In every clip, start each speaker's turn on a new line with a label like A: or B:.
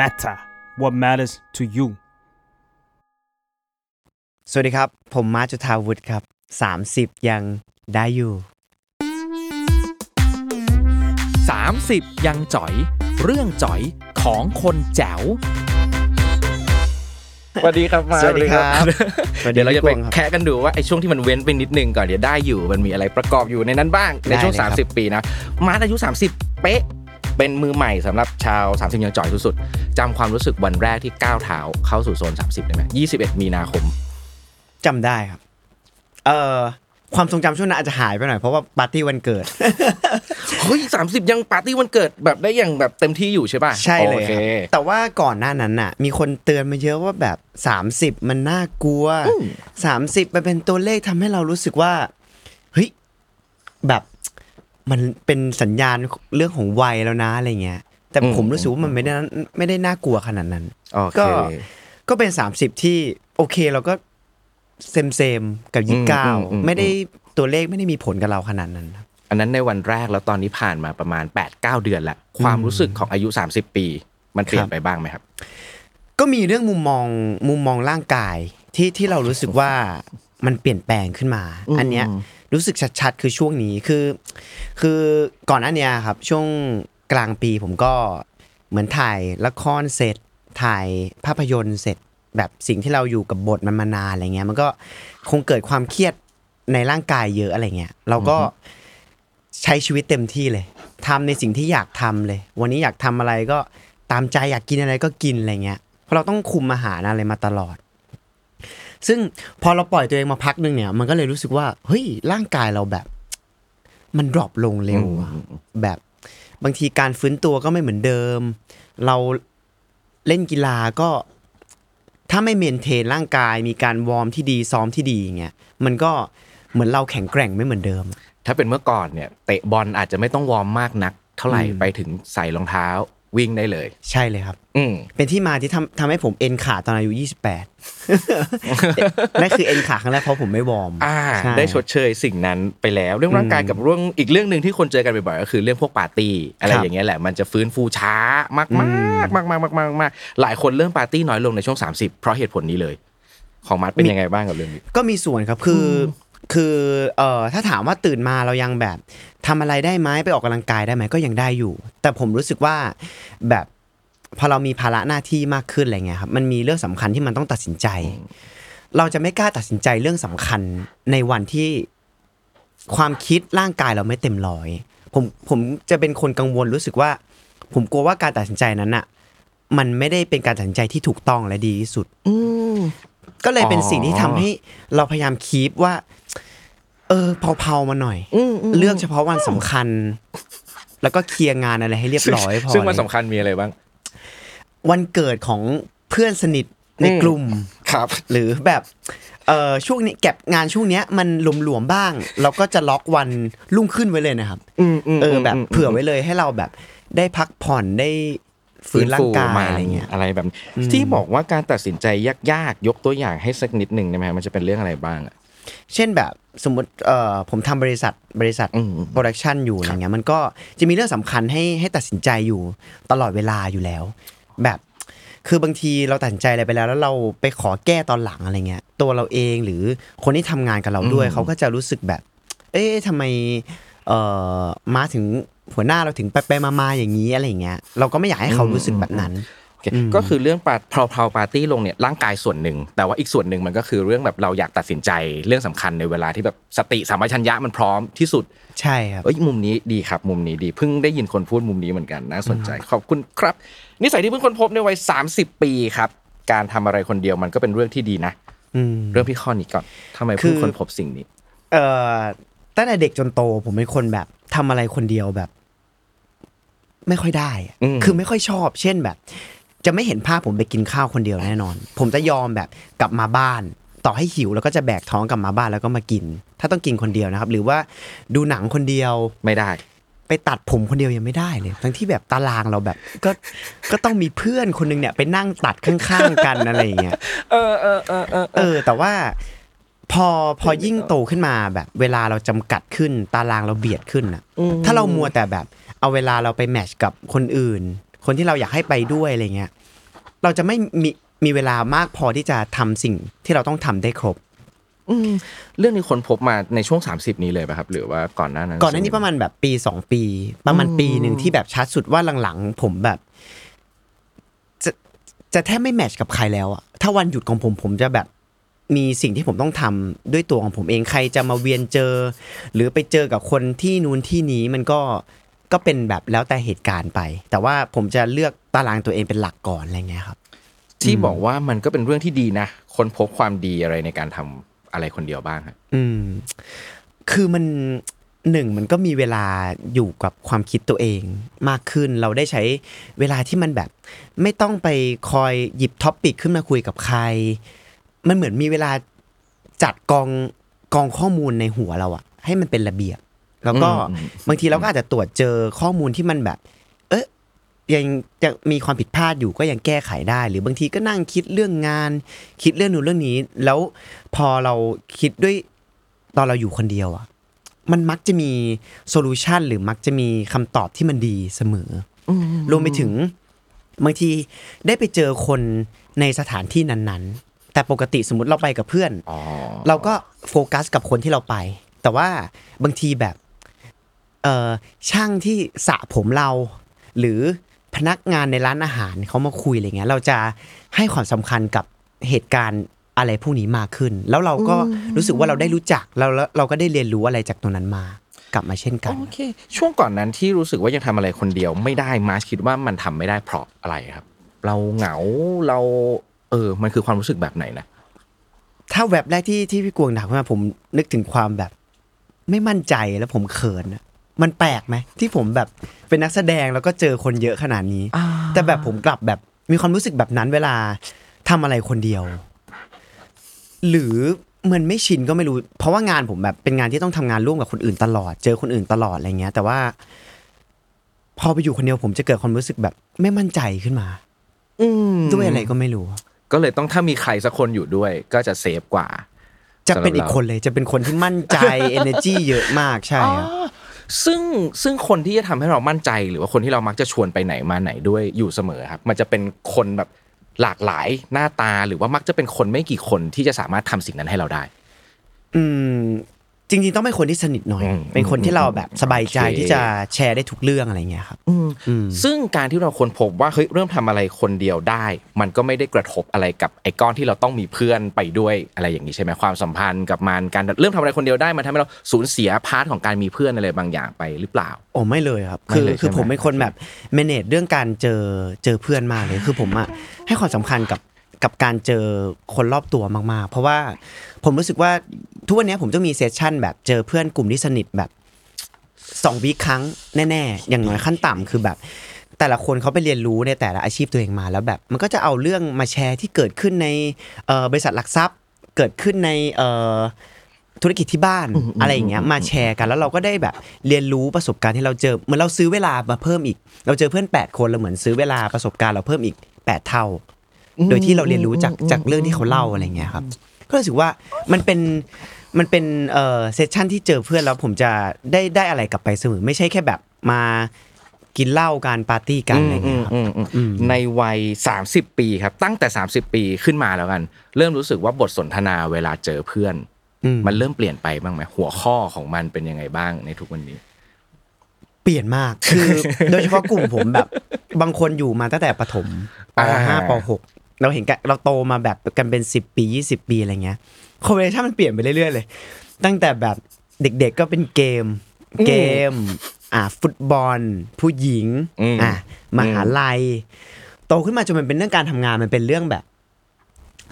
A: matter what matters to you
B: สวัสดีครับ ผมมาร์คจุธาวุฒิครับ 30 ยังได้อยู่
C: 30 ยังจ๋อย เรื่องจ๋อยของคนแจ๋ว สวัสดีครับมา
B: สวัสดีครับ
C: เดี๋ยวเราจะไป
B: พี่กวงครับ
C: แคะกันดูว่าไอ้ช่วงที่มันเว้นไปนิดนึงก่อนเดี๋ยวได้อยู่ มันมีอะไรประกอบอยู่ในนั้นบ้างในช่วง
B: ได้เลยครับ
C: 30 ปีนะ มาร์ทอายุ 30 เป๊ะ เป็นมือใหม่สำหรับชาว 30 ยังจ่อยสุดๆจำความรู้สึกวันแรกที่ก้าวเท้าเข้าสู่โซน 30 ได้ไหม21มีนาคม
B: จำได้ครับ เอ่อความทรงจำช่วงนั้นอาจจะหายไปหน่อยเพราะว่าปาร์ตี้วันเกิด
C: เฮ้ย30ยังปาร์ตี้วันเกิดแบบได้อย่างแบบเต็มที่อยู่ใช่ป่ะ
B: ใช่เลย
C: โอ
B: ครับแต่ว่าก่อนหน้านั้นน่ะ มีคนเตือนมาเยอะว่าแบบ 30 มันน่ากลัว 30มันเป็นตัวเลขทำให้เรารู้สึกว่าเฮ้ยแบบ มันเป็นสัญญาณเรื่องของวัยแล้วนะอะไรเงี้ย แต่ผมรู้สึกว่ามันไม่ได้ไม่ได้น่ากลัวขนาดนั้น
C: โอเค
B: ก็ก็เป็น30ที่โอเคเราก็เซมเซมๆกับยี่สิบเก้า
C: อืมอืม
B: ไม่ได้ตัวเลขไม่ได้มีผลกับเราขนาดนั้นครับ
C: อันนั้นในวันแรกแล้วตอนนี้ผ่านมาประมาณ8-9เดือนแล้วความรู้สึกของอายุ 30 ปี มันเปลี่ย
B: คนรับ
C: ไปบ้างไหมครับ
B: ก็มีเรื่องมุมมองมุมมองร่างกายที่ที่เรารู้สึกว่ามันเปลี่ยนแปลงขึ้นมา
C: อืม
B: อันเนี้ย รู้สึกชัดๆ คือช่วงนี้คือ คือก่อนหน้าเนี้ยครับช่วงกลางปีผมก็เหมือนถ่ายละครเสร็จถ่ายภาพยนตร์เสร็จแบบสิ่งที่เราอยู่กับบทมันมานานอะไรเงี้ย มันก็คงเกิดความเครียดในร่างกายเยอะอะไรเงี้ยเราก็ใช้ชีวิตเต็มที่เลยทำในสิ่งที่อยากทำเลย วันนี้อยากทำอะไรก็ตามใจอยากกินอะไรก็กินอะไรเงี้ยเพราะเราต้องคุมอาหารอะไรมาตลอด ซึ่งพอเราปล่อยตัวเองมาพักหนึงเนี่ย มันก็เลยรู้สึกว่าเฮ้ยร่างกายเราแบบ มัน drop ลงเร็วอะแบบบางทีการฟื้นตัวก็ไม่เหมือนเดิม เราเล่นกีฬาก็ ถ้าไม่ maintain ร่างกาย มีการ warm ที่ดีซ้อมที่ดีอย่างเงี้ยมันก็เหมือนเราแข็งแกร่งไม่เหมือนเดิม
C: ถ้าเป็นเมื่อก่อนเนี่ย เตะบอลอาจจะไม่ต้อง warm มากนัก เท่าไหร่
B: อืม
C: ไปถึงใส่รองเท้า วิ่งได้เลย
B: ใช่เลยครับ
C: อืม
B: เป็นที่มาที่ทำทำให้ผมเอ็นขาดตอนอายุ 28 นั่นคือเอ็นขาครั้งแรกเพราะผมไม่ warmอ่า ใช่
C: ได้ชดเชยสิ่งนั้นไปแล้ว เรื่องร่างกายกับเรื่องอีกเรื่องหนึ่งที่คนเจอกันบ่อยๆก็คือเรื่องพวกปาร์ตี้อะไร
B: ครับ
C: อย่างเงี้ยแหละมันจะฟื้นฟูช้ามากๆมากมากมากมากมากมากหลายคนเริ่มปาร์ตี้น้อยลงในช่วง 30 เพราะเหตุผลนี้เลย ของมาร์ชเป็นยังไงบ้างกับเรื่องนี้
B: ก็มีส่วนครับคืออ คือเอ่อถ้าถามว่าตื่นมาเรายังแบบทำอะไรได้ไหมไปออกกำลังกายได้ไหมก็ยังได้อยู่ แต่ผมรู้สึกว่าแบบพอเรามีภาระหน้าที่มากขึ้นอะไรเงี้ยครับมันมีเรื่องสำคัญที่มันต้องตัดสินใจ เราจะไม่กล้าตัดสินใจเรื่องสำคัญในวันที่ความคิดร่างกายเราไม่เต็มร้อยผมผมจะเป็นคนกังวลรู้สึกว่า ผมกลัวว่าการตัดสินใจนั้นอะมันไม่ได้เป็นการตัดสินใจที่ถูกต้องและดีที่สุด
C: อืม
B: ก็เลยเป็น
C: อ๋อ
B: สิ่งที่ทำให้เราพยายามคีปว่า เออเผาๆมาหน่อย
C: อืมอืม
B: เลือกเฉพาะวันสำคัญ แล้วก็เคลียร์งานอะไรให้เรียบร้อยพอ
C: ซึ่งมัน
B: เลย
C: สำคัญมีอะไรบ้าง
B: วันเกิดของเพื่อนสนิทใน
C: อืม
B: กลุ่ม
C: ครับ
B: หรือแบบเออช่วงนี้เก็บงานช่วงเนี้ยมันหลวมๆบ้าง เราก็จะล็อกวันรุ่งขึ้นไว้เลยนะครับเออแบบเผื่อไว้เลยให้เราแบบได้พักผ่อนได้ฟื้นร่างกายอะไรเงี้ย
C: อะไรแบบนี้ที่บอกว่าการตัดสินใจยากๆ ยกตัวอย่างให้สักนิดหนึ่งได้ไหมฮะมันจะเป็นเรื่องอะไรบ้างอะ
B: เช่นแบบสมมติเอ่อผมทำบริษัทบริษัท
C: อืม
B: โปรดักชันอยู่อะไรเงี้ยมันก็จะมีเรื่องสำคัญให้ให้ตัดสินใจอยู่ตลอดเวลาอยู่แล้ว แบบคือบางทีเราตัดสินใจอะไรไปแล้ว แล้วเราไปขอแก้ตอนหลังอะไรเงี้ย ตัวเราเองหรือคนที่ทำงานกับเราด้วยเขาก็จะรู้สึกแบบ เอ๊ะทำไมเอ่อมาถึงหัวหน้าเราถึงไปไปมามาอย่างนี้อะไรเงี้ยเราก็ไม่อยากให้เขารู้สึกแบบนั้น
C: โอเค ก็คือเรื่องปาเพลาเพลาปาร์ตี้ลงเนี่ยร่างกายส่วนหนึ่ง แต่ว่าอีกส่วนหนึ่งมันก็คือเรื่องแบบเราอยากตัดสินใจเรื่องสำคัญในเวลาที่แบบสติสัมปชัญญะมันพร้อมที่สุด
B: ใช่ครับ
C: เอ้ยมุมนี้ดีครับ มุมนี้ดีเพิ่งได้ยินคนพูดมุมนี้เหมือนกันน่าสนใจขอบคุณครับ นิสัยที่เพิ่งค้นพบในวัย30 ปีครับ การทำอะไรคนเดียวมันก็เป็นเรื่องที่ดีนะ
B: อืม
C: เรื่องพี่ข้อนี้ก่อนทำไมเพิ่ง
B: คือ
C: ค้นพบสิ่งนี้
B: เอ่อตั้งแต่เด็กจนโตผมเป็นคนแบบทำอะไรคนเดียวแบบ ไม่ค่อยได้อะ
C: อืม
B: คือไม่ค่อยชอบ เช่นแบบ จะไม่เห็นภาพผมไปกินข้าวคนเดียวแน่นอน ผมจะยอมแบบกลับมาบ้าน ต่อให้หิวแล้วก็จะแบกท้องกลับมาบ้านแล้วก็มากิน ถ้าต้องกินคนเดียวนะครับ หรือว่าดูหนังคนเดียว
C: ไม่ได้
B: ไปตัดผมคนเดียวยังไม่ได้เลย ทั้งที่แบบตารางเราแบบก็ก็ต้องมีเพื่อนคนหนึงเนี่ยไปนั่งตัดข้างๆกันอะไรอย่างเงี้ย
C: เออเออเออเออ
B: เออ แต่ว่าพอพอยิ่งโตขึ้นมาแบบเวลาเราจำกัดขึ้น ตารางเราเบียดขึ้นอะถ้าเรามัวแต่แบบเอาเวลาเราไปแมทชกับคนอื่น คนที่เราอยากให้ไปด้วยอะไรเงี้ยเราจะไม่มีมีเวลามากพอที่จะทำสิ่งที่เราต้องทำได้ครบ
C: อืมเรื่องนี้คนพบมาในช่วง 30 นี้เลยป่ะครับ หรือว่าก่อนหน้านั้น
B: ก่อนหน้านี้ประมาณแบบปีสองปี ประมาณปีหนึ่งที่แบบชัดสุดว่าหลังๆ ผมแบบ จะจะแทบไม่แมทช์กับใครแล้วอะถ้าวันหยุดของผมผมจะแบบมีสิ่งที่ผมต้องทำด้วยตัวของผมเองใครจะมาเวียนเจอ หรือไปเจอกับคนที่นู้นที่นี้มันก็ ก็เป็นแบบแล้วแต่เหตุการณ์ไป แต่ว่าผมจะเลือกตารางตัวเองเป็นหลักก่อนอะไรเงี้ยครับ
C: ที่บอกว่ามันก็เป็นเรื่องที่ดีนะคนพบความดีอะไรในการทำอะไรคนเดียวบ้างครับ
B: อืม คือมันหนึ่งมันก็มีเวลาอยู่กับความคิดตัวเองมากขึ้น เราได้ใช้เวลาที่มันแบบ ไม่ต้องไปคอยหยิบท็อปปิกขึ้นมาคุยกับใคร มันเหมือนมีเวลาจัดกองกองข้อมูลในหัวเราอะให้มันเป็นระเบียบ แล้วก็
C: อืม
B: บางทีเราก็อาจจะตรวจเจอข้อมูลที่มันแบบ เอ๊ะยังจะมีความผิดพลาดอยู่ก็ยังแก้ไขได้ หรือบางทีก็นั่งคิดเรื่องงาน คิดเรื่องนู้นเรื่องนี้ แล้วพอเราคิดด้วยตอนเราอยู่คนเดียวอะมันมักจะมี solution หรือมักจะมีคำตอบที่มันดีเสมออรวมไปถึงบางทีได้ไปเจอคนในสถานที่นั้นๆ แต่ปกติสมมติเราไปกับเพื่อน
C: อ๋อ
B: เราก็โฟกัสกับคนที่เราไป แต่ว่าบางทีแบบเออ ช่างที่สระผมเรา หรือพนักงานในร้านอาหารเขามาคุยอะไรเงี้ยเราจะให้ความสำคัญกับเหตุการณ์อะไรพวกนี้มากขึ้น แล้วเราก็รู้สึกว่าเราได้รู้จักแล้วแล้วเราก็ได้เรียนรู้อะไรจากตรงนั้นมากลับมาเช่นกัน
C: โอเคช่วงก่อนนั้นที่รู้สึกว่ายังทำอะไรคนเดียว ไม่ได้มาร์ชคิดว่ามันทำไม่ได้เพราะอะไรครับ เราเหงาเราเออ มันคือความรู้สึกแบบไหนนะ
B: ถ้าแวบแรกที่ที่พี่กวงถามขึ้นมาผมนึกถึงความแบบ ไม่มั่นใจแล้วผมเขินอะ มันแปลกไหมที่ผมแบบเป็นนักแสดงแล้วก็เจอคนเยอะขนาดนี้ แต่แบบผมกลับแบบมีความรู้สึกแบบนั้นเวลาทำอะไรคนเดียว หรือมันไม่ชินก็ไม่รู้ เพราะว่างานผมแบบเป็นงานที่ต้องทำงานร่วมกับคนอื่นตลอด เจอคนอื่นตลอดอะไรเงี้ย แต่ว่า พอไปอยู่คนเดียวผมจะเกิดความรู้สึกแบบ ไม่มั่นใจขึ้นมา
C: อืม
B: ด้วยอะไรก็ไม่รู้
C: ก็เลยต้องถ้ามีใครสักคนอยู่ด้วย ก็จะเซฟกว่า
B: จะเป็นอีกคนเลยจะเป็นคนที่มั่นใจ energy เยอะมากใช่ครับ
C: ซึ่งซึ่งคนที่จะทำให้เรามั่นใจ หรือว่าคนที่เรามักจะชวนไปไหนมาไหนด้วยอยู่เสมอครับ มันจะเป็นคนแบบหลากหลายหน้าตาหรือว่ามักจะเป็นคนไม่กี่คนที่จะสามารถทำสิ่งนั้นให้เราได้
B: อืม จริงๆต้องเป็นคนที่สนิทหน่อย
C: อืม
B: เป็นคนที่เราแบบสบายใจ
C: โอเค
B: ที่จะแชร์ได้ทุกเรื่องอะไรเงี้ยครับ
C: ซึ่งการที่เราค้นพบว่าเฮ้ยเริ่มทำอะไรคนเดียวได้ มันก็ไม่ได้กระทบอะไรกับไอ้ก้อนที่เราต้องมีเพื่อนไปด้วยอะไรอย่างนี้ใช่ไหมความสัมพันธ์กับมันการเริ่มทำอะไรคนเดียวได้มันทำให้เราสูญเสียพาร์ทของการมีเพื่อนอะไรบางอย่างไปหรือเปล่า
B: โอ้ไม่เลยครับ
C: ไม่
B: คือ
C: เลย
B: คือ
C: ใช่ไหม
B: ผมเป็นคนแบบ manage เรื่องการเจอเจอเพื่อนมากเลยคือผมอะให้ความสำคัญกับ กับการเจอคนรอบตัวมากๆ เพราะว่าผมรู้สึกว่าทุกวันนี้ผมต้องมีเซสชั่นแบบเจอเพื่อนกลุ่มที่สนิทแบบสองวีคครั้งแน่ ๆ อย่างน้อยขั้นต่ำคือแบบ แต่ละคนเขาไปเรียนรู้ในแต่ละอาชีพตัวเองมาแล้วแบบ มันก็จะเอาเรื่องมาแชร์ที่เกิดขึ้นในเอ่อบริษัทหลักทรัพย์ เกิดขึ้นในเอ่อธุรกิจที่บ้านอะไรอย่างเงี้ยมาแชร์กันแล้วเราก็ได้แบบเรียนรู้ประสบการณ์ที่เราเจอเหมือนเราซื้อเวลามาเพิ่มอีก เราเจอเพื่อน 8 คนเราเหมือนซื้อเวลาประสบการณ์เราเพิ่มอีก 8 เท่า โดยที่เราเรียนรู้จากจากเรื่องที่เขาเล่าอะไรเงี้ยครับ ก็รู้สึกว่ามันเป็นมันเป็นเอ่อเซสชั่นที่เจอเพื่อนแล้วผมจะได้ได้อะไรกลับไปเสมอไม่ใช่แค่แบบมากินเหล้าการปาร์ตี้กันอะไรเงี้ยครับ
C: อืมอืมอืมในวัย 30 ปีครับ ตั้งแต่ 30 ปีขึ้นมาแล้วกัน เริ่มรู้สึกว่าบทสนทนาเวลาเจอเพื่อน
B: อืม
C: มันเริ่มเปลี่ยนไปบ้างไหมหัวข้อของมันเป็นยังไงบ้างในทุกวันนี้
B: เปลี่ยนมากคือโดยเฉพาะกลุ่มผมแบบ บางคนอยู่มาตั้งแต่ประถมป
C: อ่า
B: ห้าปหก เราเห็นกันเราโตมาแบบกันเป็นสิบปียี่สิบปีอะไรเงี้ยคอมเบเนชั่นมันเปลี่ยนไปเรื่อยๆเลย ตั้งแต่แบบเด็กๆก็เป็นเกม เกม อ่าฟุตบอล ผู้หญิง
C: อืม
B: อ่ามหาลัย โตขึ้นมาจนมันเป็นเรื่องการทำงานมันเป็นเรื่องแบบ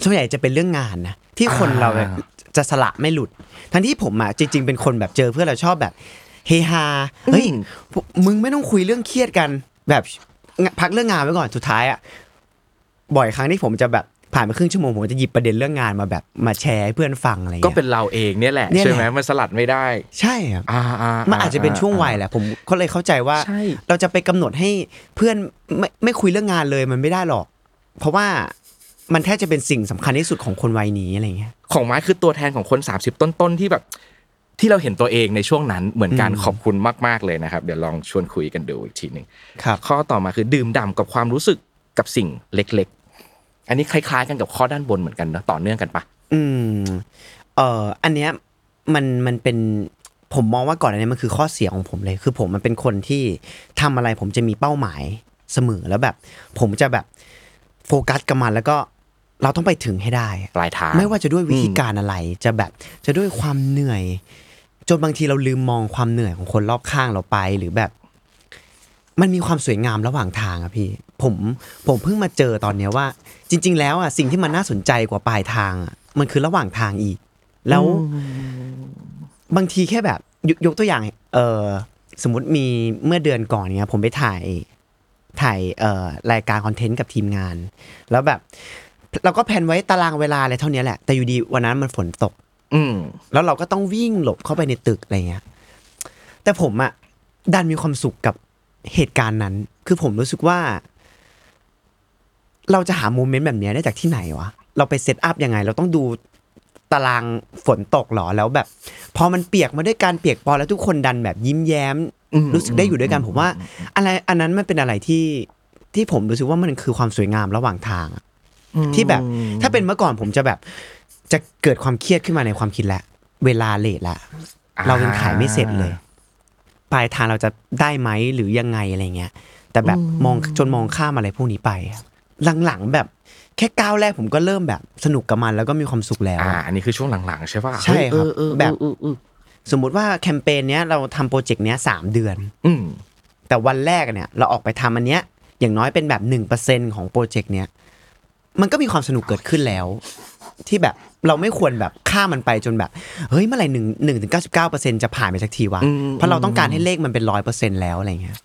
B: ส่วนใหญ่จะเป็นเรื่องงานนะที่คนเราแบบจะสละไม่หลุด ทั้งที่ผมอะจริง ๆ เป็นคนแบบเจอเพื่อนเราชอบแบบเฮฮาเฮ้ยพวกมึงไม่ต้องคุยเรื่องเครียดกันแบบพักเรื่องงานไว้ก่อนสุดท้ายอะ บ่อยครั้งที่ผมจะแบบผ่านไปครึ่งชั่วโมงผมจะหยิบประเด็นเรื่องงานมาแบบมาแชร์ให้เพื่อนฟังอะไร
C: ก็
B: เงี้ย
C: เป็นเราเองเนี่ยแหละ
B: เนี่ยแหละ
C: ใช่ไหมมันสลัดไม่ได้
B: ใช่ครับ
C: อ่าอ่า
B: มันอาจจะเป็นช่วงวัยแหละผมก็เลยเข้าใจว่า
C: ใช่
B: เราจะไปกำหนดให้เพื่อนไม่ไม่คุยเรื่องงานเลยมันไม่ได้หรอก เพราะว่ามันแทบจะเป็นสิ่งสำคัญที่สุดของคนวัยนี้อะไรเงี้ย
C: ของไม้คือตัวแทนของคน 30 ต้นๆที่แบบ ที่เราเห็นตัวเองในช่วงนั้นเหมือนกัน
B: อืม
C: ขอบคุณมากๆเลยนะครับ เดี๋ยวลองชวนคุยกันดูอีกทีหนึ่ง
B: ครับ
C: ข้อต่อมาคือดื่มด่ำกับความรู้สึก กับสิ่งเล็กอันนี้คล้าย ๆ กันกับข้อด้านบนเหมือนกันเนอะต่อเนื่องกันปะ
B: อืมเอ่ออันเนี้ยมันมันเป็นผมมองว่าก่อนอันนี้มันคือข้อเสียของผมเลย คือผมมันเป็นคนที่ทำอะไรผมจะมีเป้าหมายเสมอแล้วแบบ ผมจะแบบโฟกัสกับมันแล้วก็เราต้องไปถึงให้ได้
C: ปลายทาง
B: ไม่ว่าจะด้วยวิธีการอะไร จะแบบจะด้วยความเหนื่อย จนบางทีเราลืมมองความเหนื่อยของคนรอบข้างเราไป หรือแบบ มันมีความสวยงามระหว่างทางอะพี่ผมผมเพิ่งมาเจอตอนเนี้ยว่า จริง ๆ แล้วอะสิ่งที่มันน่าสนใจกว่าปลายทางอะมันคือระหว่างทางอีก แล้วบางทีแค่แบบยกยกตัวอย่าง เออสมมติมีเมื่อเดือนก่อนเนี้ย ผมไปถ่ายถ่ายเอ่อรายการคอนเทนต์กับทีมงาน แล้วแบบ เราก็แผนไว้ตารางเวลาอะไรเท่านี้แหละ แต่อยู่ดีวันนั้นมันฝนตก
C: อืม
B: แล้วเราก็ต้องวิ่งหลบเข้าไปในตึกอะไรเงี้ย แต่ผมอะดันมีความสุขกับ เหตุการณ์นั้น คือผมรู้สึกว่า เราจะหาโมเมนต์แบบเนี้ยได้จากที่ไหนวะ เราไปเซตอัพยังไง เราต้องดูตารางฝนตกเหรอแล้วแบบ พอมันเปียกมาด้วยการเปียกปอนแล้วทุกคนดันแบบยิ้มแย้ม
C: อืม
B: รู้สึกได้อยู่ด้วยกัน ผมว่า อะไรอันนั้นมันเป็นอะไรที่ที่ผมรู้สึกว่ามันคือความสวยงามระหว่างทางอะที่แบบ ถ้าเป็นเมื่อก่อนผมจะแบบ จะเกิดความเครียดขึ้นมาในความคิดแล้วเวลาเลทละ
C: อ่า
B: เรายังขายไม่เสร็จเลย ปลายทางเราจะได้ไหมหรือยังไงอะไรเงี้ย แต่แบบมองจนมองข้ามอะไรพวกนี้ไปครับหลังๆแบบแค่ก้าวแรกผมก็เริ่มแบบสนุกกับมันแล้วก็มีความสุขแล้ว
C: อ่าอันนี้คือช่วงหลังๆใช่ป่ะ
B: ใช่ครับ
C: เออเออ
B: แบบ
C: เออเออ
B: สมมุติว่าแคมเปญเนี้ยเราทำโปรเจกต์เนี้ยสามเดือน
C: อืม
B: แต่วันแรกเนี่ย เราออกไปทำอันเนี้ยอย่างน้อยเป็นแบบหนึ่งเปอร์เซ็นของโปรเจกต์เนี้ยมันก็มีความสนุกเกิดขึ้นแล้ว ที่แบบเราไม่ควรแบบฆ่ามันไปจนแบบเฮ้ยเมื่อไหร่หนึ่งหนึ่งถึงเก้าสิบเก้าเปอร์เซ็นจะผ่านไปสักทีวะ
C: อืม
B: เพราะเราต้องการให้เลขมันเป็นร้อยเปอร์เซ็นแล้วอะไรเงี้ย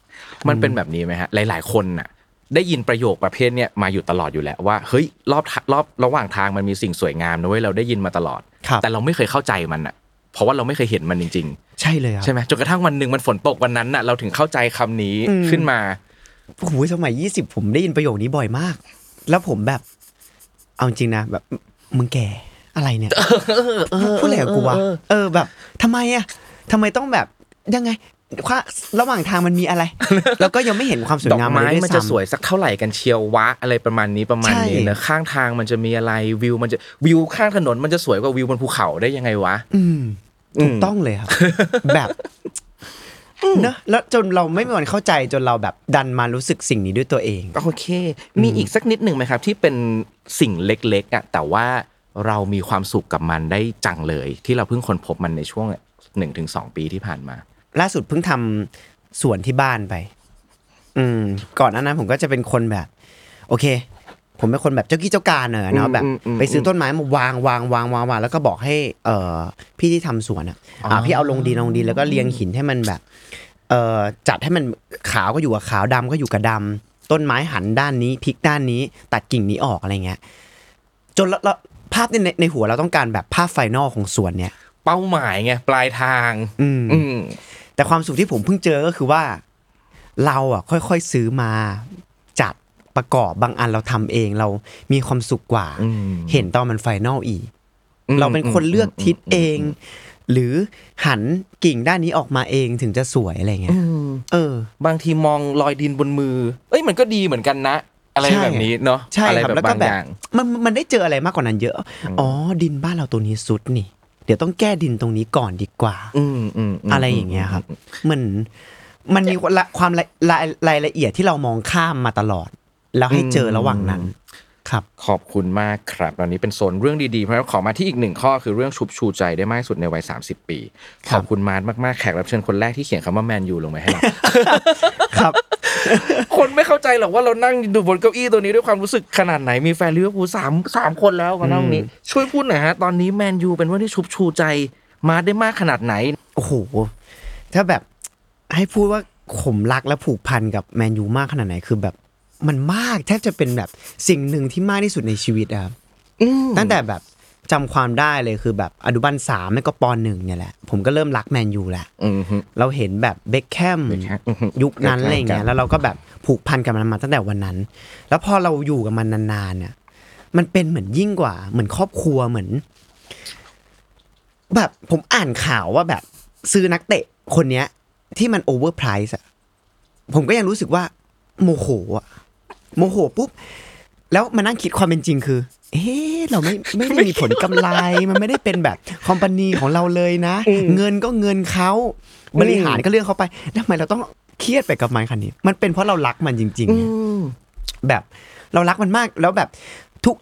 C: มันเป็นแบบนี้ไหมฮะ หลาย ๆ คนน่ะ ได้ยินประโยคประเภทเนี้ยมาอยู่ตลอดอยู่แล้วว่าเฮ้ยรอบทะรอบระหว่างทางมันมีสิ่งสวยงามนะเว้ยเราได้ยินมาตลอด
B: ครับ
C: แต่เราไม่เคยเข้าใจมันอะเพราะว่าเราไม่เคยเห็นมันจริง
B: ใช่เลยค
C: ๆ
B: รับ
C: ใช่ไหมจนกระทั่งวันหนึ่งมันฝนตกวันนั้นน่ะ เราถึงเข้าใจคำนี้ขึ้นมา
B: โอ้โหสมัยยี่สิบผมได้ยินประโยคนี้บ่อยมาก แล้วผมแบบเอาจริงนะแบบ มึงแก่อะไรเนี่ยพูดอะไรกับกูวะเออแบบทำไมอะทำไมต้องแบบยังไงว่าระหว่างทางมันมีอะไร แล้วก็ยังไม่เห็นความสวย
C: ดอก
B: งาม
C: ไม้
B: เลยด้วย
C: มันจะ
B: ซ้ำ
C: สวยสักเท่าไหร่กันเชียววะอะไรประมาณนี้ประมาณนี้
B: ใช่
C: นะข้างทางมันจะมีอะไรวิว มันจะวิวข้างถนนมันจะสวยกว่าวิวบนภูเขาได้ยังไงวะ
B: อืมถูก
C: อืม
B: ต้องเลยครับ แบบ เนอะแล้วจนเราไม่มีวันเข้าใจจนเราแบบดันมารู้สึกสิ่งนี้ด้วยตัวเอง
C: โอเค มีอีกสักนิดหนึ่งไหมครับ ที่เป็นสิ่งเล็กๆอะแต่ว่าเรามีความสุขกับมันได้จังเลย ที่เราเพิ่งค้นพบมันในช่วงหนึ่งถึงสองปีที่ผ่านมา
B: ล่าสุดเพิ่งทำสวนที่บ้านไป อืม ก่อนหน้านั้นผมก็จะเป็นคนแบบ โอเค ผมเป็นคนแบบเจ้ากี้เจ้าการเนอะเนาะ
C: อืม
B: แบบ
C: อืมอืม
B: ไปซื้อต้นไม้มาวางวางวางวางวางแล้วก็บอกให้ เอ่อพี่ที่ทำสวนอะอ่าพี่เอาลงดินลงดินแล้วก็เรียงหินให้มันแบบ เอ่อจัดให้มันขาวก็อยู่กับขาวดำก็อยู่กับดำต้นไม้หันด้านนี้พลิกด้านนี้ ตัดกิ่งนี้ออกอะไรเงี้ยจนแล้วแล้วภาพในในในหัวเราต้องการแบบภาพไฟนอลของสวนเนี่ย
C: เป้าหมายไงปลายทาง
B: อืม
C: อืม
B: แต่ความสุขที่ผมเพิ่งเจอก็คือว่า เราอะ ค่อยๆซื้อมาจัดประกอบบางอันเราทำเองเรามีความสุขกว่า
C: อืม
B: เห็นตอนมันไฟนอลอีก
C: อืม
B: เราเป็นคนเลือกทิศเอง หรือหันกิ่งด้านนี้ออกมาเองถึงจะสวยอะไรเงี้ยเออ
C: บางทีมองรอยดินบนมือ เอ้ยมันก็ดีเหมือนกันนะ อะไร
B: ใช่
C: แบบนี้เนาะ
B: ใช่
C: อะไร
B: ครับ
C: แบบ
B: แล้วก็
C: บาง
B: แบ
C: อบย่าง
B: มันมันได้เจออะไรมากกว่านั้นเยอะ อ๋อ ดินบ้านเราตัวนี้สุดนี่ เดี๋ยวต้องแก้ดินตรงนี้ก่อนดีกว่า
C: อืมอืมม
B: อะไรอย่างเงี้ยครับมันมันมีละความละรายรายละเอียดที่เรามองข้ามมาตลอด แล้วให้เจอระหว่างนั้น ครับ
C: ขอบคุณมากครับตอนนี้เป็นโซนเรื่องดีๆ เพราะฉะนั้นขอมาที่อีกหนึ่งข้อคือเรื่องชุบชูใจได้มากที่สุดในวัย 30 ปี
B: ครับ ข
C: อบคุณมาร์ชมากๆแขกรับเชิญคนแรกที่เขียนคำว่าแมนยูลงมาให้เรา
B: ครับ
C: คนไม่เข้าใจหรอกว่าเรานั่งดูบนเก้าอี้ตัวนี้ด้วยความรู้สึกขนาดไหนมีแฟนลิเวอร์พูลสามสามคนแล้วมานั่งนี้ ช่วยพูดหน่อยฮะตอนนี้แมนยูเป็นว่าที่ชุบชูใจมาร์ชได้มากขนาดไหน
B: โอ้โหถ้าแบบให้พูดว่าผมรักและผูกพันกับแมนยูมากขนาดไหนคือแบบ มันมากแทบจะเป็นแบบสิ่งหนึ่งที่มากที่สุดในชีวิตอะครับตั้งแต่แบบจำความได้เลยคือแบบอนุบาลสามไม่ก็ปหนึ่งเนี่ยแหละ ผมก็เริ่มรักแมนยูแหละ
C: อืมฮึ
B: เราเห็นแบบเบคแคม
C: เบคแฮมอือฮึ
B: ยุคนั้นอะไรอย่างเงี้
C: ใกล้ๆกัน
B: ยแล้วเราก็แบบผูกพันกับมันมาตั้งแต่วันนั้น แล้วพอเราอยู่กับมันนานๆเนี่ย มันเป็นเหมือนยิ่งกว่า เหมือนครอบครัวเหมือน แบบผมอ่านข่าวว่าแบบซื้อนักเตะคนเนี้ย ที่มัน overpriced อะผมก็ยังรู้สึกว่าโมโหอะ โมโหปุ๊บแล้วมานั่งคิดความเป็นจริงคือ เอ๊ะเราไม่ไม่ได้มีผลกำไร มันไม่ได้เป็นแบบ company ของเราเลยนะ เงินก็เงินเขาบริหารก็เรื่องเขาไปทำไมเราต้องเครียดไปกับมันคันนี้ มันเป็นเพราะเรารักมันจริงๆไงแบบเรารักมันมากแล้วแบบ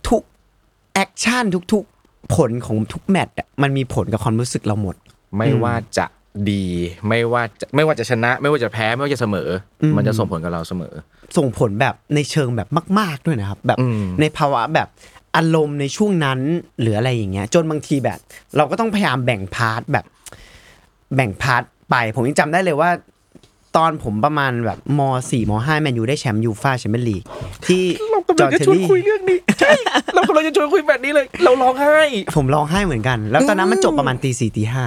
B: ทุกๆ action ทุกๆ ผลของทุกแมตช์อะมันมีผลกับความรู้สึกเราหมด
C: ไม่ว่าจะ ดีไม่ว่าจะไม่ว่าจะชนะ ไม่ว่าจะแพ้ไม่ว่าจะเสมออ
B: ม
C: มันจะส่งผลกับเราเสมอ
B: ส่งผลแบบในเชิงแบบมาก ๆด้วยนะครับ แบบ
C: อืม
B: ในภาวะแบบอารมณ์ในช่วงนั้นหรืออะไรอย่างเงี้ย จนบางทีแบบ เราก็ต้องพยายามแบ่ง part แบบ แบ่ง part ไป ผมยังจำได้เลยว่า ตอนผมประมาณแบบมสี่มห้าแมนยูได้แชมป์ยูฟ่าแชมเปี้ยนลีกที่จอห์น เทอร์รี่
C: นี้ใช่เรากำลังจะชวนคุยแบบนี้เลย เราร้องไห้
B: ผมร้องไห้เหมือนกัน แล้วตอนนั้นมันจบประมาณตีสี่ตีห้า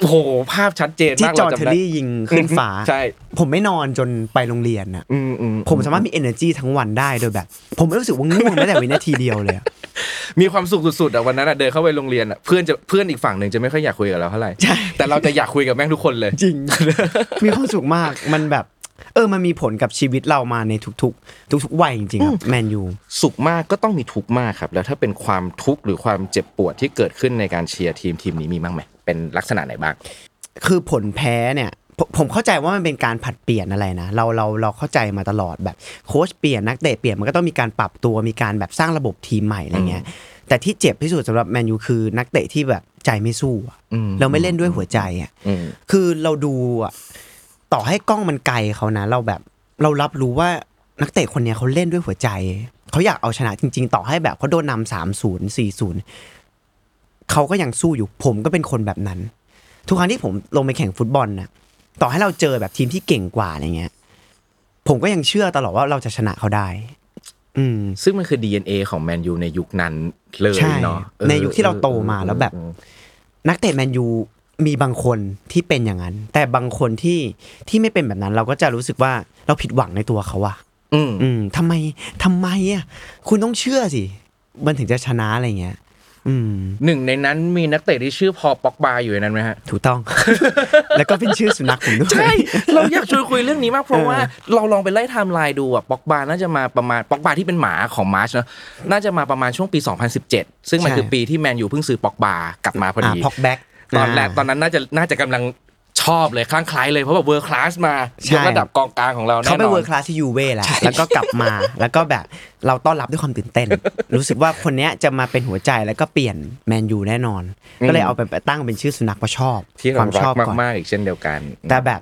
C: โอ้โหภาพชัดเจนมาก เรา
B: จำได้ ที่จอ
C: ห์น เทอ
B: ร์รี่ยิงขึ้นฟ้า
C: ใช่
B: ผมไม่นอนจนไปโรงเรียนน่ะ
C: อืมอืม
B: ผมสามารถมี energy ทั้งวันได้โดยแบบ ผมไม่รู้สึกว่าง่วงแม้แต่วินาทีเดียวเลยอะ
C: มีความสุขสุดๆอะวันนั้นอะเดินเข้าไปโรงเรียนอะเพื่อนจะเพื่อนอีกฝั่งหนึ่งจะไม่ค่อยอยากคุยกับเราเท่าไหร่
B: ใช่
C: แต่เราจะอยากคุยกับแม่งทุกคนเลย
B: จริง มีความสุขมากมันแบบ เออมันมีผลกับชีวิตเรามาในทุกๆ ทุกๆวัยจริงๆครับแมนยู
C: สุขมากก็ต้องมีทุกข์มากครับ แล้วถ้าเป็นความทุกข์หรือความเจ็บปวดที่เกิดขึ้นในการเชียร์ทีมทีมนี้มีบ้างไหม เป็นลักษณะไหนบ้าง
B: คือผลแพ้เนี่ยผมผมเข้าใจว่ามันเป็นการผัดเปลี่ยนอะไรนะเราเราเราเข้าใจมาตลอดแบบโค้ชเปลี่ยนนักเตะเปลี่ยนมันก็ต้องมีการปรับตัวมีการแบบสร้างระบบทีมใหม่อะไรเงี้ยแต่ที่เจ็บที่สุดสำหรับแมนยูคือนักเตะที่แบบใจไม่สู้อะ
C: อืม
B: เราไม่เล่นด้วยหัวใจอะ
C: อืม
B: คือเราดูอะต่อให้กล้องมันไกลเขานะ เราแบบเรารับรู้ว่านักเตะคนเนี้ยเขาเล่นด้วยหัวใจเขาอยากเอาชนะจริง ๆ ต่อให้แบบเขาโดนนำสามศูนย์สี่ศูนย์ เขาก็ยังสู้อยู่ ผมก็เป็นคนแบบนั้น ทุกครั้งที่ผมลงไปแข่งฟุตบอลน่ะต่อให้เราเจอแบบทีมที่เก่งกว่าอะไรเงี้ย ผมก็ยังเชื่อตลอดว่าเราจะชนะเขาได้ อืม
C: ซึ่งมันคือ DNA ของแมนยูในยุคนั้นเลย
B: ใช่
C: เนาะออ
B: ในยุคที่เราโตมาแล้วแบบ
C: เออ
B: นักเตะแมนยูมีบางคนที่เป็นอย่างนั้น แต่บางคนที่ที่ไม่เป็นแบบนั้น เราก็จะรู้สึกว่าเราผิดหวังในตัวเขาอะ
C: อืม
B: อืมทำไมทำไมอะคุณต้องเชื่อสิมันถึงจะชนะอะไรเงี้ยอืม
C: หนึ่งในนั้นมีนักเตะที่ชื่อพอป็อกบาอยู่ในนั้นไหมฮะ
B: ถูกต้อง แล้วก็เป็นชื่อสุนัขผมด้วย
C: ใช่ เราอยากชวนคุยเรื่องนี้มากเพราะว่าเราลองไปไล่ไทม์ไลน์ดูอะป็อกบาน่าจะมาประมาณป็อกบาที่เป็นหมาของมาร์ชเนอะน่าจะมาประมาณช่วงปี 2017 ซึ่งมัน
B: ใช่
C: คือปีที่แมนยูเพิ่งซื้อป็อกบากลับมาพอ
B: อ่า
C: ดี
B: พ็อกแบ็ก
C: ตอนแรกตอนนั้นน่าจะน่าจะกำลัง ชอบเลยคลั่งไคล้ายเลยเพราะแบบเวอร์คลาสมา
B: ใช่
C: ยกระดับกองกลางของเราแน่นอน
B: เขาไปเวิร์คลาสที่ยูเว่แหละแล้วก็กลับมา แล้วก็แบบเราต้อนรับด้วยความตื่นเต้น รู้สึกว่าคนเนี้ยจะมาเป็นหัวใจแล้วก็เปลี่ยนแมนยูแน่นอน ก็เลยเอาไปตั้งเป็นชื่อสุนัขเพราะชอบ
C: ที่
B: ค
C: เรา
B: วาม
C: รั
B: ช
C: ก
B: อบก่อน
C: มากๆอีกเช่นเดียวกัน
B: แต่แบบ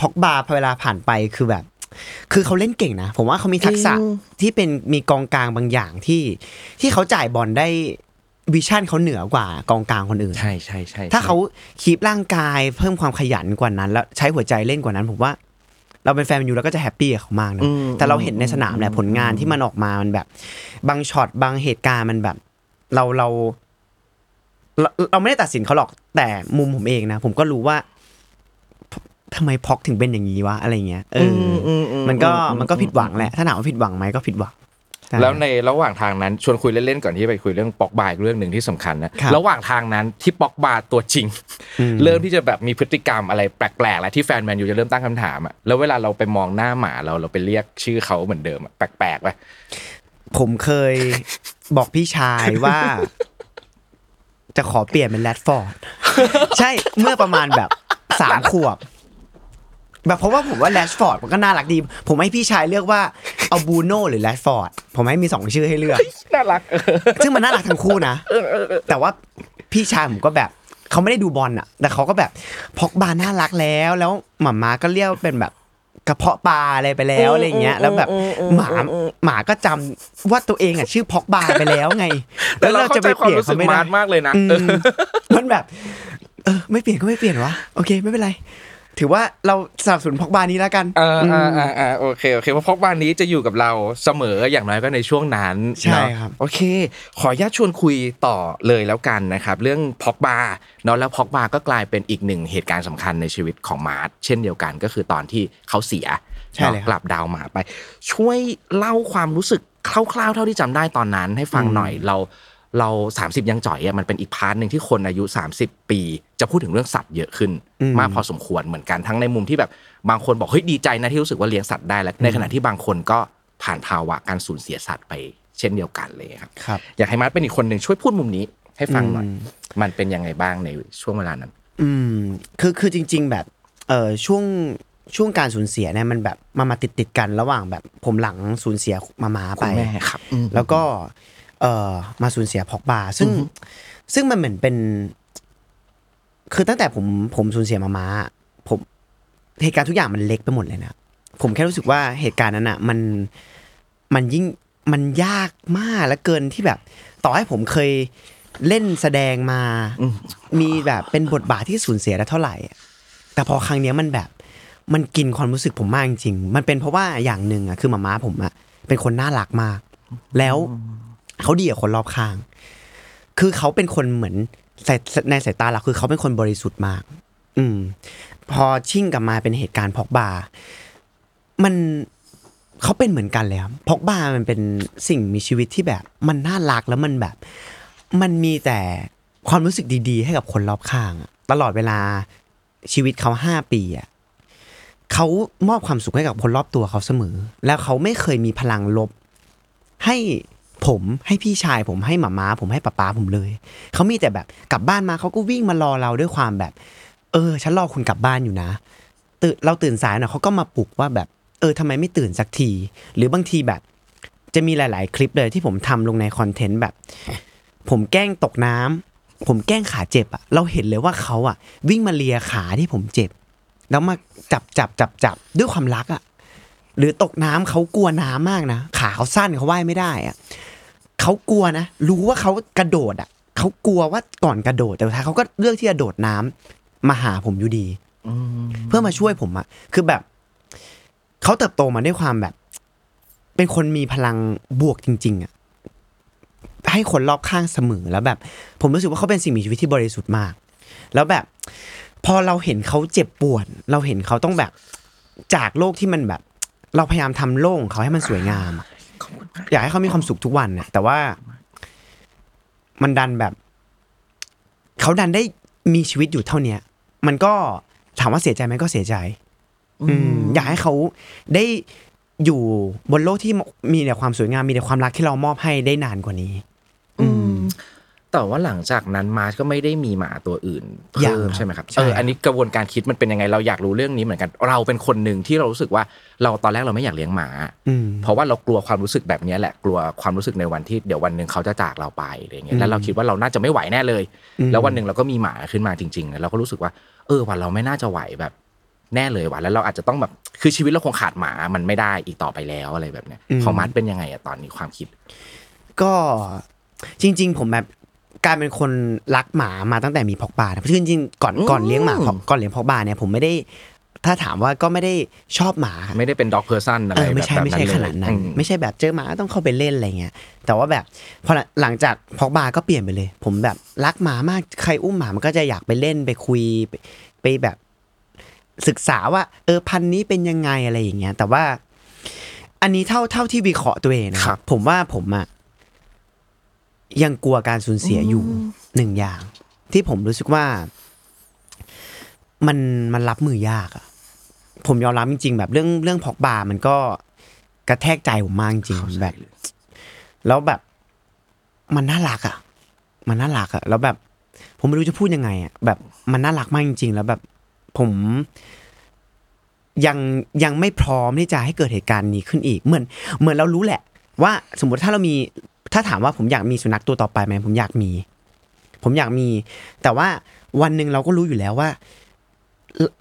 B: พอกบาพอเวลาผ่านไปคือแบบ คือเขาเล่นเก่งนะ ผมว่าเขามีทักษะที่เป็นมีกองกลางบางอย่างที่ที่เขาจ่ายบอลได้ vision เขาเหนือกว่ากองกลางคนอื่น
C: ใช่ใช่ใช่
B: ถ้าเขา keep ร่างกายเพิ่มความขยันกว่านั้น แล้วใช้หัวใจเล่นกว่านั้น ผมว่า เราเป็นแฟนแมนยูเราก็จะ happy กับเขามากนะแต่เราเห็นในสนามแหละผลงานที่มันออกมามันแบบ บางช็อตบางเหตุการณ์มันแบบ เราเราเราเราไม่ได้ตัดสินเขาหรอกแต่มุมผมเองนะ ผมก็รู้ว่าทำไมพ็อกถึงเป็นอย่างนี้วะอะไรเงี้ยเอออมันก็มันก็ผิดหวังแหละ ถ้าถามว่าผิดหวังไหมก็ผิดหวังช่
C: แล้วในระหว่างทางนั้นชวนคุยเล่นๆก่อนที่ไปคุยเรื่องป็อกบาอีกเรื่องหนึ่งที่สำคัญนะครับระหว่างทางนั้นที่ป็อกบาตัวจริง เริ่มที่จะแบบมีพฤติกรรมอะไรแปลกๆแล้วที่แฟนแมนยูจะเริ่มตั้งคำถามอะแล้วเวลาเราไปมองหน้าหมาเราเราไปเรียกชื่อเขาเหมือนเดิมอะแปลกๆไป
B: ผมเคยบอกพี่ชายว่า จะขอเปลี่ยนเป็นแรดฟอร์ดใช่เมื่อประมาณแบบสามขวบ แบบเพราะว่าผมว่าแรดฟอร์ดมันก็น่ารักดี ผมให้พี่ชายเลือกว่าเอาบูโน่หรือแรดฟอร์ดผมให้มีสองชื่อให้เลือก
C: น่ารัก
B: ซึ่งมันน่ารักทั้งคู่นะ แต่ว่าพี่ชายผมก็แบบเขาไม่ได้ดูบอลอะแต่เขาก็แบบพอกบาน่ารักแล้วแล้วหมาม้าก็เรียกเป็นแบบกระเพาะปลาอะไรไปแล้วอะไรเงี้ย แล้วแบบหมาหมาก็จำว่าตัวเองอะชื่อพอกบาไปแล้วไง
C: แต่เราเข้าใจความรู้สึก
B: ไม่
C: มา
B: ได้
C: ร์ทมากเลยนะ
B: อืม
C: เออ
B: มันแบบ เออไม่เปลี่ยนก็ไม่เปลี่ยนวะโอเคไม่เป็นไร ถือว่าเราสนับสนุนพอกบานี้แล้วกัน
C: อ่าอ่าอ่าอ่าโอเคโอเคเพราะพอกบานนี้จะอยู่กับเราเสมออย่างน้อยก็ในช่วงนั้น
B: ใช่
C: เนาะ
B: ครับ
C: โอเค ขออนุญาตชวนคุยต่อเลยแล้วกันนะครับเรื่องพอกบาเนาะแล้วพอกบาก็กลายเป็นอีกหนึ่งเหตุการณ์สำคัญในชีวิตของมาร์ทเช่นเดียวกันก็คือตอนที่เขาเสีย
B: ใช่เลยครับ
C: กลับดาวหมาไป ช่วยเล่าความรู้สึกคร่าวๆเท่าที่จำได้ตอนนั้น ให้ฟังหน่อยเรา เรา 30 ยังจ๋อยอะมันเป็นอีก part หนึ่งที่คนอายุ 30 ปี จะพูดถึงเรื่องสัตว์เยอะขึ้น มากพอสมควรเหมือนกันทั้งในมุมที่แบบบางคนบอกเฮ้ยดีใจนะที่รู้สึกว่าเลี้ยงสัตว์ได้แล้วในขณะที่บางคนก็ผ่านภาวะการสูญเสียสัตว์ไปเช่นเดียวกันเลยครับ
B: ครับ
C: อยากให้มาร์ชเป็นอีกคนหนึ่งช่วยพูดมุมนี้ให้ฟังหน่อย
B: อืม
C: มันเป็นยังไงบ้างในช่วงเวลานั้น
B: อืมคือคือจริง ๆ แบบเออช่วงช่วงการสูญเสียเนี่ยมันแบบมามาติดติดๆกันระหว่างแบบผมหลังสูญเสียมามาไป
C: คุณแม่ครับอืม
B: แล้วก็ เออมาสูญเสียพอกบาซึ่งซึ่งมันเหมือนเป็น คือตั้งแต่ผมผมสูญเสียมามาผมเหตุการณ์ทุกอย่างมันเล็กไปหมดเลยนะผมแค่รู้สึกว่าเหตุการณ์นั้นอะ มันมันยิ่งมันยากมากและเกินที่แบบ ต่อให้ผมเคยเล่นแสดงมา มีแบบเป็นบทบาทที่สูญเสียได้เท่าไหร่อะแต่พอครั้งเนี้ยมันแบบมันกินความรู้สึกผมมากจริงๆมันเป็นเพราะว่าอย่างหนึ่งอะคือหมาม้าผมอะเป็นคนน่ารักมาก แล้ว เขาดีกับคนรอบข้าง คือเขาเป็นคนเหมือนในสายตาเราคือเขาเป็นคนบริสุทธิ์มาก อืม พอชิ่งกลับมาเป็นเหตุการณ์พอกบา มันเขาเป็นเหมือนกันเลยครับพอกบามันเป็นสิ่งมีชีวิตที่แบบ มันน่ารักแล้วมันแบบ มันมีแต่ความรู้สึกดี ๆ ให้กับคนรอบข้าง ตลอดเวลาชีวิตเขาห้าปีอะเขามอบความสุขให้กับคนรอบตัวเขาเสมอ แล้วเขาไม่เคยมีพลังลบ ให้ ผมให้พี่ชายผมให้หมาม้าผมให้ป้าป้าผมเลย เขามีแต่แบบกลับบ้านมาเขาก็วิ่งมารอเราด้วยความแบบ เออ ฉันรอคุณกลับบ้านอยู่นะตื่นเราตื่นสายหน่อยเขาก็มาปลุกว่าแบบ เออทำไมไม่ตื่นสักที หรือบางทีแบบ จะมีหลาย ๆ คลิปเลยที่ผมทำลงในคอนเทนต์แบบ ผมแกล้งตกน้ำผมแกล้งขาเจ็บอะเราเห็นเลยว่าเขาอะวิ่งมาเลียขาที่ผมเจ็บ แล้วมาจับจับจับจับด้วยความรักอะหรือตกน้ำเขากลัวน้ำมากนะ ขาเขาสั้นเขาว่ายไม่ได้อะ เขากลัวนะ รู้ว่าเขากระโดดอะเขากลัวว่าก่อนกระโดดแต่สุดท้ายเขาก็เลือกที่จะโดดน้ำมาหาผมอยู่ดีเพื่อมาช่วยผมอะคือแบบเขาเติบโตมาด้วยความแบบ เป็นคนมีพลังบวกจริง ๆอะให้คนรอบข้างเสมอแล้วแบบ ผมรู้สึกว่าเขาเป็นสิ่งมีชีวิตที่บริสุทธิ์มาก แล้วแบบ พอเราเห็นเขาเจ็บปวด เราเห็นเขาต้องแบบ จากโลกที่มันแบบ เราพยายามทำโลกของเขาให้มันสวยงามอะ อยากให้เขามีความสุขทุกวันเนี่ยแต่ว่า มันดันแบบ เขาดันได้มีชีวิตอยู่เท่าเนี้ยมันก็ถามว่าเสียใจไหมก็เสียใจ อืม อยากให้เขาได้อยู่บนโลกที่มีแต่ความสวยงามมีแต่ความรักที่เรามอบให้ได้นานกว่านี้อืม
C: แต่ว่าหลังจากนั้นมาร์ชก็ไม่ได้มีหมาตัวอื่น
B: ยัง
C: เพิ่ม
B: ครับ
C: ใช่ไหมครับ
B: ใช่
C: เอออันนี้กระบวนการคิดมันเป็นยังไงเราอยากรู้เรื่องนี้เหมือนกัน เราเป็นคนหนึ่งที่เรารู้สึกว่าเราตอนแรกเราไม่อยากเลี้ยงหมา
B: อืม
C: เพราะว่าเรากลัวความรู้สึกแบบนี้แหละกลัวความรู้สึกในวันที่เดี๋ยววันหนึ่งเขาจะจากเราไปอะไรเงี้ยแล้วเราคิดว่าเราน่าจะไม่ไหวแน่เลย
B: อืม
C: แล้ววันหนึ่งเราก็มีหมาขึ้นมาจริงๆแล้วเราก็รู้สึกว่า เออวันเราไม่น่าจะไหวแบบแน่เลยว่ะแล้วเราอาจจะต้องแบบคือชีวิตเราคงขาดหมามันไม่ได้อีกต่อไปแล้วอะไรแบบเนี้ยของมาร์ชเป็นยังไงอะตอนนี้ความคิด
B: ก็จริง ๆ ผมแบบ กลายเป็นคนรักหมามาตั้งแต่มีพอกบานะคือจริงๆก่อน
C: อืม
B: ก่อนเลี้ยงหมาพอกก่อนเลี้ยงพอกบาเนี่ยผมไม่ได้ถ้าถามว่าก็ไม่ได้ชอบหมา
C: ไม่ได้เป็น dog person อะไร
B: เออ
C: แบ
B: ไม่ใช่
C: แบบ
B: ไม่
C: นั้น
B: ใช่
C: เลย
B: ขนาดนั้น
C: อืม
B: ไม่ใช่แบบเจอหมาต้องเข้าไปเล่นอะไรเงี้ยแต่ว่าแบบพอหลังจากพอกบาก็เปลี่ยนไปเลย ผมแบบรักหมามากใครอุ้มหมามันก็จะอยากไปเล่นไปคุยไปไปแบบศึกษาว่า เออพันธุ์นี้เป็นยังไงอะไรอย่างเงี้ยแต่ว่า อันนี้เท่าเท่าที่วิเคราะห์ตัวเองนะค
C: ครั
B: รับบผมว่าผมอะ ยังกลัวการสูญเสียอยู่หนึ่งอย่าง ที่ผมรู้สึกว่า มันมันรับมือยากอะผมยอมรับจริงๆ แบบเรื่องเรื่องพอกบามันก็กระแทกใจผมมากจริงๆแบบ แล้วแบบ มันน่ารักอะมันน่ารักอะแล้วแบบ ผมไม่รู้จะพูดยังไงอะแบบมันน่ารักมากจริง ๆ แล้วแบบ ผมยังยังไม่พร้อมที่จะให้เกิดเหตุการณ์นี้ขึ้นอีก เหมือน เหมือนเรารู้แหละ ว่าสมมติถ้าเรามี ถ้าถามว่าผมอยากมีสุนัขตัวต่อไปไหมผมอยากมี ผมอยากมี แต่ว่าวันหนึ่งเราก็รู้อยู่แล้วว่า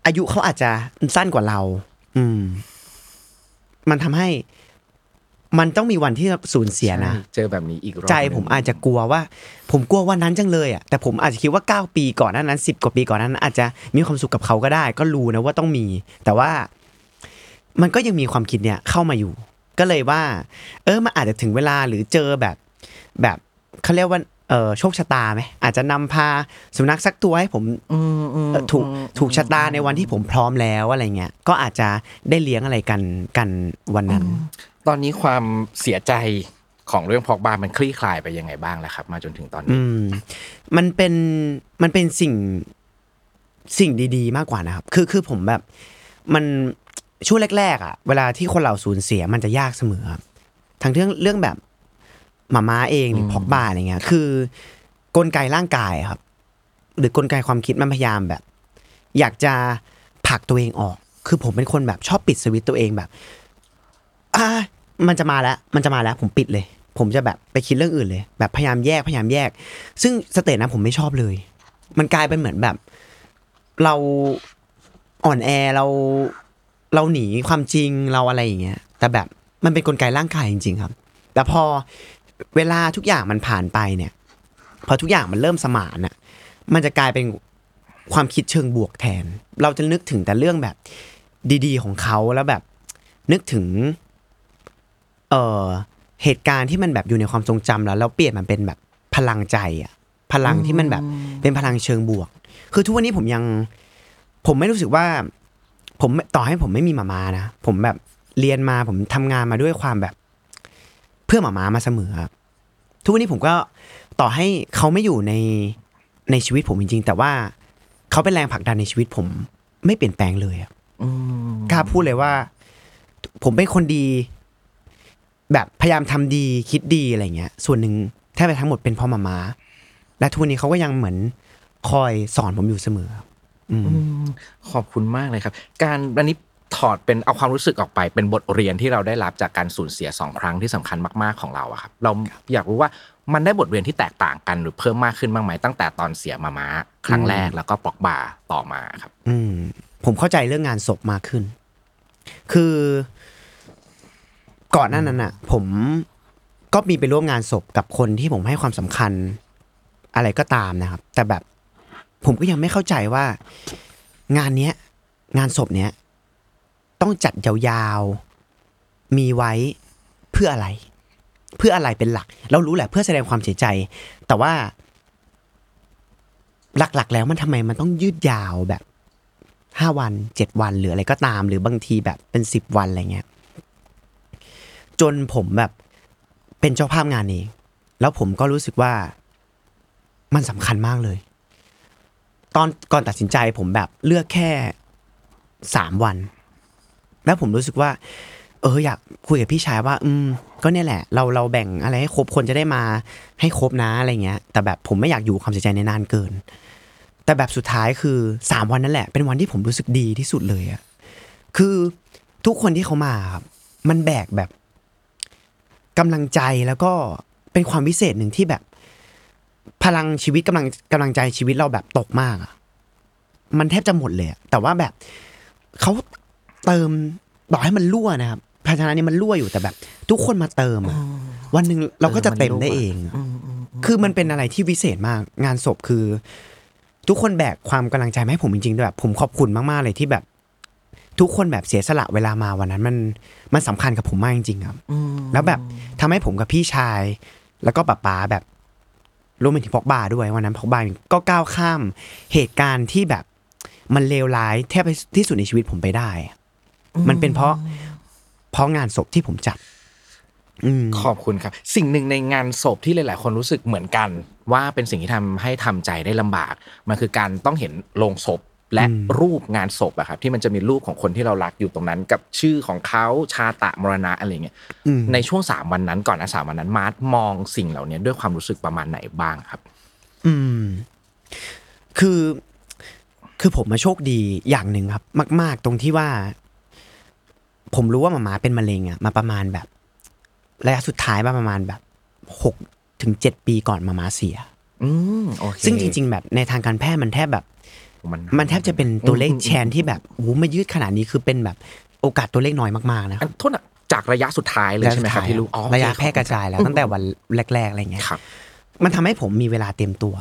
B: อายุเขาอาจจะสั้นกว่าเรา อืม มันทำให้ มันต้องมีวันที่สูญเสียนะ
C: ใช่เจอแบบนี้อีกรอบ
B: ใจ
C: หนึ่ง
B: ผมอาจจะกลัวว่า ผมกลัววันนั้นจังเลยอะแต่ผมอาจจะคิดว่า 9 ปีก่อนหนานั้น10กว่าปีก่อนหนานั้น อาจจะมีความสุขกับเขาก็ได้ ก็รู้นะว่าต้องมี แต่ว่า มันก็ยังมีความคิดเนี่ยเข้ามาอยู่ ก็เลยว่า เออมันอาจจะถึงเวลาหรือเจอแบบแบบเขาเรียกว่าเออโชคชะตาไหมอาจจะนำพาสุนัขสักตัวให้ผม
C: อืมอืม
B: เอ่อถูกถูกชะตาในวันที่ผมพร้อมแล้วอะไรเงี้ยก็อาจจะได้เลี้ยงอะไรกันกันวันนั้น
C: ตอนนี้ความเสียใจของเรื่องพอกบามันคลี่คลายไปยังไงบ้างแล้วครับ มาจนถึงตอนนี้
B: อืมมันเป็นมันเป็นสิ่งสิ่งดี ๆ มากกว่านะครับ คือคือผมแบบมัน ช่วงแรกๆอะเวลาที่คนเราสูญเสียมันจะยากเสมอครับทั้งเรื่องเรื่องแบบหมาม้าเองหรือพอกบาอะไรเงี้ย คือ กลไกร่างกายอะครับ หรือกลไกความคิดมันพยายามแบบ อยากจะผลักตัวเองออก คือผมเป็นคนแบบชอบปิดสวิตช์ตัวเองแบบ อ่า มันจะมาแล้ว มันจะมาแล้ว ผมปิดเลย ผมจะแบบไปคิดเรื่องอื่นเลย แบบพยายามแยกพยายามแยก ซึ่งสเตจนั้นผมไม่ชอบเลย มันกลายเป็นเหมือนแบบ เราอ่อนแอเรา เราหนีความจริงเราอะไรอย่างเงี้ยแต่แบบมันเป็นกลไกร่างกายจริง ๆ ครับ แต่พอเวลาทุกอย่างมันผ่านไปเนี่ย พอทุกอย่างมันเริ่มสมานอะมันจะกลายเป็นความคิดเชิงบวกแทน เราจะนึกถึงแต่เรื่องแบบดี ๆ ของเขาแล้วแบบ นึกถึง เอ่อเหตุการณ์ที่มันแบบอยู่ในความทรงจำแล้วแล้วเปลี่ยนมันเป็นแบบพลังใจอะพลังที่มันแบบเป็นพลังเชิงบวก คือทุกวันนี้ผมยัง ผมไม่รู้สึกว่า ผมต่อให้ผมไม่มีหมามานะ ผมแบบเรียนมาผมทำงานมาด้วยความแบบ เพื่อหมามามาเสมอครับทุกวันนี้ผมก็ต่อให้เขาไม่อยู่ในในชีวิตผมจริงๆ แต่ว่าเขาเป็นแรงผลักดันในชีวิตผมไม่เปลี่ยนแปลงเลยอะ
C: อืม
B: กล้าพูดเลยว่า ผมเป็นคนดี แบบพยายามทำดีคิดดีอะไรเงี้ย ส่วนหนึ่งแทบไปทั้งหมดเป็นเพ่อมามาและทุกวันนี้เขาก็ยังเหมือนคอยสอนผมอยู่เสมอครับ อืม
C: อืมขอบคุณมากเลยครับ การอันนี้ถอดเป็นเอาความรู้สึกออกไปเป็นบทเรียนที่เราได้รับจากการสูญเสียสองครั้งที่สำคัญมาก ๆของเราอะครับ เราอยากรู้ว่ามันได้บทเรียนที่แตกต่างกันหรือเพิ่มมากขึ้นบ้างไหมตั้งแต่ตอนเสียมาม้าครั้งแรกแล้วก็ปอกบาต่อมาครับ
B: อืมผมเข้าใจเรื่องงานศพมากขึ้น คือก่อนหน้านั้นอะผมก็มีไปร่วมงานศพกับคนที่ผมให้ความสำคัญอะไรก็ตามนะครับ แต่แบบ ผมก็ยังไม่เข้าใจว่า งานเนี้ย งานศพเนี้ย ต้องจัดยาวๆ มีไว้เพื่ออะไร เพื่ออะไรเป็นหลัก เรารู้แหละเพื่อแสดงความเสียใจ แต่ว่า หลักๆ แล้วมันทำไมมันต้องยืดยาวแบบห้าวันเจ็ดวันหรืออะไรก็ตาม หรือบางทีแบบเป็นสิบวันอะไรเงี้ยจนผมแบบเป็นเจ้าภาพงานเองแล้วผมก็รู้สึกว่ามันสำคัญมากเลย ตอนก่อนตัดสินใจผมแบบเลือกแค่สามวัน แล้วผมรู้สึกว่า เอออยากคุยกับพี่ชายว่า อืม ก็เนี่ยแหละ เราเราแบ่งอะไรให้ครบคนจะได้มาให้ครบนะอะไรเงี้ย แต่แบบผมไม่อยากอยู่ความเสียใจในนานเกิน แต่แบบสุดท้ายคือสามวันนั่นแหละ เป็นวันที่ผมรู้สึกดีที่สุดเลยอะคือทุกคนที่เขามาครับมันแบกแบบกำลังใจแล้วก็เป็นความพิเศษหนึ่งที่แบบ พลังชีวิตกำลังกำลังใจชีวิตเราแบบตกมากอะมันแทบจะหมดเลยอะแต่ว่าแบบเขาเติมต่อให้มันรั่วนะครับภาชนะนี้มันรั่วอยู่แต่แบบ ทุกคนมาเติมอะวันหนึ่งเราก็จะเต็มได้เองอะคือมันเป็นอะไรที่วิเศษมาก งานศพคือ ทุกคนแบกความกำลังใจมาให้ผมจริงๆด้วยแบบผมขอบคุณมากๆเลยที่แบบ ทุกคนแบบเสียสละเวลามาวันนั้น มันมันสำคัญกับผมมากจริงๆครับแล้วแบบทำให้ผมกับพี่ชาย แล้วก็ป้าป๋าแบบ รวมไปถึงพอกบาด้วยวันนั้นพอกบาก็ก้าวข้ามเหตุการณ์ที่แบบมันเลวร้ายแทบที่สุดในชีวิตผมไปได้อะมันเป็นเพราะเพราะงานศพที่ผมจัดอืม
C: ขอบคุณครับ สิ่งหนึ่งในงานศพที่หลาย ๆ คนรู้สึกเหมือนกัน ว่าเป็นสิ่งที่ทำให้ทำใจได้ลำบาก มันคือการต้องเห็นโลงศพ และ
B: อืม
C: รูปงานศพอะครับที่มันจะมีรูปของคนที่เรารักอยู่ตรงนั้น กับชื่อของเขาชาตะมรณะอะไรเงี้ย
B: อืม
C: ในช่วงสามวันนั้นก่อนนะสามวันนั้นมาร์ทมองสิ่งเหล่านี้ด้วยความรู้สึกประมาณไหนบ้างครับ
B: อืม คือคือผมมาโชคดีอย่างหนึ่งครับ มาก ๆ ตรงที่ว่า ผมรู้ว่าหมามาเป็นมะเร็งอะมาประมาณแบบระยะสุดท้ายมาประมาณแบบหกถึงเจ็ดปีก่อนหมามาเสีย
C: อืมโอเค
B: ซึ่งจริง ๆ แบบในทางการแพทย์มันแทบแบบ
C: มัน
B: มันแทบจะเป็นตัวเลขแชนที่แบบโอ้โหมายืดขนาดนี้คือเป็นแบบโอกาสตัวเลขน้อยมากๆนะค
C: อั
B: รับ
C: นโทษนะจากระยะสุดท้ายเลยใช่ไหมครับที่รู้อ๋อโอเค
B: ระยะแพร่กระจายแล้วตั้งแต่วันแรกๆอะไรเงี้ย
C: ครับ
B: มันทำให้ผมมีเวลาเตรียมตัว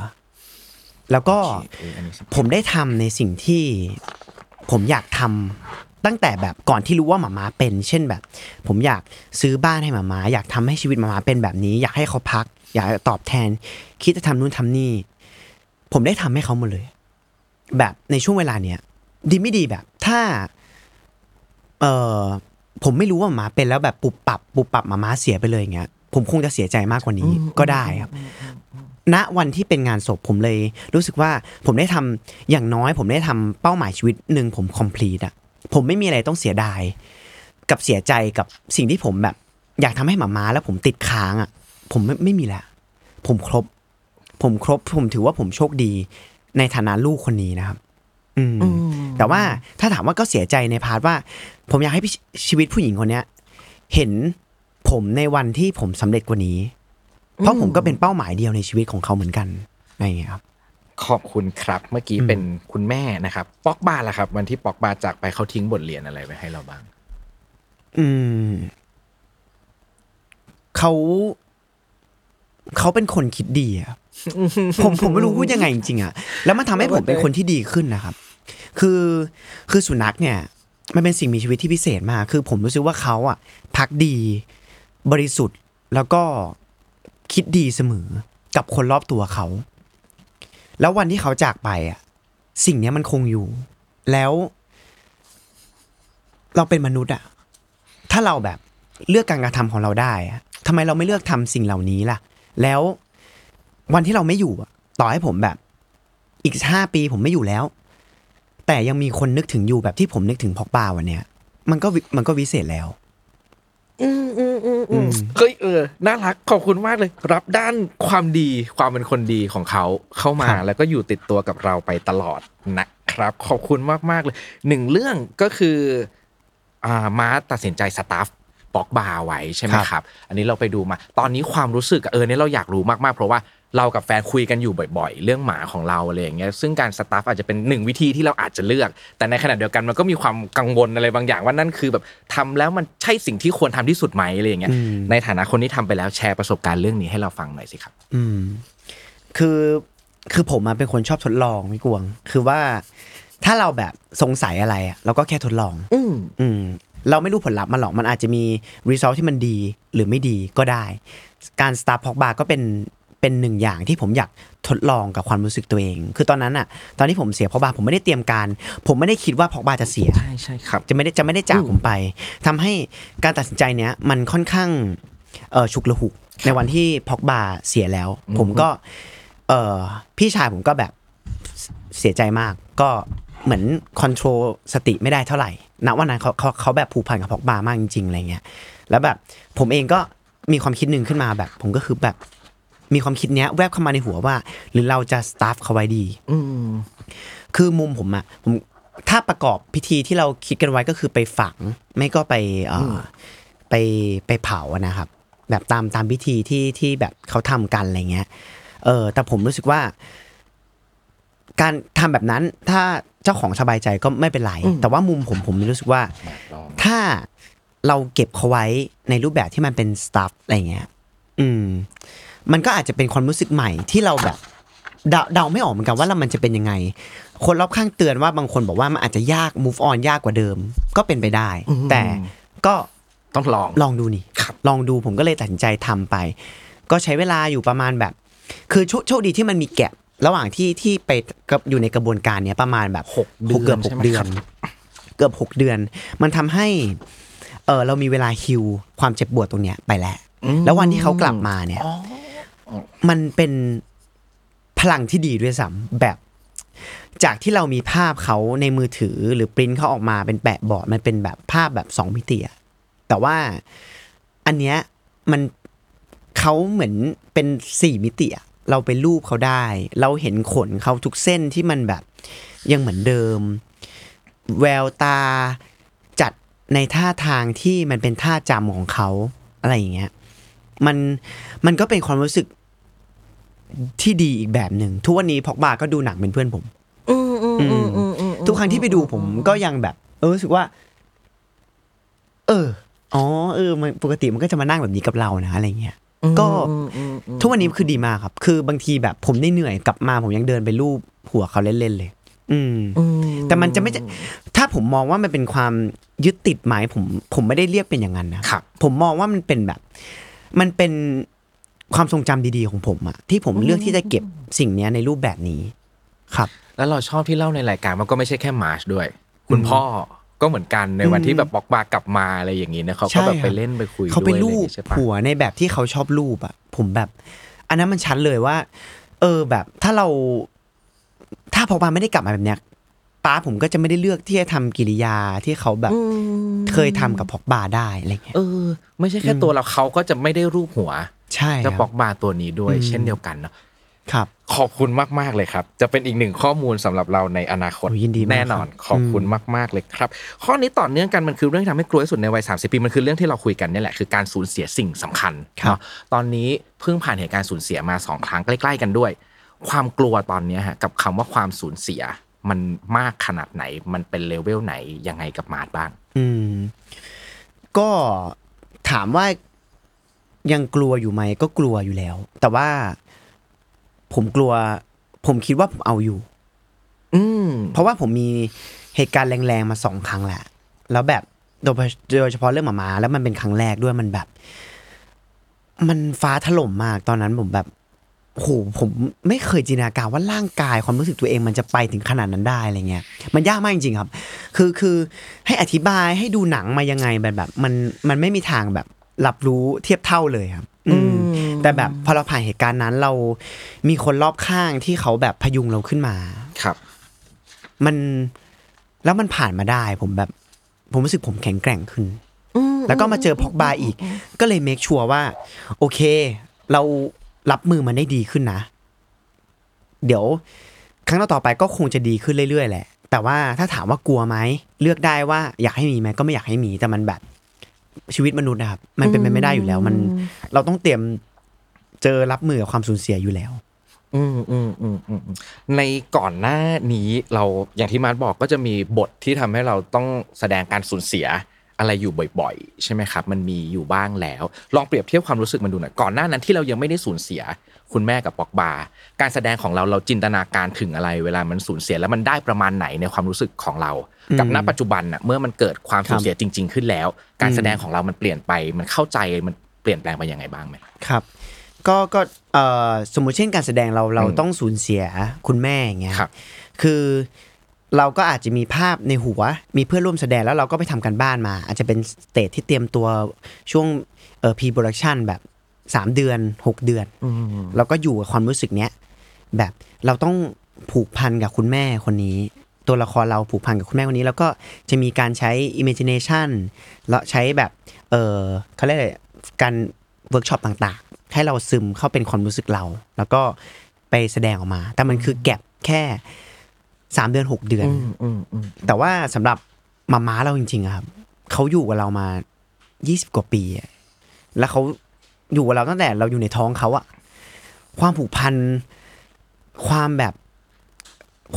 B: แล้วก็
C: โอเคเอออันนี้สำคัญ
B: ผมได้ทำในสิ่งที่ผมอยากทำตั้งแต่แบบก่อนที่รู้ว่าหมาม้าเป็น เช่นแบบ ผมอยากซื้อบ้านให้หมาม้าอยากทำให้ชีวิตหมาม้าเป็นแบบนี้ อยากให้เขาพัก อยากตอบแทน คิดจะทำนู่นทำนี่ ผมได้ทำให้เขาหมดเลย แบบในช่วงเวลาเนี้ยดีไม่ดีแบบ ถ้า เออผมไม่รู้ว่าหมาม้าเป็นแล้วแบบปุบปับปุบปับหมาม้าเสียไปเลยอย่างเงี้ยผมคงจะเสียใจมากกว่านี้ก็ได้ครับณวันที่เป็นงานศพผมเลยรู้สึกว่าผมได้ทำอย่างน้อย ผมได้ทำเป้าหมายชีวิตหนึ่งผมคอมพลีทอะผมไม่มีอะไรต้องเสียดาย กับเสียใจกับสิ่งที่ผมแบบ อยากทำให้หมาม้าแล้วผมติดค้างอะผมไม่ไม่มีแล้วผมครบ ผมครบ ผมถือว่าผมโชคดี ในฐานะลูกคนนี้นะครับ อืม แต่ว่าถ้าถามว่าก็เสียใจในพาร์ทว่า ผมอยากให้พี่ชีวิตผู้หญิงคนเนี้ย เห็นผมในวันที่ผมสำเร็จกว่านี้ เพราะผมก็เป็นเป้าหมายเดียวในชีวิตของเขาเหมือนกันอะไรอย่างเงี้ยครับ
C: ขอบคุณครับ เมื่อกี้เป็นคุณแม่นะครับ ปอกบาล่ะครับ วันที่ปอกบาจากไปเขาทิ้งบทเรียนอะไรไว้ให้เราบ้าง
B: อืมเขาเขาเป็นคนคิดดีอะ ผมผมไม่รู้พูดยังไงจริงๆอะแล้วมันทำให้ผมเป็นคนที่ดีขึ้นนะครับ คือคือสุนัขเนี่ย มันเป็นสิ่งมีชีวิตที่พิเศษมาก คือผมรู้สึกว่าเขาอะพักดีบริสุทธิ์แล้วก็คิดดีเสมอกับคนรอบตัวเขา แล้ววันที่เขาจากไปอะ สิ่งเนี้ยมันคงอยู่ แล้ว เราเป็นมนุษย์อะ ถ้าเราแบบเลือกการกระทำของเราได้อะทำไมเราไม่เลือกทำสิ่งเหล่านี้ล่ะ แล้ว วันที่เราไม่อยู่อะต่อให้ผมแบบ อีกห้าปีผมไม่อยู่แล้ว แต่ยังมีคนนึกถึงอยู่แบบที่ผมนึกถึงพอกบาวันเนี้ยมันก็วิมันก็วิเศษแล้ว
C: อืมอืมอืมอืม
B: อืม
C: เฮ้ยเออน่ารักขอบคุณมากเลย รับด้านความดีความเป็นคนดีของเขาเข้ามา
B: ครับ
C: แล้วก็อยู่ติดตัวกับเราไปตลอดนะครับ ขอบคุณมากๆเลยหนึ่งเรื่องก็คืออ่ามาตัดสินใจสตาฟปอกบาร์ไว้ใช่ไหมครับ อันนี้เราไปดูมา ตอนนี้ความรู้สึกอะเออเนี่ยเราอยากรู้มากๆ เพราะว่า เรากับแฟนคุยกันอยู่บ่อย ๆ เรื่องหมาของเราอะไรอย่างเงี้ยซึ่งการสตาฟอาจจะเป็นหนึ่งวิธีที่เราอาจจะเลือก แต่ในขณะเดียวกันมันก็มีความกังวลอะไรบางอย่างว่านั่นคือแบบทำแล้วมันใช่สิ่งที่ควรทำที่สุดไหมอะไรอย่างเงี้ย
B: อืม
C: ในฐานะคนที่ทำไปแล้วแชร์ประสบการณ์เรื่องนี้ให้เราฟังหน่อยสิครับ
B: อืมคือคือผมอะเป็นคนชอบทดลองพี่กวง คือว่าถ้าเราแบบสงสัยอะไรอะเราก็แค่ทดลอง
C: อืม
B: อืมเราไม่รู้ผลลัพธ์มันหรอก มันอาจจะมี result ที่มันดีหรือไม่ดีก็ได้ การ start พอกบาก็เป็น เป็นหนึ่งอย่างที่ผมอยากทดลองกับความรู้สึกตัวเอง คือตอนนั้นอะตอนที่ผมเสียพอกบาผมไม่ได้เตรียมการ ผมไม่ได้คิดว่าพอกบาจะเสีย
C: ใช่ใช่ครับ
B: จะไม่ได้จะไม่ได้จากผมไปทำให้การตัดสินใจเนี้ยมันค่อนข้างเออฉุกละหุกในวันที่พอกบาเสียแล้ว ผมก็เออพี่ชายผมก็แบบเสียใจมาก ก็เหมือนคอนโทรลสติไม่ได้เท่าไหร่ณวันนั้นเขาเขาเขาแบบผูกพันกับพอกบามากจริงๆอะไรเงี้ยแล้วแบบผมเองก็มีความคิดหนึ่งขึ้นมาแบบ ผมก็คือแบบ มีความคิดเนี้ยแวบเข้ามาในหัวว่า หรือเราจะสตาฟเขาไว้ดี
C: อืม
B: คือมุมผมอะผมถ้าประกอบพิธีที่เราคิดกันไว้ก็คือไปฝัง ไม่ก็ไปเอ่ออไปไปเผาอะนะครับ แบบตามตามพิธีที่ที่แบบเขาทำกันอะไรเงี้ย เออ แต่ผมรู้สึกว่า การทำแบบนั้น ถ้าเจ้าของสบายใจก็ไม่เป็นไรแต่ว่ามุมผมผมรู้สึกว่า
C: ลอง
B: ถ้าเราเก็บเขาไว้ในรูปแบบที่มันเป็นสตัฟอะไรเงี้ย อืม มันก็อาจจะเป็นความรู้สึกใหม่ที่เราแบบเดาเดาไม่ออกเหมือนกันว่าแล้วมันจะเป็นยังไง คนรอบข้างเตือนว่าบางคนบอกว่ามันอาจจะยาก move on ยากกว่าเดิม ก็เป็นไปได้ แต่ก็
C: ต้องลอง
B: ลองดูนี่
C: ครับ
B: ลองดูผมก็เลยตัดสินใจทำไป ก็ใช้เวลาอยู่ประมาณแบบ คือโชโชคดีที่มันมีแกะระหว่างที่ที่ไปกับอยู่ในกระบวนการเนี้ยประมาณแบบ
C: หกเดือน
B: เกือบห
C: ใช่
B: ก
C: ไหม
B: เดือ
C: ครั
B: น
C: บ
B: เกือบหกเดือน มันทำให้ เออเรามีเวลาฮิวความเจ็บปวดตรงเนี้ยไปแล้ว แล้ววันที่เขากลับมาเนี่ย มันเป็นพลังที่ดีด้วยซ้ำแบบ จากที่เรามีภาพเขาในมือถือหรือปริ้นเขาออกมาเป็นแปะบอร์ดมันเป็นแบบภาพแบบสองมิติอะแต่ว่าอันเนี้ยมันเขาเหมือนเป็นสี่มิติอะเราไปรูปเขาได้ เราเห็นขนเขาทุกเส้นที่มันแบบ ยังเหมือนเดิม แววตาจัดในท่าทางที่มันเป็นท่าจำของเขาอะไรอย่างเงี้ย มันมันก็เป็นความรู้สึกที่ดีอีกแบบหนึ่งทุกวันนี้พอกบาก็ดูหนังเป็นเพื่อนผมทุกครั้งที่ไปดูผมก็ยังแบบ เออรู้สึกว่า เอออ๋อเออมันปกติมันก็จะมานั่งแบบนี้กับเรานะอะไรเงี้ยก็ทุกวันนี้คือดีมากครับ คือบางทีแบบผมได้เหนื่อยกลับมาผมยังเดินไปรูปหัวเขาเล่นๆเลย อืม แต่มันจะไม่จะถ้าผมมองว่ามันเป็นความยึดติดหมายผม ผมไม่ได้เรียกเป็นอย่างนั้นนะครับผมมองว่ามันเป็นแบบ มันเป็นความทรงจำดีๆของผมอะที่ผมเลือกที่จะเก็บสิ่งเนี้ยในรูปแบบนี้ ครับ
C: แล้วเราชอบที่เล่าในรายการมันก็ไม่ใช่แค่มาร์ชด้วย คุณพ่อก็เหมือนกันในวันที่แบบปอกบากลับมาอะไรอย่างนี้นะเขาก็แบบ
B: ใช่ครับ
C: ไปเล่นไปคุย
B: เขาไป
C: ด้วยอะไรอ
B: รู
C: ย่าง
B: ป
C: งี้ใช่ปะ
B: หัวในแบบที่เขาชอบรูปอะผมแบบ อันนั้นมันชัดเลยว่า เออแบบถ้าเรา ถ้าพอมาไม่ได้กลับมาแบบเนี้ย ป้าผมก็จะไม่ได้เลือกที่จะทำกิริยาที่เขาแบบ
C: อืม
B: เคยทำกับพอกบาได้อะไรเงี้ย
C: เออ ไม่ใช่แค่ตัวเราเขาก็จะไม่ได้รูปหัว
B: ใช่ค
C: เจะ
B: รับ
C: ปอกบาตัวนี้ด้วย
B: อืม
C: เช่นเดียวกันเนาะ
B: ครับ
C: ขอบคุณมาก ๆ เลยครับ จะเป็นอีกหนึ่งข้อมูลสำหรับเราในอนาคต
B: โอ้ยินดีมาก
C: แน่นอน
B: ครับ
C: ขอบคุณมาก ๆ เลยครับ ข้อนี้ต่อเนื่องกันมันคือเรื่องที่ทำให้กลัวที่สุดในวัย30ปีมันคือเรื่องที่เราคุยกันเนี่ยแหละคือการสูญเสียสิ่งสำคัญ
B: ครับ
C: เนาะตอนนี้เพิ่งผ่านเหตุการณ์สูญเสียมาสองครั้งใกล้ ๆ กันด้วย ความกลัวตอนเนี้ยฮะกับคำว่าความสูญเสีย มันมากขนาดไหน มันเป็นเลเวลไหนยังไงกับมาดบ้าง
B: อืม ก็ถามว่ายังกลัวอยู่ไหมก็กลัวอยู่แล้ว แต่ว่าผมกลัว ผมคิดว่าผมเอาอยู่
C: อืม
B: เพราะว่าผมมีเหตุการณ์แรงๆมาสองครั้งแหละ แล้วแบบโดยโดยเฉพาะเรื่องหมามาแล้วมันเป็นครั้งแรกด้วยมันแบบ มันฟ้าถล่มมากตอนนั้นผมแบบ โหผมไม่เคยจินตนาการว่าร่างกายความรู้สึกตัวเองมันจะไปถึงขนาดนั้นได้อะไรเงี้ยมันยากมากจริงๆครับ คือคือให้อธิบายให้ดูหนังมายังไงแบบแบบมันมันไม่มีทางแบบรับรู้เทียบเท่าเลยครับ อืม แต่แบบพอเราผ่านเหตุการณ์นั้นเรามีคนรอบข้างที่เขาแบบพยุงเราขึ้นมา
C: ครับ
B: มันแล้วมันผ่านมาได้ ผมแบบ ผมรู้สึกผมแข็งแกร่งขึ้น แล้วก็มาเจอพอกบาอีก ก็เลยเมคชัวร์ว่า โอเค เรา รับมือมันได้ดีขึ้นนะ เดี๋ยวครั้งต่อๆไปก็คงจะดีขึ้นเรื่อยๆแหละ แต่ว่าถ้าถามว่ากลัวไหมเลือกได้ว่าอยากให้มีไหมก็ไม่อยากให้มีแต่มันแบบชีวิตมนุษย์นะครับ มันเป็นไปไม่ได้อยู่แล้ว มันเราต้องเตรียมเจอรับมือกับความสูญเสียอยู่แล้ว
C: อืมอืมอืมอืมอืมในก่อนหน้านี้เราอย่างที่มาร์ทบอกก็จะมีบทที่ทำให้เราต้องแสดงการสูญเสีย อะไรอยู่บ่อยๆ ใช่ไหมครับ มันมีอยู่บ้างแล้ว ลองเปรียบเทียบความรู้สึกมันดูหน่อยก่อนหน้านั้นที่เรายังไม่ได้สูญเสีย คุณแม่กับปอกบา การแสดงของเราเราจินตนาการถึงอะไร เวลามันสูญเสียแล้วมันได้ประมาณไหนในความรู้สึกของเรา กับณปัจจุบันน่ะเมื่อมันเกิดความสูญเสียจริง ๆ ขึ้นแล้ว การแสดงของเรามันเปลี่ยนไป มันเข้าใจมันเปลี่ยนแปลงไปยังไงบ้างไหม
B: ครับ ก็ก็เอ่อสมมุติเช่นการแสดงเราเรา
C: อืม
B: ต้องสูญเสียคุณแม่อย่างเงี้ย
C: ครับ
B: คือ เราก็อาจจะมีภาพในหัว มีเพื่อนร่วมแสดงแล้วเราก็ไปทำการบ้านมา อาจจะเป็น stage ที่เตรียมตัวช่วงเอ่อ pre-production แบบ 3 เดือน 6 เดือนเราก็อยู่กับความรู้สึกเนี้ยแบบเราต้องผูกพันกับคุณแม่คนนี้ ตัวละครเราผูกพันกับคุณแม่คนนี้ แล้วก็จะมีการใช้ imagination แล้วใช้แบบเออเขาเรียกอะไรการเวิร์กช็อปต่างๆ ให้เราซึมเข้าเป็นความรู้สึกเรา แล้วก็ไปแสดงออกมา แต่มันคือ gap แค่ สามเดือนหกเดือน
C: อืมอืมอืม
B: แต่ว่าสำหรับมาม้าเราจริงๆอะครับเขาอยู่กับเรามา20กว่าปีอะแล้วเขาอยู่กับเราตั้งแต่เราอยู่ในท้องเขาอะความผูกพันความแบบ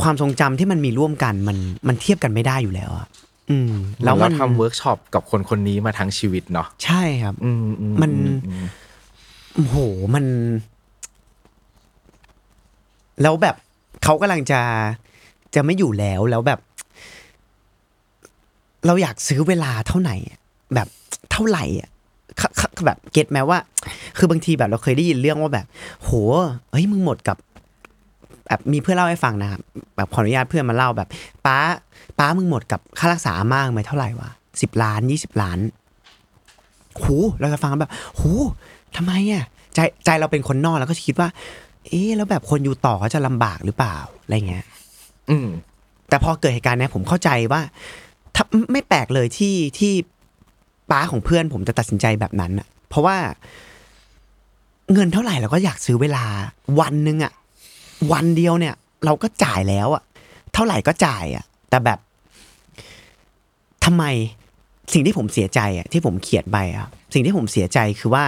B: ความทรงจำที่มันมีร่วมกันมันมันเทียบกันไม่ได้อยู่แล้วอะอืม
C: แล้
B: แล้วแล้ว
C: เรา
B: มัน
C: ทำเวิร์กช็อปกับคนคนนี้มาทั้งชีวิตเนาะ
B: ใช่ครับ
C: อืมอื
B: มมัน
C: อืม
B: โอ้โหมัน แล้วแบบเขากำลังจะ จะไม่อยู่แล้วแล้วแบบ เราอยากซื้อเวลาเท่าไหร่แบบเท่าไหร่อะแบบเก็ตไหมว่า คือบางทีแบบเราเคยได้ยินเรื่องว่าแบบ โหเฮ้ยมึงหมดกับแบบมีเพื่อนเล่าให้ฟังนะครับแบบขออนุญาตเพื่อนมาเล่าแบบ ป้า ป้ามึงหมดกับค่ารักษามากไหมเท่าไหร่วะสิบล้านยี่สิบล้านหูเราจะฟังแบบหูทำไมอะใจใจเราเป็นคนนอกแล้วก็คิดว่า เอ๊แล้วแบบคนอยู่ต่อเขาจะลำบากหรือเปล่าอะไรเงี้ย
C: อืม
B: แต่พอเกิดเหตุการณ์เนี้ยผมเข้าใจว่าถ้าไม่แปลกเลยที่ที่ป้าของเพื่อนผมจะตัดสินใจแบบนั้นอะ เพราะว่า เงินเท่าไหร่เราก็อยากซื้อเวลา วันหนึ่งอะ วันเดียวเนี่ย เราก็จ่ายแล้วอะ เท่าไหร่ก็จ่ายอะ แต่แบบทำไมสิ่งที่ผมเสียใจอะที่ผมเขียนไปอะสิ่งที่ผมเสียใจคือว่า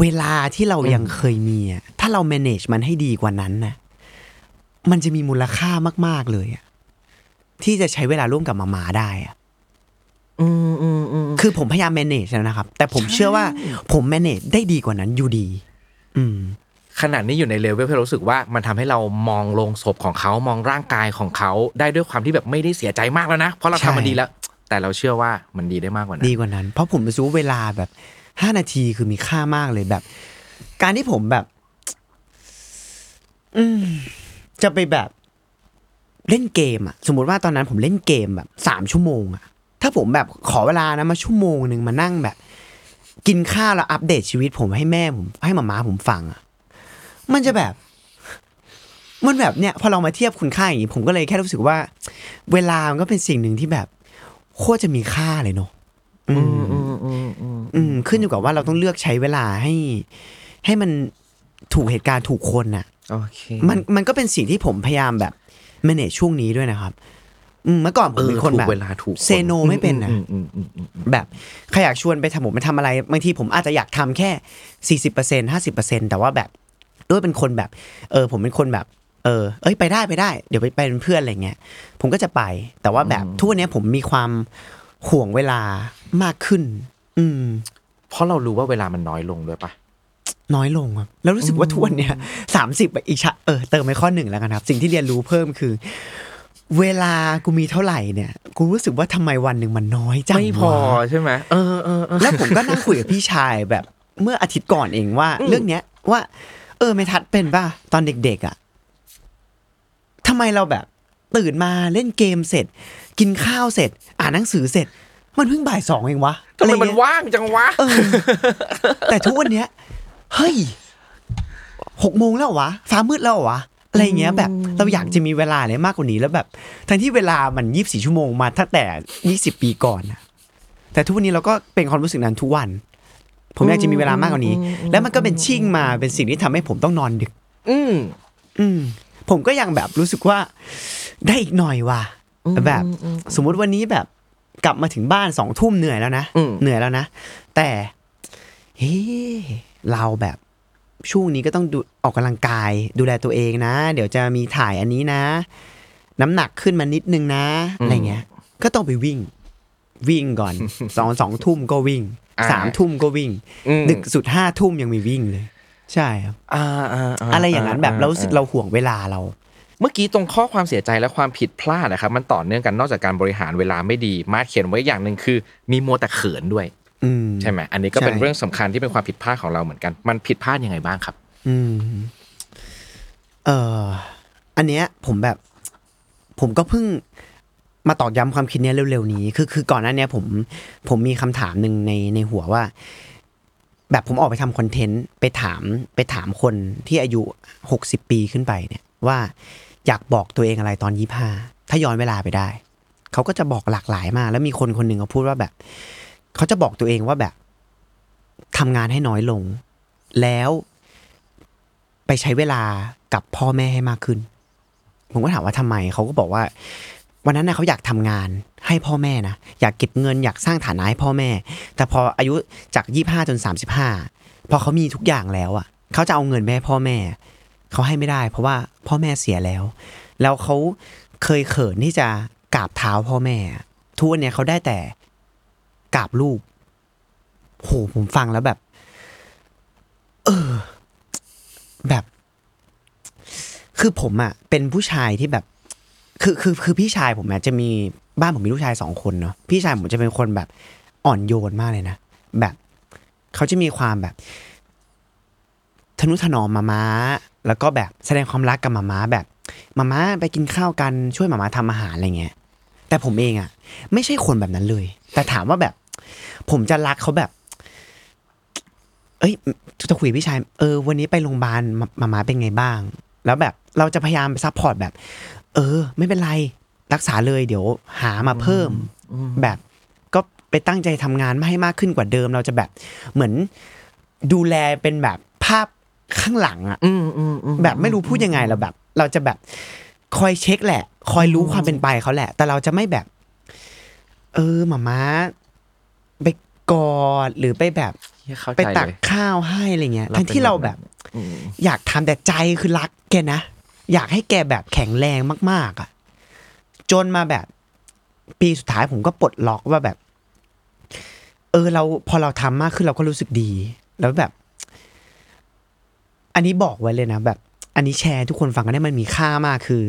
B: เวลาที่เรายังเคยมีอะถ้าเรา manage มันให้ดีกว่านั้นนะ มันจะมีมูลค่ามาก ๆเลยอะที่จะใช้เวลาร่วมกับมามาได้อะ
C: อืมอืมอืม
B: คือผมพยายาม manage แล้วนะครับ แต่ผมเชื่อว่าผม manage ได้ดีกว่านั้นอยู่ดี อืม
C: ขนาดนี้อยู่ในเลเวลที่เรารู้สึกว่ามันทำให้เรามองลงศพของเขามองร่างกายของเขาได้ด้วยความที่แบบไม่ได้เสียใจมากแล้วนะ เพราะเรา
B: ใช่
C: ทำมันดีแล้ว แต่เราเชื่อว่ามันดีได้มากกว่านั้น
B: ดีกว่านั้น เพราะผมรู้สึกว่าเวลาแบบห้านาทีคือมีค่ามากเลยแบบ การที่ผมแบบ อืม จะไปแบบเล่นเกมอะสมมุติว่าตอนนั้นผมเล่นเกมแบบสามชั่วโมงอะถ้าผมแบบขอเวลานะมาชั่วโมงหนึ่งมานั่งแบบ กินข้าวแล้วอัปเดตชีวิตผมให้แม่ผมให้มาม่าผมฟังอะมันจะแบบ มันแบบเนี่ย พอเรามาเทียบคุณค่าอย่างนี้ผมก็เลยแค่รู้สึกว่า เวลามันก็เป็นสิ่งหนึ่งที่แบบโคตรจะมีค่าเลยเนาะอืม
C: อืมอืมอืม
B: อืมขึ้นอยู่กับว่าเราต้องเลือกใช้เวลาให้ ให้มันถูกเหตุการณ์ถูกคนน่ะ
C: โอเค
B: มันมันก็เป็นสิ่งที่ผมพยายามแบบ manage ช่วงนี้ด้วยนะครับอืมเมื่อก่อนผมเป็นคน
C: ถู
B: แบ
C: ก
B: บ
C: เวลาถูก
B: เซโนไม่เป็นนะ
C: อืมอืมอืมอืม
B: แบบใครอยากชวนไปทำผมไปทำอะไรบางทีผมอาจจะอยากทำแค่สี่สิบเปอร์เซ็นห้าสิบเปอร์เซ็นแต่ว่าแบบด้วยเป็นคนแบบ เออ ผมเป็นคนแบบเออ เอ้ยไปได้ไปได้ เดี๋ยวไปไปเป็นเพื่อนอะไรเงี้ยผมก็จะไป แต่ว่าแบบทุกวันนี้ผมมีความห่วงเวลามากขึ้น อืม
C: เพราะเรารู้ว่าเวลามันน้อยลงด้วยปะ
B: น้อยลงครับแล้วรู้สึกว่าทุกวันเนี้ยสามสิบอีกชะเออเติมไปข้อหนึ่งแล้วกันครับ สิ่งที่เรียนรู้เพิ่มคือ เวลากูมีเท่าไหร่เนี่ย กูรู้สึกว่าทำไมวันหนึ่งมันน้อยจัง
C: ไม่พอ
B: วะ
C: ใช่ไหมเออเออเออ
B: แล้วผมก็นั่งคุยกับพี่ชายแบบเมื่ออาทิตย์ก่อนเองว่า
C: อืม
B: เรื่องเนี้ยว่า เออไม่ทัดเป็นป่ะตอนเด็กๆอะทำไมเราแบบตื่นมาเล่นเกมเสร็จ กินข้าวเสร็จ อ่านหนังสือเสร็จ มันเพิ่งบ่ายสองเองวะ
C: ทำไม
B: อะร
C: มัน
B: เงี้ย
C: ว่างจังวะ
B: เออแต่ทุกวันเนี้ย เฮ้ยหกโมงแล้วเหรอวะฟ้ามืดแล้วเหรอวะอะไรเงี้ยแบบเราอยากจะมีเวลาอะไรมากกว่านี้แล้วแบบทั้งที่เวลามันยี่สิบสี่ชั่วโมงมาตั้งแต่ยี่สิบปีก่อนนะแต่ทุกวันนี้เราก็เป็นความรู้สึกนั้นทุกวัน ผมอยากจะมีเวลามากกว่านี้ แล้วมันก็เป็นชิ่งมาเป็นสิ่งที่ทำให้ผมต้องนอนดึก
C: อืม
B: อืมผมก็ยังแบบรู้สึกว่าได้อีกหน่อยว่ะแบบ สมมุติวันนี้แบบกลับมาถึงบ้านสองทุ่มเหนื่อยแล้วนะ
C: อืม
B: เหนื่อยแล้วนะ แต่เฮ้ เราแบบช่วงนี้ก็ต้องดูออกกำลังกายดูแลตัวเองนะ เดี๋ยวจะมีถ่ายอันนี้นะ น้ำหนักขึ้นมานิดนึงนะอะไรเงี้ย ก็ต้องไปวิ่ง วิ่งก่อนสองสองทุ่มก็วิ่ง
C: อ่า
B: สามทุ่มก็วิ่ง
C: อืม
B: ดึกสุดห้าทุ่มยังมีวิ่งเลย ใช่ครับ
C: อ่าอ่า
B: อะไรอย่างนั้นแบบเรารู้สึกเราห่วงเวลาเรา
C: เมื่อกี้ตรงข้อความเสียใจและความผิดพลาดนะครับ มันต่อเนื่องกันนอกจากการบริหารเวลาไม่ดี มาร์คเขียนไว้อย่างหนึ่งคือ มีมัวแต่เขินด้วย
B: อืม
C: ใช่ไหมอันนี้ก็เป็น
B: ใช่
C: เรื่องสำคัญที่เป็นความผิดพลาดของเราเหมือนกัน มันผิดพลาดยังไงบ้างครับ
B: อืมเอ่ออันเนี้ยผมแบบ ผมก็เพิ่งมาตอกย้ำความคิดเนี้ยเร็วๆนี้ คือคือก่อนหน้าเนี้ยผมผมมีคำถามหนึ่งในในหัวว่า แบบผมออกไปทำคอนเทนต์ไปถามไปถามคนที่อายุหกสิบปีขึ้นไปเนี่ย ว่าอยากบอกตัวเองอะไรตอนยี่ห้าถ้าย้อนเวลาไปได้ เขาก็จะบอกหลากหลายมาก แล้วมีคนคนหนึ่งเขาพูดว่าแบบ เขาจะบอกตัวเองว่าแบบทำงานให้น้อยลง แล้วไปใช้เวลากับพ่อแม่ให้มากขึ้น ผมก็ถามว่าทำไมเขาก็บอกว่า วันนั้นนะเขาอยากทำงานให้พ่อแม่นะอยากเก็บเงินอยากสร้างฐานะให้พ่อแม่ แต่พออายุจากยี่ห้าจนสามสิบห้าพอเขามีทุกอย่างแล้วอะ เขาจะเอาเงินไปให้พ่อแม่ เขาให้ไม่ได้ เพราะว่าพ่อแม่เสียแล้ว แล้วเขาเคยเขินที่จะกราบเท้าพ่อแม่ ทุกวันเนี้ยเขาได้แต่ กราบลูกโหผมฟังแล้วแบบ เออ แบบ คือผมอะเป็นผู้ชายที่แบบ คือคือคือพี่ชายผมอะจะมีบ้านผมมีลูกชายสองคนเนาะพี่ชายผมจะเป็นคนแบบอ่อนโยนมากเลยนะแบบเขาจะมีความแบบ ทนุถนอมมาม้า แล้วก็แบบแสดงความรักกับมาม้าแบบมาม้าไปกินข้าวกันช่วยมาม้าทำอาหารอะไรเงี้ยแต่ผมเองอะไม่ใช่คนแบบนั้นเลย แต่ถามว่าแบบ ผมจะรักเขาแบบ เอ้ยจะคุยกับพี่ชายเออ วันนี้ไปโรงพยาบาลมามามาเป็นไงบ้าง แล้วแบบเราจะพยายาม support แบบ เออ ไม่เป็นไรรักษาเลยเดี๋ยวหามาเพิ่มแบบก็ไปตั้งใจทำงานไม่ให้มากขึ้นกว่าเดิม เราจะแบบเหมือนดูแลเป็นแบบภาพข้างหลังอะ
C: อืมอืมอืม
B: แบบไม่รู้พูดยังไงเราแบบ เราจะแบบคอยเช็คแหละ คอยรู้ความเป็นไปเขาแหละ แต่เราจะไม่แบบ เออหมาม้าไป กอดหรือไปแบบ
C: เหี้ยเข้า
B: ไป
C: ใจ
B: ตัก
C: เลย
B: ข้าวให้อะไรเงี้ย
C: เรา
B: ทั้งที่
C: เป็น
B: เรา
C: แบบ
B: แบ
C: นั้
B: บ
C: นอืม
B: อยากทำแต่ใจคือรักแกนะอยากให้แกแบบแข็งแรงมาก ๆ อะ จนมาแบบ ปีสุดท้ายผมก็ปลดล็อกว่าแบบ เออ เราพอเราทำมากขึ้นเราก็รู้สึกดี แล้วแบบ อันนี้บอกไว้เลยนะแบบ อันนี้แชร์ให้ทุกคนฟังกันได้มันมีค่ามากคือ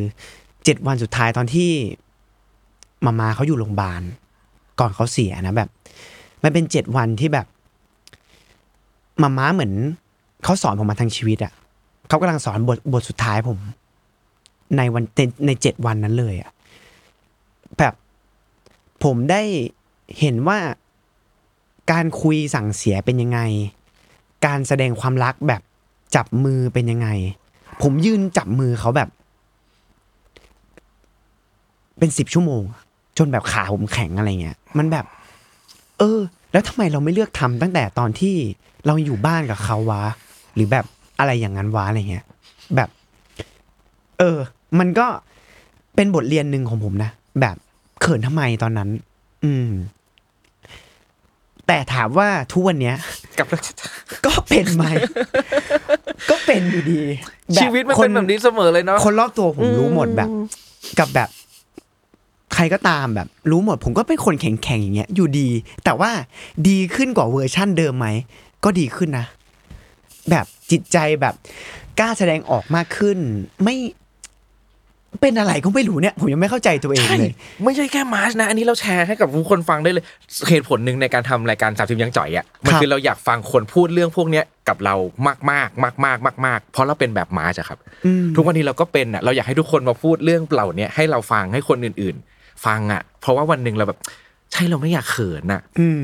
B: เจ็ดวันสุดท้ายตอนที่มามาเขาอยู่โรงพยาบาลก่อนเขาเสียนะแบบ มันเป็นเจ็ดวันที่แบบมาม้าเหมือนเขาสอนผมมาทั้งชีวิตอะเขากำลังสอนบทบทสุดท้ายผม ในวันในเจ็ดวันนั้นเลยอะแบบผมได้เห็นว่าการคุยสั่งเสียเป็นยังไง การแสดงความรักแบบจับมือเป็นยังไง ผมยืนจับมือเขาแบบ เป็นสิบชั่วโมง จนแบบขาผมแข็งอะไรเงี้ย มันแบบ เออ แล้วทำไมเราไม่เลือกทำตั้งแต่ตอนที่เราอยู่บ้านกับเขาวะ หรือแบบอะไรอย่างนั้นวะอะไรเงี้ย แบบ เออ มันก็เป็นบทเรียนหนึ่งของผมนะแบบเขินทำไมตอนนั้น อืม แต่ถามว่าทุกวันเนี้ย
C: กับ
B: ก็เป็นไหมก็เป็นอยู่ดีแบบ
C: ชีวิตมันเป็นแบบนี้เสมอเลยเนาะ
B: คนรอบตัวผมรู้หมดแบบ กับแบบใค รก็ตามแบบรู้หมด ผมก็เป็นคนแข็งๆอย่างเงี้ยอยู่ดี แต่ว่าดีขึ้นกว่าเวอร์ชั่นเดิมไหมก็ดีขึ้นนะ แบบจิตใจแบบกล้าแสดงออกมากขึ้น ไม่เป็นอะไรก็ไม่รู้เนี่ย ผมยังไม่เข้าใจตัวเอง
C: ใช่
B: เลย
C: ไม่ใช่แค่มาร์ชนะ อันนี้เราแชร์ให้กับทุกคนฟังได้เลยเหตุผลหนึ่งในการทำรายการสามสิบยังจ่อยอะมัน
B: ครับ
C: คือเราอยากฟังคนพูดเรื่องพวกเนี้ยกับเรามากมากมากมากมากมากๆเพราะเราเป็นแบบมาร์ชอะครับ
B: อืม
C: ทุกวันนี้เราก็เป็นอะเราอยากให้ทุกคนมาพูดเรื่องเหล่าเนี้ยให้เราฟังให้คนอื่นๆ ฟังอะ เพราะว่าวันหนึ่งเราแบบ ใช่เราไม่อยากเขินอะ
B: อืม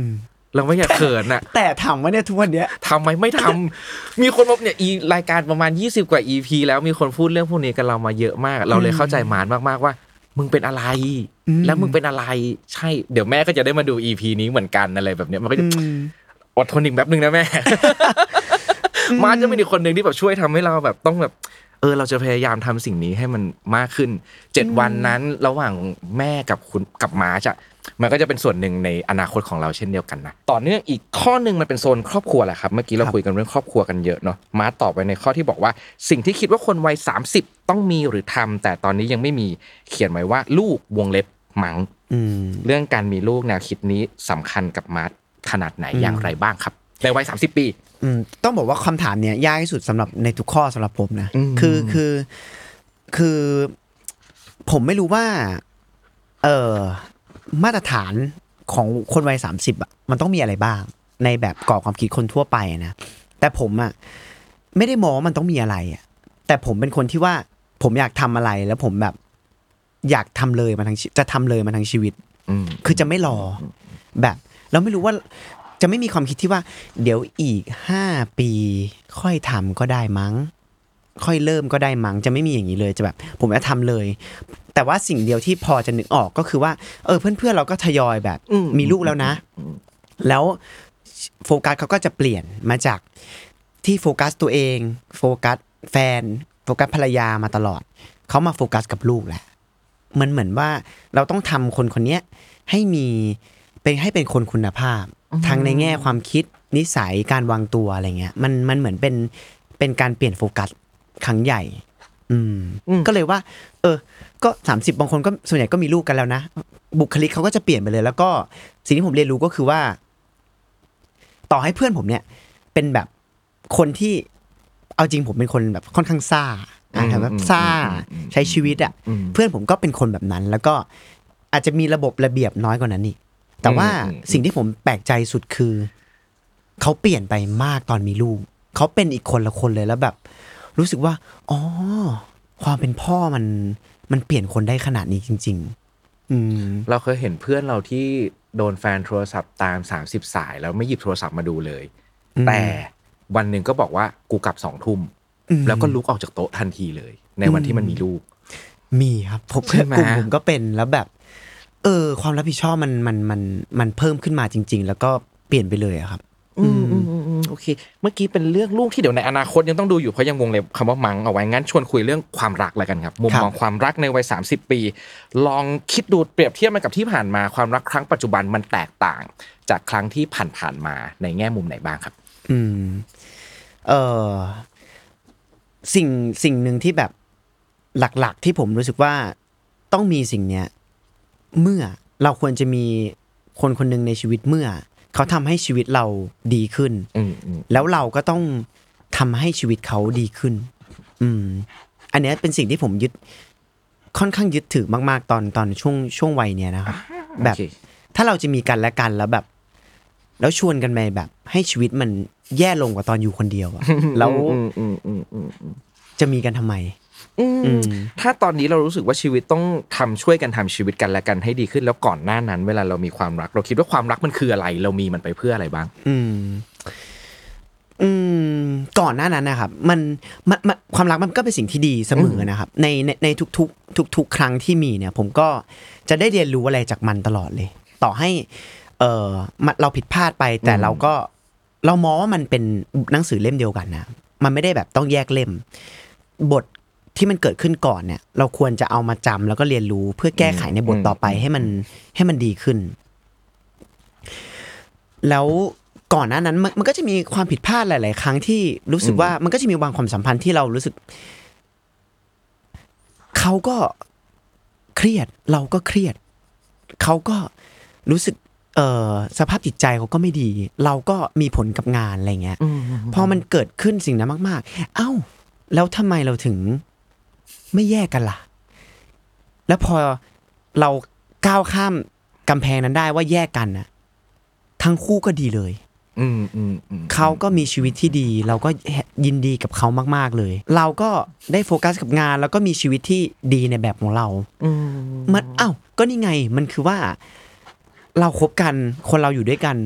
C: เราไม่อยากเขินอะ
B: แต่ถามว่าเนี่ยทุกวันเนี้ย
C: ทำไมไม่ทำมีคนมาเนี่ยอีรายการประมาณ 20 กว่า EP แล้วมีคนพูดเรื่องพวกนี้กับเรามาเยอะมาก เราเลยเข้าใจมานมากๆว่า มึงเป็นอะไร
B: อืม
C: แล้วมึงเป็นอะไร ใช่เดี๋ยวแม่ก็จะได้มาดู EP นี้เหมือนกันอะไรแบบเนี้ยมันก็จะ
B: อืม
C: อดทนอีกแป๊บหนึ่งนะแม่มาจะเป็นอีกคนหนึ่งที่แบบช่วยทำให้เราแบบต้องแบบ เออเราจะพยายามทำสิ่งนี้ให้มันมากขึ้นเจ็ดวันนั้นระหว่างแม่กับคุณกับมาจะมันก็จะเป็นส่วนหนึ่งในอนาคตของเราเช่นเดียวกันนะต่อเนื่องอีกข้อหนึ่งมันเป็นโซนครอบครัวแหละครับเมื่อกี้เรา
B: ครับ
C: คุยกันเรื่องครอบครัวกันเยอะเนาะมาตอบไปในข้อที่บอกว่า สิ่งที่คิดว่าคนวัย30 ต้องมีหรือทำแต่ตอนนี้ยังไม่มีเขียนไว้ว่าลูกวงเล็บมัง
B: อืม
C: เรื่องการมีลูกแนวคิดนี้สำคัญกับมาร์ทขนาดไหนอย่างไรบ้างครับ ในวัย30 ปี
B: อืม ต้องบอกว่าคำถามเนี้ยยากที่สุดสำหรับในทุกข้อสำหรับผมนะ
C: อืม
B: คือคือคือ ผมไม่รู้ว่า เออมาตรฐานของคนวัยสามสิบอะมันต้องมีอะไรบ้าง ในแบบกรอบความคิดคนทั่วไปนะแต่ผมอะไม่ได้มองว่ามันต้องมีอะไรอะแต่ผมเป็นคนที่ว่าผมอยากทำอะไรแล้วผมแบบ อยากทำเลยมาทั้งชีจะทำเลยมาทั้งชีวิต
C: อืม
B: คือจะไม่รอแบบ เราไม่รู้ว่า จะไม่มีความคิดที่ว่า เดี๋ยวอีกห้าปี ค่อยทำก็ได้มั้ง ค่อยเริ่มก็ได้มั้ง จะไม่มีอย่างนี้เลยจะแบบ ผมจะทำเลย แต่ว่าสิ่งเดียวที่พอจะนึกออกก็คือว่า เออ เพื่อนๆเราก็ทยอยแบบ
C: อืม
B: มีลูกแล้วนะ แล้วโฟกัสเขาก็จะเปลี่ยนมาจากที่โฟกัสตัวเอง โฟกัสแฟน โฟกัสภรรยามาตลอด เขามาโฟกัสกับลูกแหละมันเหมือนว่าเราต้องทำคนคนเนี้ยให้มีเป็นให้เป็นคนคุณภาพ ทั้งในแง่ความคิดนิสัยการวางตัวอะไรเงี้ย มันมันเหมือนเป็นเป็นการเปลี่ยนโฟกัสครั้งใหญ่อืม
C: อืม
B: ก็เลยว่า เออ ก็สามสิบบางคนก็ส่วนใหญ่ก็มีลูกกันแล้วนะ บุคลิกเขาก็จะเปลี่ยนไปเลย แล้วก็สิ่งที่ผมเรียนรู้ก็คือว่า ต่อให้เพื่อนผมเนี่ย เป็นแบบคนที่เอาจริงผมเป็นคนแบบค่อนข้างซ่าอะ
C: อืม
B: แบบ
C: อืม
B: ซ่า
C: อืมอืม
B: ใช้ชีวิตอะ
C: อืม
B: เพื่อนผมก็เป็นคนแบบนั้น แล้วก็อาจจะมีระบบระเบียบน้อยกว่านั้นอีก แต่ว่า
C: อืมอืม
B: สิ่งที่ผมแปลกใจสุดคือ เขาเปลี่ยนไปมากตอนมีลูก เขาเป็นอีกคนละคนเลยแล้วแบบ รู้สึกว่าอ๋อความเป็นพ่อมันมันเปลี่ยนคนได้ขนาดนี้จริง ๆ อืม
C: เราเคยเห็นเพื่อนเราที่โดนแฟนโทรศัพท์ตาม30สาย แล้วไม่หยิบโทรศัพท์มาดูเลย
B: อืม
C: แต่วันหนึ่งก็บอกว่ากูกลับสองทุ่ม
B: อืม
C: แล้วก็ลุกออกจากโต๊ะทันทีเลย ในวันที่มันมีลูก
B: มีครับผม
C: ใช่ไหม
B: กลุ่มผมก็เป็นแล้วแบบ เออ ความรับผิดชอบมันมันมันมันเพิ่มขึ้นมาจริง ๆ แล้วก็เปลี่ยนไปเลยอะครับ
C: อืมอืมอืมอืมโอเค เมื่อกี้เป็นเรื่องลูกที่เดี๋ยวในอนาคตยังต้องดูอยู่เพราะยังวงเล็บคำว่ามังเอาไว้งั้นชวนคุยเรื่องความรักแล้วกันครับมุม
B: ครับ
C: มองความรักในวัย 30 ปี ลองคิดดูเปรียบเทียบมันกับที่ผ่านมาความรักครั้งปัจจุบันมันแตกต่าง จากครั้งที่ผ่านๆมาในแง่มุมไหนบ้างครับ
B: อืม เออสิ่งสิ่งหนึ่งที่แบบหลักๆ ที่ผมรู้สึกว่าต้องมีสิ่งเนี้ย เมื่อเราควรจะมีคนคนหนึ่งในชีวิตเมื่อ เขาทำให้ชีวิตเราดีขึ้น
C: อืมอืม
B: แล้วเราก็ต้องทำให้ชีวิตเขาดีขึ้น อืม อันเนี้ยเป็นสิ่งที่ผมยึด ค่อนข้างยึดถือมาก ๆ ตอนตอนช่วงช่วงวัยเนี้ยนะครับแบบ
C: โอเค
B: ถ้าเราจะมีกันและกันแล้วแบบ แล้วชวนกันไปแบบ ให้ชีวิตมันแย่ลงกว่าตอนอยู่คนเดียวอะแล้ว
C: อืมอืมอืมอืมอืม
B: จะมีกันทำไม
C: อืม
B: อืม
C: ถ้าตอนนี้เรารู้สึกว่าชีวิตต้องทำช่วยกันทำชีวิตกันและกันให้ดีขึ้น แล้วก่อนหน้านั้น เวลาเรามีความรัก เราคิดว่าความรักมันคืออะไร เรามีมันไปเพื่ออะไรบ้าง
B: อืมอืมก่อนก่อนหน้านั้นนะครับมันมันมันความรักมันก็เป็นสิ่งที่ดีเสมอนะครับ ในในในทุกๆ ทุก ๆ ครั้งที่มีเนี่ย ผมก็จะได้เรียนรู้อะไรจากมันตลอดเลย ต่อให้ เออมันเราผิดพลาดไป แต่เราก็เรามองว่ามันเป็นหนังสือเล่มเดียวกันนะมันไม่ได้แบบต้องแยกเล่ม บท ที่มันเกิดขึ้นก่อนเนี่ย เราควรจะเอามาจำแล้วก็เรียนรู้เพื่อแก้ไขในบทต่อไปให้มันให้มันดีขึ้น แล้วก่อนหน้านั้นมันมันก็จะมีความผิดพลาดหลาย ๆ ครั้งที่รู้สึกว่ามันก็จะมีบางความสัมพันธ์ที่เรารู้สึกเขาก็เครียด เราก็เครียดเขาก็รู้สึก เออสภาพจิตใจเขาก็ไม่ดี เราก็มีผลกับงานอะไรเงี้ยพอมันเกิดขึ้นสิ่งนั้นมาก ๆ เอ้า แล้วทำไมเราถึง ไม่แยกกันล่ะ แล้วพอเราก้าวข้ามกำแพงนั้นได้ว่าแยกกันนะทั้งคู่ก็ดีเลย
C: อืมอืมอืม
B: เขาก็มีชีวิตที่ดี เราก็ยินดีกับเขามากๆเลย เราก็ได้โฟกัสกับงาน แล้วก็มีชีวิตที่ดีในแบบของเรา
C: อืม
B: มันอ้าวก็นี่ไงมันคือว่า เราคบกันคนเราอยู่ด้วยกัน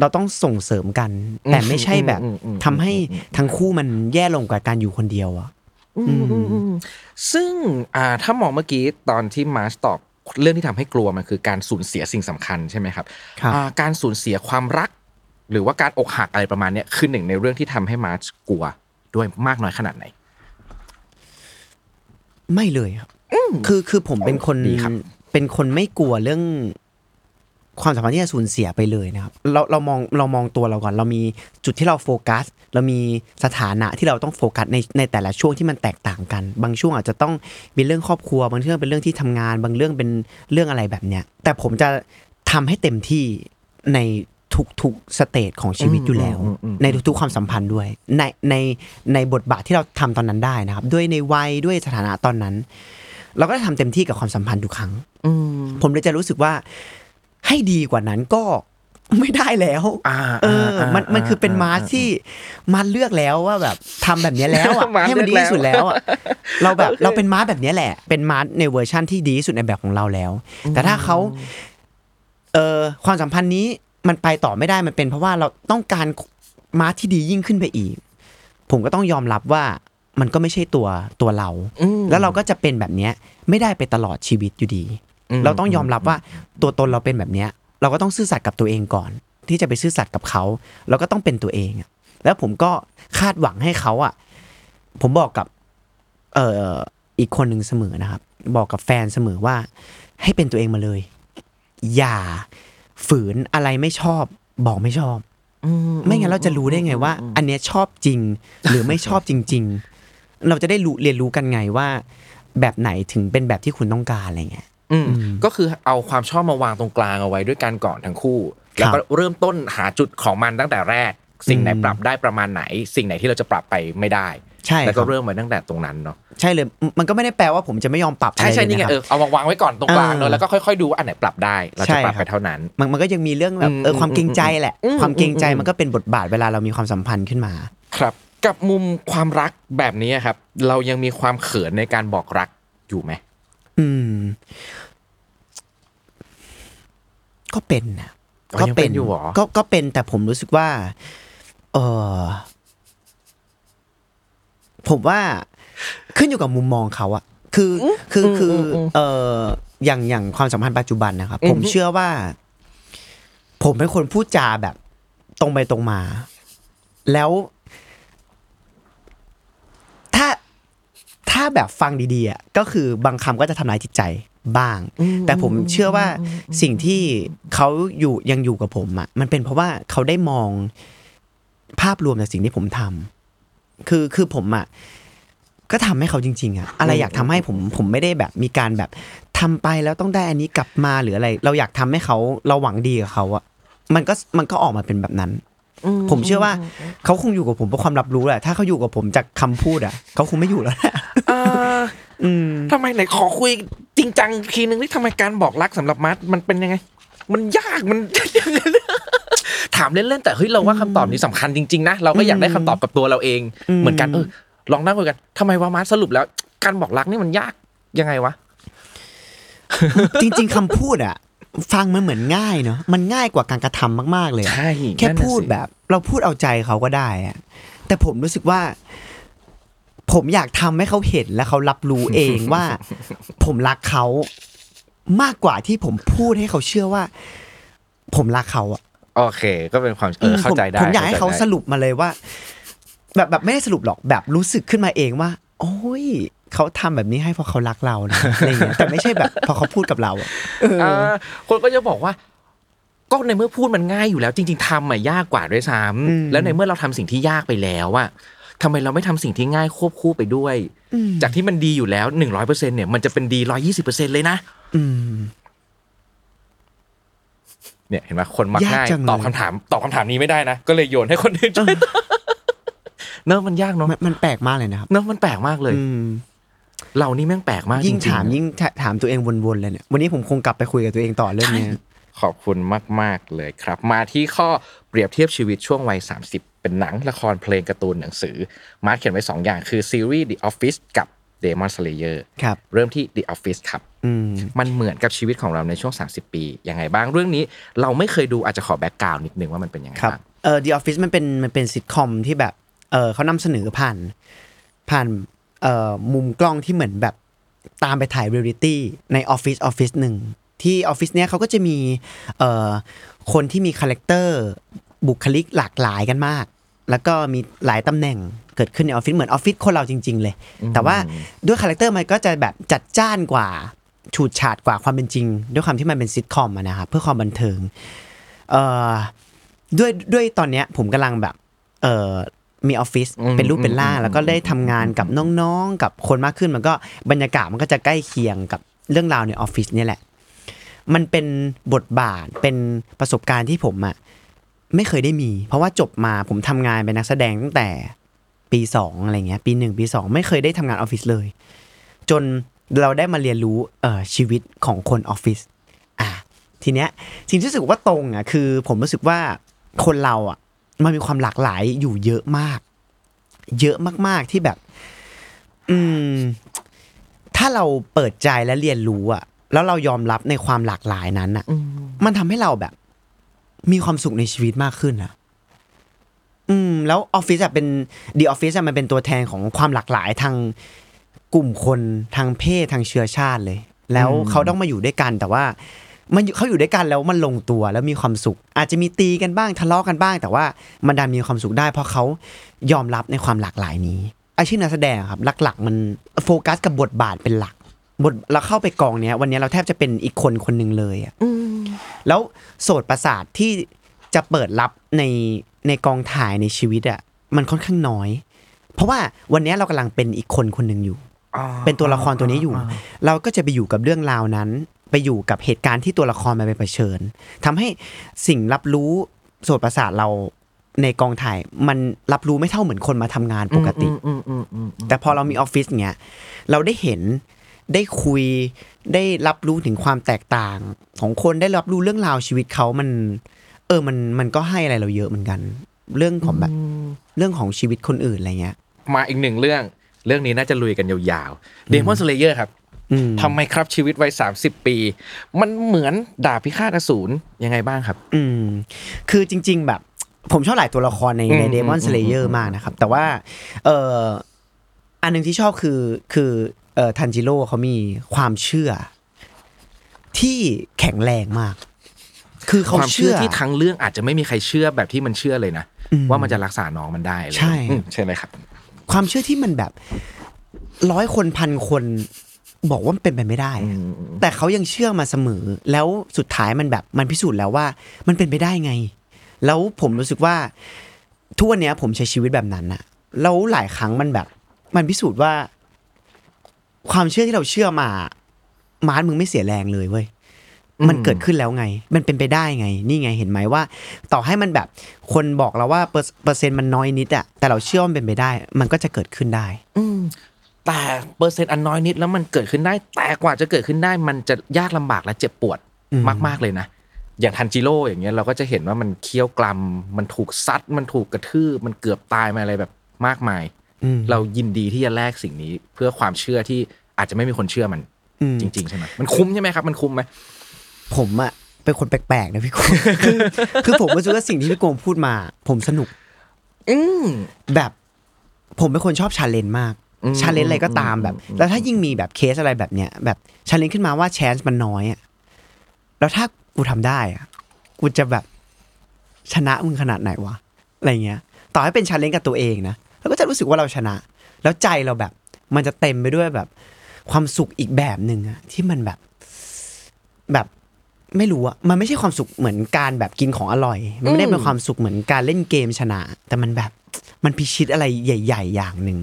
B: เราต้องส่งเสริมกัน แต่ไม่ใช่แบบทำให้ทั้งคู่มันแย่ลงกว่าการอยู่คนเดียวอะ
C: อืมอืมอืม ซึ่งอ่าถ้ามองเมื่อกี้ตอนที่มาร์ชตอบเรื่องที่ทำให้กลัวมันคือการสูญเสียสิ่งสำคัญใช่ไหมครับ
B: ครับ
C: อ่าการสูญเสียความรัก หรือว่าการอกหักอะไรประมาณเนี้ยคือหนึ่งในเรื่องที่ทำให้มาร์ชกลัวด้วยมากน้อยขนาดไหน
B: ไม่เลยครับคือคือผมเป็นคน
C: ดีครับ
B: เป็นคนไม่กลัวเรื่อง ความสัมพันธ์ที่จะสูญเสียไปเลยนะครับเราเรามองเรามองตัวเราก่อน เรามีจุดที่เราโฟกัส เรามีสถานะที่เราต้องโฟกัสในในแต่ละช่วงที่มันแตกต่างกัน บางช่วงอาจจะต้องมีเรื่องครอบครัว บางเรื่องเป็นเรื่องที่ทำงาน บางเรื่องเป็นเรื่องอะไรแบบเนี้ยแต่ผมจะทำให้เต็มที่ในทุกๆ stage ของชีวิตอยู่แล้ว
C: อืมอืมอืม
B: ในทุกๆความสัมพันธ์ด้วย ในในในบทบาทที่เราทำตอนนั้นได้นะครับ ด้วยในวัยด้วยสถานะตอนนั้น เราก็จะทำเต็มที่กับความสัมพันธ์ทุกครั้ง
C: อืม
B: ผมเลยจะรู้สึกว่า ให้ดีกว่านั้นก็ไม่ได้แล้ว
C: อ่า
B: เออ มันมันคือเป็นมาร์ชที่มาเลือกแล้วว่าแบบทำแบบเนี้ยแล้วอะ
C: มาร์ค
B: ให้มันดี
C: เลือก
B: ที่สุด
C: แล้ว
B: แล้วอะเราแบบ
C: โอเค
B: เราเป็นมาร์ชแบบเนี้ยแหละ เป็นมาร์ชในเวอร์ชั่นที่ดีที่สุดในแบบของเราแล้ว แต่ถ้าเขาเออความสัมพันธ์นี้มันไปต่อไม่ได้มันเป็นเพราะว่าเราต้องการมาร์ที่ดียิ่งขึ้นไปอีก ผมก็ต้องยอมรับว่ามันก็ไม่ใช่ตัวตัวเรา
C: อืม
B: แล้วเราก็จะเป็นแบบเนี้ยไม่ได้ไปตลอดชีวิตอยู่ดี
C: อืม
B: เราต้องยอมรับว่าตัวตนเราเป็นแบบเนี้ย เราก็ต้องซื่อสัตย์กับตัวเองก่อน ที่จะไปซื่อสัตย์กับเขาเราก็ต้องเป็นตัวเองอะแล้วผมก็คาดหวังให้เขาอะ ผมบอกกับ เอ่ออีกคนหนึ่งเสมอนะครับ บอกกับแฟนเสมอว่า ให้เป็นตัวเองมาเลย อย่าฝืนอะไรไม่ชอบ บอกไม่ชอบไม่งั้นเราจะรู้ได้ไงว่า อันเนี้ยชอบจริง หรือไม่ชอบจริง ๆ เราจะได้รู้เรียนรู้กันไงว่า แบบไหนถึงเป็นแบบที่คุณต้องการอะไรเงี้ย
C: อืมก็คือเอาความชอบมาวางตรงกลางเอาไว้ด้วยกันก่อนทั้งคู่ แล้วก็เริ่มต้นหาจุดของมันตั้งแต่แรก สิ่งไหน
B: อืม
C: ปรับได้ประมาณไหน สิ่งไหนที่เราจะปรับไปไม่ได้
B: ใช่
C: แล้ว
B: ค
C: ก็
B: รับ
C: เริ่มมาตั้งแต่ตรงนั้นเนาะ
B: ใช่เลยมมันก็ไม่ได้แปลว่าผมจะไม่ยอมปรับอะไร
C: ใช่ใช่
B: เลย
C: นี่ไง
B: นะครับ
C: เออเอามาวางไว้ก่อนตรงกลางเนาะ
B: เออ
C: แล้วก็ค่อยๆดูว่าอันไหนปรับได้เรา
B: ใช่
C: จะปรับ
B: ครั
C: ไป
B: บ
C: เท่านั้น
B: มันมันก็ยังมีเรื่องแบบ
C: อืม
B: เออความเกรงใจแหละ
C: อืม
B: ความเกรงใจ
C: อืม
B: มันก็เป็นบทบาทเวลาเรามีความสัมพันธ์ขึ้นมา
C: ครับ กับมุมความรักแบบนี้ครับ เรายังมีความเขินในการบอกรักอยู่ไหม
B: อืม ก็เป็นนะ
C: อ๋อยังเป็นอยู่เหรอ
B: ก็ก็เป็นแต่ผมรู้สึกว่า เออผมว่าขึ้นอยู่กับมุมมองเขาอะคืออคือคือเอออย่างอย่างความสัมพันธ์ปัจจุบันนะครับผมเชื่อว่า ผมเป็นคนพูดจาแบบ ตรงไปตรงมา แล้ว ถ้า ถ้าแบบฟังดีๆอะก็คือบางคำก็จะทำร้ายจิตใจบ้าง แต่ผมเชื่อว่าสิ่งที่เขาอยู่ยังอยู่กับผมอะมันเป็นเพราะว่าเขาได้มองภาพรวมจากสิ่งที่ผมทำคือคือผมอะก็ทำให้เขาจริง ๆอะอะไรอยากทำให้ผมผมไม่ได้แบบมีการแบบทำไปแล้วต้องได้อันนี้กลับมาหรืออะไร เราอยากทำให้เขาเราหวังดีกับเขาอะมันก็มันก็ออกมาเป็นแบบนั้น ผมเชื่อว่าเขาคงอยู่กับผมเพราะความรับรู้แหละ ถ้าเขาอยู่กับผมจากคำพูดอะเขาคงไม่อยู่แล้วแหละอืม
C: ทำไมไหนขอคุยจริงจังทีนึงนี่ทำไมการบอกรักสำหรับมาร์ทมันเป็นยังไง มันยากมันถามเล่นๆแต่เฮ้ยเราว่าคำตอบนี้สำคัญจริงๆนะเราก็อยากได้คำตอบกับตัวเราเอง
B: อืม
C: เหมือนกันเออลองนั่งคุยกันทำไมว่ามาร์ทสรุปแล้ว การบอกรักนี่มันยากยังไงวะ
B: จริง ๆคำพูดอะ ฟังมันเหมือนง่ายเนาะมันง่ายกว่าการกระทำมาก ๆ เลยอะ
C: ใช่
B: แค่
C: นั่นน่ะ
B: พูด
C: สิ
B: แบบ เราพูดเอาใจเขาก็ได้อะแต่ผมรู้สึกว่า ผมอยากทำให้เขาเห็นและเขารับรู้เองว่า ผมรักเขามากกว่าที่ผมพูดให้เขาเชื่อว่า ผมรักเขาอะ
C: โอเค ก็เป็นความเออเข้าใจได้
B: ผมผมอยากให้เขา
C: ใจได้
B: สรุปมาเลยว่า แบบแบบไม่ได้สรุปหรอกแบบรู้สึกขึ้นมาเองว่า โอ้ย เขาทำแบบนี้ให้เพราะเขารักเรานะอะไรเงี้ยแต่ไม่ใช่แบบพอเขาพูดกับเราอะเออ
C: อ่าคนก็จะบอกว่า ก็ในเมื่อพูดมันง่ายอยู่แล้ว จริง ๆทำอะยากกว่าด้วยซ้
B: อืมำ
C: แล้วในเมื่อเราทำสิ่งที่ยากไปแล้วอะทำไมเราไม่ทำสิ่งที่ง่ายควบคู่ไปด้วย
B: อืม
C: จากที่มันดีอยู่แล้วหนึ่งร้อยเปอร์เซ็นเนี่ยมันจะเป็นดีร้อยี่สิบเปอร์เซ็นเลยนะ
B: อืม
C: เนี่ยเห็นไหมคนมัก
B: ยาก
C: ง่าย
B: จังเลย
C: ตอบคำถามตอบคำถามนี้ไม่ได้นะ ก็เลยโยนให้คนอื่นช่วยตอบเนอะมันยากเนาะ
B: มันมันแปลกมากเลยนะครับ
C: เนอะมันแปลกมากเลย
B: อืม
C: เรานี่แม่งแปลกมาก
B: ยิ่ง
C: จริๆ
B: ถาม
C: นะ
B: ยิ่งถถามตัวเองวนๆเลยเนี่ย วันนี้ผมคงกลับไปคุยกับตัวเองต่อเรื่องเนี้ย
C: ขอบคุณมาก ๆ เลยครับ มาที่ข้อเปรียบเทียบชีวิตช่วงวัย 30 เป็นหนังละครเพลงการ์ตูนหนังสือ มาร์ชเขียนไว้2อย่างคือซีรีส์ The Office กับ Demon Slayer
B: ครับ
C: เริ่มที่ The Office ครับ
B: อืม
C: มันเหมือนกับชีวิตของเราในช่วง 30 ปียังไงบ้างเรื่องนี้เราไม่เคยดูอาจจะขอ background นิดนึงว่ามันเป็นยังไง
B: ครับ
C: บ้าง
B: เอ่อ The Office มันเป็นมันเป็นซิทคอมที่แบบเออเขานำเสนอผ่านผ่านเอ่อ มุมกล้องที่เหมือนแบบตามไปถ่ายเรียลิตี้ในออฟฟิศออฟฟิศหนึ่งที่ออฟฟิศเนี้ยเขาก็จะมีคนที่มี character บุคลิกหลากหลายกันมาก แล้วก็มีหลายตำแหน่งเกิดขึ้นในออฟฟิศเหมือนออฟฟิศคนเราจริง ๆ เลย แต่ว่าด้วย character มันก็จะแบบจัดจ้านกว่าฉูดฉาดกว่าความเป็นจริง ด้วยความที่มันเป็นซิทคอมนะครับเพื่อความบันเทิงด้วยด้วยตอนเนี้ยผมกำลังแบบมีออฟฟิศ
C: อืม
B: เป็นรูปเป็นร่าง
C: อืม
B: แล้วก็ได้ทำงานกับน้องๆ กับคนมากขึ้นมันก็บรรยากาศมันก็จะใกล้เคียงกับเรื่องราวในออฟฟิศเนี่ยแหละ มันเป็นบทบาทเป็นประสบการณ์ที่ผมอะไม่เคยได้มี เพราะว่าจบมาผมทำงานเป็นนักแสดงตั้งแต่ปีสองอะไรเงี้ย ปีหนึ่งปีสองไม่เคยได้ทำงานออฟฟิศเลย จนเราได้มาเรียนรู้เอ่อชีวิตของคนออฟฟิศอะทีเนี้ยสิ่งที่รู้สึกว่าตรงอะคือ ผมรู้สึกว่าคนเราอะ มันมีความหลากหลายอยู่เยอะมาก เยอะมาก ๆที่แบบ อืม ถ้าเราเปิดใจและเรียนรู้อะแล้วเรายอมรับในความหลากหลายนั้นอะมันทำให้เราแบบ มีความสุขในชีวิตมากขึ้นอะอืม แล้วออฟฟิศอะเป็นดีออฟฟิศอะมันเป็นตัวแทนของความหลากหลายทางกลุ่มคนทางเพศทางเชื้อชาติเลย แล้วเขาต้องมาอยู่ด้วยกันแต่ว่า มันอยู่เขาอยู่ด้วยกันแล้วมันลงตัวแล้วมีความสุข อาจจะมีตีกันบ้างทะเลาะกันบ้าง แต่ว่ามันดันมีความสุขได้ เพราะเขายอมรับในความหลากหลายนี้ อาชีพนักแสดงอะครับหลักๆ มันโฟกัสกับบทบาทเป็นหลักบทเราเข้าไปกองเนี้ยวันเนี้ยเราแทบจะเป็นอีกคนคนหนึ่งเลยอะแล้วโสดประสาทที่จะเปิดรับในในกองถ่ายในชีวิตอะมันค่อนข้างน้อย เพราะว่าวันเนี้ยเรากำลังเป็นอีกคนคนหนึ่งอยู่ เป็นตัวละครตัวนี้อยู่ เราก็จะไปอยู่กับเรื่องราวนั้น ไปอยู่กับเหตุการณ์ที่ตัวละครมันไปเผชิญทำให้สิ่งรับรู้โสดประสาทเราในกองถ่ายมันรับรู้ไม่เท่าเหมือนคนมาทำงานปกติ
C: อืมอืมอืมอืม
B: แต่พอเรามีออฟฟิศเงี้ยเราได้เห็นได้คุยได้รับรู้ถึงความแตกต่าง ของคนได้รับรู้เรื่องราวชีวิตเขามัน เออมันมันก็ให้อะไรเราเยอะเหมือนกัน เรื่องของแบบเรื่องของชีวิตคนอื่นอะไรเงี้ย
C: มาอีกหนึ่งเรื่อง เรื่องนี้น่าจะลุยกันยาวๆ Demon Slayer ครับ
B: อืม
C: ทำไมครับชีวิตวัย30ปี มันเหมือนดาบพิฆาตอสูรยังไงบ้างครับ
B: อืมคือจริง ๆ แบบ ผมชอบหลายตัวละครใน
C: อืม
B: ในเดมอน
C: อืม
B: สเลเยอ
C: อื
B: ร์
C: ม
B: มากนะครับ แต่ว่า เอ่ออันหนึ่งที่ชอบคือคือเอ่อทันจิโร่เขามีความเชื่อ ที่แข็งแรงมาก คือเขา
C: ความเชื่
B: เชื่
C: อ
B: อ
C: ที่ทั้งเรื่องอาจจะไม่มีใครเชื่อแบบที่มันเชื่อเลยนะ
B: อืม
C: ว่ามันจะรักษาน้องมันได้เลย
B: ใช่
C: อืมใช่เลยครับ
B: ความเชื่อที่มันแบบร้อยคนพันคน บอกว่ามันเป็นไปไม่ได้อะแต่เขายังเชื่อมาเสมอ แล้วสุดท้ายมันแบบมันพิสูจน์แล้วว่ามันเป็นไปได้ไง แล้วผมรู้สึกว่าทุกวันเนี้ยผมใช้ชีวิตแบบนั้นอะแล้วหลายครั้งมันแบบ มันพิสูจน์ว่า ความเชื่อที่เราเชื่อมา มาร์ชมึงไม่เสียแรงเลยเว้ยมันเกิดขึ้นแล้วไง มันเป็นไปได้ไง นี่ไงเห็นไหมว่า ต่อให้มันแบบคนบอกเราว่าเปอร์เปอร์เซ็นต์มันน้อยนิดอะแต่เราเชื่อว่ามันเป็นไปได้ มันก็จะเกิดขึ้นได้
C: อืม แต่เปอร์เซ็นต์อันน้อยนิดแล้วมันเกิดขึ้นได้ แต่กว่าจะเกิดขึ้นได้มันจะยากลำบากและเจ็บปวด
B: อืม
C: มาก ๆเลยนะอย่างทันจิโร่อย่างเงี้ยเราก็จะเห็นว่ามันเคี่ยวกรำมันถูกซัด มันถูกกระทืบมันเกือบตายมาอะไรแบบมากมาย
B: อืม
C: เรายินดีที่จะแลกสิ่งนี้เพื่อความเชื่อที่อาจจะไม่มีคนเชื่อมัน
B: อืม
C: จริง ๆ ใช่ไหมมันคุ้มใช่ไหมครับ มันคุ้มไหม
B: ผมอะเป็นคนแปลกๆนะพี่โกงคือคือผมรู้สึกว่าสิ่งที่พี่โกงพูดมา ผมสนุก
C: อืม
B: แบบ ผมเป็นคนชอบ challenge มาก
C: อืม
B: challenge อะไรก็ตามแบบ
C: อืม
B: แล้วถ้ายิ่งมีแบบเคสอะไรแบบเนี้ยแบบ challenge ขึ้นมาว่า chance มันน้อยอะแล้วถ้ากูทำได้อะกูจะแบบชนะมึงขนาดไหนวะอะไรเงี้ย ต่อให้เป็น challenge กับตัวเองนะเราก็จะรู้สึกว่าเราชนะ แล้วใจเราแบบ มันจะเต็มไปด้วยแบบ ความสุขอีกแบบหนึ่งอะที่มันแบบแบบไม่รู้อะมันไม่ใช่ความสุขเหมือนการแบบกินของอร่อย มันไม่ได้เป็นความสุขเหมือนการเล่นเกมชนะ แต่มันแบบ มันพิชิตอะไรใหญ่ ๆ อย่างหนึ่ง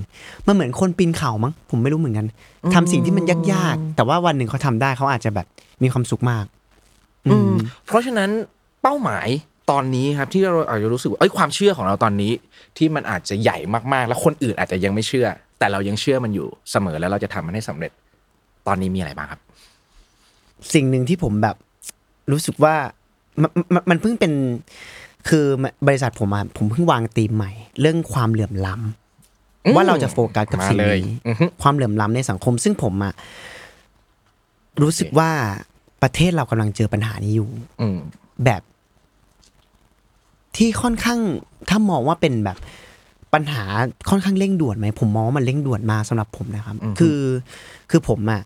B: มันเหมือนคนปีนเขามั้งผมไม่รู้เหมือนกันทำสิ่งที่มันยากๆ แต่ว่าวันหนึ่งเขาทำได้เขาอาจจะแบบมีความสุขมาก อื
C: อื
B: ม
C: มเพราะฉะนั้นเป้าหมายตอนนี้ครับที่เราอาจจะรู้สึกว่าเอ้ยความเชื่อของเราตอนนี้ ที่มันอาจจะใหญ่มากๆ แล้วคนอื่นอาจจะยังไม่เชื่อ แต่เรายังเชื่อมันอยู่เสมอแล้วเราจะทำมันให้สำเร็จ ตอนนี้มีอะไรบ้างครับ
B: สิ่งหนึ่งที่ผมแบบรู้สึกว่ามันมันมันเพิ่งเป็น คือบริษัทผมอะผมเพิ่งวางธีมใหม่ เรื่องความเหลื่อมล้ำ
C: อืม
B: ว่าเราจะโฟกัสกับ
C: มา
B: สิ่ง
C: เลย
B: นี้
C: อือฮึ
B: ความเหลื่อมล้ำในสังคม ซึ่งผมอะรู้สึกว่าประเทศเรากำลังเจอปัญหานี้อยู่
C: อืม
B: แบบ ที่ค่อนข้างถ้ามองว่าเป็นแบบปัญหาค่อนข้างเร่งด่วนไหมผมมองว่ามันเร่งด่วนมากสำหรับผมนะครับ
C: อือฮึ
B: คือคือผมอะ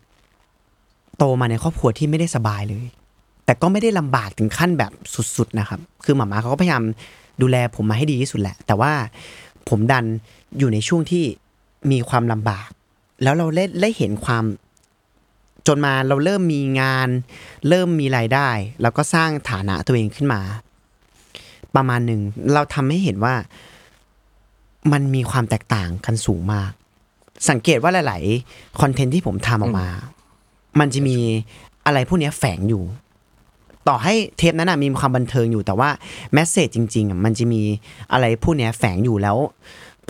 B: โตมาในครอบครัวที่ไม่ได้สบายเลย แต่ก็ไม่ได้ลำบากถึงขั้นแบบสุดๆนะครับ คือหมาม่าเขาก็พยายามดูแลผมมาให้ดีที่สุดแหละ แต่ว่าผมดันอยู่ในช่วงที่มีความลำบาก แล้วเราได้ได้เห็นความจนมาเราเริ่มมีงาน เริ่มมีรายได้ แล้วก็สร้างฐานะตัวเองขึ้นมา ประมาณหนึ่งเราทำให้เห็นว่ามันมีความแตกต่างกันสูงมาก สังเกตว่าหลาย ๆ คอนเทนต์ที่ผมทำออกมา มันจะมีอะไรพวกเนี้ยแฝงอยู่ ต่อให้เทปนั้นนะมีความบันเทิงอยู่แต่ว่า message จริงๆอะมันจะมีอะไรพวกเนี้ยแฝงอยู่แล้ว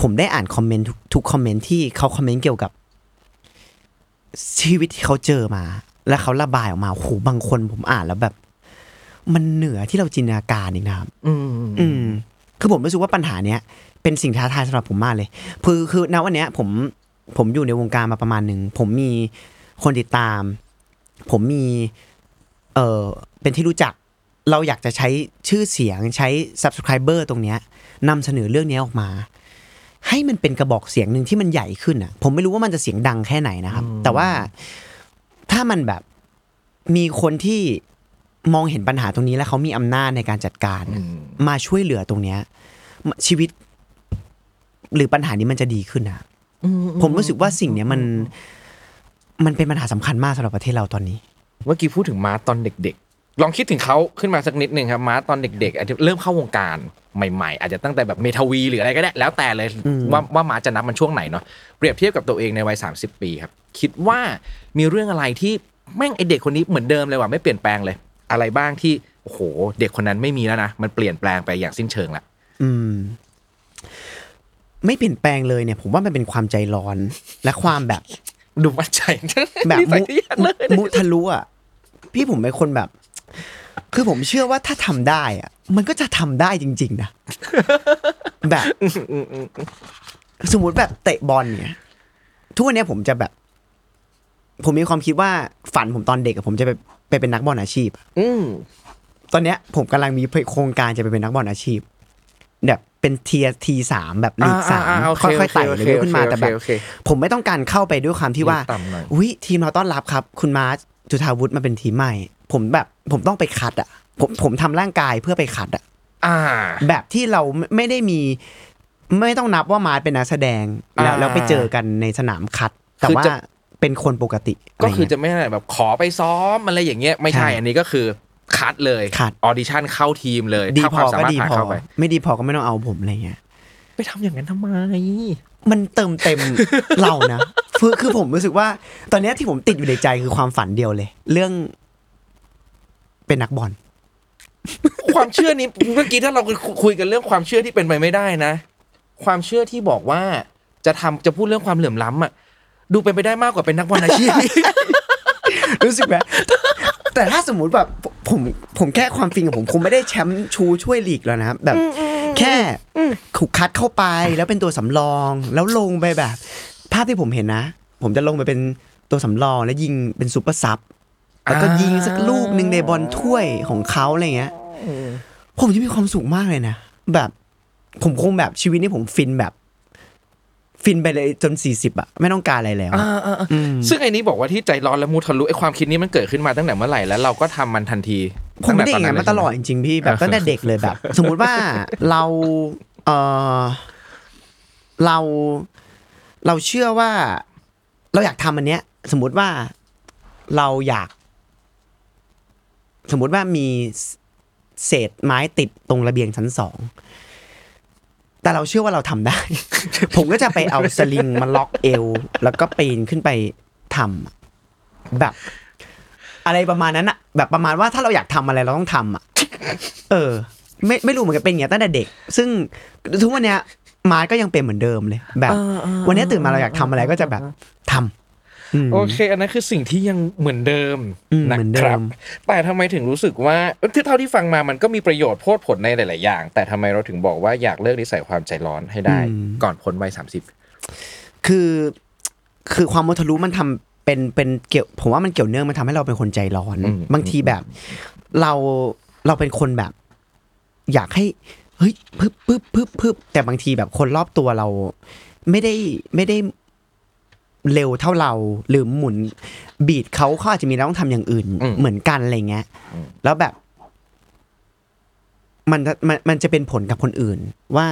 B: ผมได้อ่านคอมเมนต์ทุกทุกคอมเมนต์ที่เขาคอมเมนต์เกี่ยวกับ ชีวิตที่เขาเจอมา แล้วเขาระบายออกมาโอ้โหบางคนผมอ่านแล้วแบบ มันเหนือที่เราจินตนาการอีกนะครับ
C: อืม
B: อืมคือผมรู้สึกว่าปัญหาเนี้ยเป็นสิ่งท้าทายสำหรับผมมากเลย คือคือณวันเนี้ย ผมผมอยู่ในวงการมาประมาณหนึ่ง ผมมีคนติดตาม ผมมี เออ เป็นที่รู้จักเราอยากจะใช้ชื่อเสียงใช้ subscriber ตรงเนี้ยนำเสนอเรื่องเนี้ยออกมา ให้มันเป็นกระบอกเสียงหนึ่งที่มันใหญ่ขึ้นอะ ผมไม่รู้ว่ามันจะเสียงดังแค่ไหนนะครับ แต่ว่าถ้ามันแบบมีคนที่มองเห็นปัญหาตรงนี้แล้วเขามีอำนาจในการจัดการอะ
C: อืม
B: มาช่วยเหลือตรงเนี้ย ชีวิต หรือปัญหานี้มันจะดีขึ้นนะผมรู้สึกว่าสิ่งเนี้ยมัน มันเป็นปัญหาสำคัญมากสำหรับประเทศเราตอนนี้
C: เมื่อกี้พูดถึงมาร์ชตอนเด็กๆ ลองคิดถึงเขาขึ้นมาสักนิดหนึ่งครับมาร์ชตอนเด็กๆอาจจะเริ่มเข้าวงการใหม่ ๆ อาจจะตั้งแต่แบบเมทาวีหรืออะไรก็ได้ แล้วแต่เลย
B: อืม
C: ว่าว่ามาร์ตจะนับมันช่วงไหนเนาะเปรียบเทียบกับตัวเองในวัย 30 ปีครับ คิดว่ามีเรื่องอะไรที่แม่งไอเด็กคนนี้เหมือนเดิมเลยว่ะไม่เปลี่ยนแปลงเลย อะไรบ้างที่โอ้โห เด็กคนนั้นไม่มีแล้วนะมันเปลี่ยนแปลงไปอย่างสิ้นเชิงละ
B: อืม ไม่เปลี่ยนแปลงเลยเนี่ย ผมว่ามันเป็นความใจร้อนและความแบบ
C: ดูมั่นใจ
B: แบบ
C: นิสั
B: มุ
C: ยที่อยากเลย
B: มุทะลุอะพี่ผมเป็นคนแบบ คือผมเชื่อว่าถ้าทำได้อะมันก็จะทำได้จริง ๆ นะ แบบ สมมติแบบเตะบอลเนี่ย ทุกวันเนี้ยผมจะแบบ ผมมีความคิดว่าฝันผมตอนเด็กอะผมจะไปไปเป็นนักบอลอาชีพ
C: อืม
B: ตอนเนี้ย ผมกำลังมีโครงการจะไปเป็นนักบอลอาชีพ แบบเป็นเทียทีสามแบบลีกสาม
C: อ่าอ่าโอเค
B: ค่อยๆไต่
C: โอ
B: เล
C: เค
B: ยขึ้นมา
C: โอเค
B: แต่แบบ
C: โอเค
B: ผมไม่ต้องการเข้าไปด้วยความที่ว่า
C: ต่ำหน่อย
B: อุ้ยทีมเราต้อนรับครับ คุณมาร์ช จุฑาวุฒิมาเป็นทีมใหม่ ผมแบบผมต้องไปคัดอะ ผมผมทำร่างกายเพื่อไปคัดอะ
C: อ่า
B: แบบที่เราไม่ไม่ได้มี ไม่ต้องนับว่ามาร์ชเป็นนักแสดงแล้ว
C: อ่า
B: แล้วไปเจอกันในสนามคัด แต่
C: คือ
B: ว่า
C: จะ
B: เป็นคนปกติ
C: ก็คือ
B: ไรเงี้ย
C: จะไม่ได้แบบขอไปซ้อมอะไรอย่างเงี้ยไม่ใช่
B: ใช่
C: อันนี้ก็คือคัดเลย
B: คัด
C: audition เข้าทีมเลย
B: ดี
C: ถ้า
B: พ
C: ความสามารถ
B: ดีพอก็
C: ผ่าน
B: พอ
C: เข้าไป
B: ไม่ดีพอก็ไม่ต้องเอาผมอะไรเงี้ย
C: ไปทำอย่างนั้นทำไม
B: มันเติมเต็มเรานะ คือคือผมรู้สึกว่า ตอนเนี้ยที่ผมติดอยู่ในใจคือความฝันเดียวเลย เรื่อง เป็นนักบอล
C: ความเชื่อนี้เมื่อกี้ถ้าเราคุยกันเรื่องความเชื่อที่เป็นไปไม่ได้นะ ความเชื่อที่บอกว่าจะทำจะพูดเรื่องความเหลื่อมล้ำอะ ดูเป็นไปได้มากกว่าเป็นนักบอลอาชีพ
B: รู้สึกไหมแต่ถ้าสมมุติแบบผมผมแค่ความฟินกับผมคงไม่ได้แชมป์ชูช่วยลีกแล้วนะครับแบบ แค่ถูกคัดเข้าไปแล้วเป็นตัวสำรอง แล้วลงไปแบบ ภาพที่ผมเห็นนะ ผมจะลงไปเป็นตัวสำรองแล้วยิงเป็น super sub แล้วก็ยิงสักลูกหนึ่งในบอลถ้วยของเขาอะไรเงี้ยผมจะมีความสุขมากเลยนะแบบผมคงแบบชีวิตนี้ผมฟินแบบ ฟินไปเลยจน40อะไม่ต้องการอะไรแล้ว
C: อ่าอ่าอ่าซึ่งไอ้นี้บอกว่าที่ใจร้อนและมุทะลุไอ้ความคิดนี้มันเกิดขึ้นมาตั้งแต่เมื่อไหร่แล้วเราก็ทำมันทันที
B: ผมไม่ได้
C: ตั้
B: อย่าง
C: ง
B: นั้น
C: แมา
B: ตลอดจริงๆพี่แบบตั้งแต่เด็กเลยแบบ สมมุติว่าเราเออเรา เราเชื่อว่าเราอยากทำอันเนี้ย สมมุติว่าเราอยาก สมมุติว่ามีเศษไม้ติดตรงระเบียงชั้นสองแต่เราเชื่อว่าเราทำได้ ผมก็จะไปเอาสลิงมาล็อกเอว แล้วก็ปีนขึ้นไปทำอะแบบ อะไรประมาณนั้นอะแบบประมาณว่าถ้าเราอยากทำอะไรเราต้องทำอะเออ ไม่ไม่รู้เหมือนกันเป็นอย่างตั้งแต่เด็ก ซึ่งทุกวันเนี้ย มาร์ทก็ยังเป็นเหมือนเดิมเลย แบบ วันนี้ตื่นมาเราอยากทำอะไรก็จะแบบทำอืม
C: โอเค อันนั้นคือสิ่งที่ยังเหมือนเดิม
B: อืม
C: นะ
B: เหมือนเดิ
C: ครับ
B: ม
C: แต่ทำไมถึงรู้สึกว่าที่เท่าที่ฟังมามันก็มีประโยชน์โพดผลในหลาย ๆ อย่าง แต่ทำไมเราถึงบอกว่าอยากเลิกนิสัยความใจร้อนให้ได้ ก่อนพ้นวัยสามสิบ
B: คือคือความมุทะลุมันทำเป็นเป็นเกี่ยวผมว่ามันเกี่ยวเนื่องมันทำให้เราเป็นคนใจร้อน บางทีแบบ เราเราเป็นคนแบบ อยากให้ เฮ้ยพึบพึบพึบพึบแต่บางทีแบบคนรอบตัวเรา ไม่ได้ไม่ได้เร็วเท่าเราหรือหมุนบีดเขาเขาอาจจะมีเราต้องทำอย่างอื่น เหมือนกันอะไรเงี้ยแล้วแบบ มันมันมันจะเป็นผลกับคนอื่น ว่า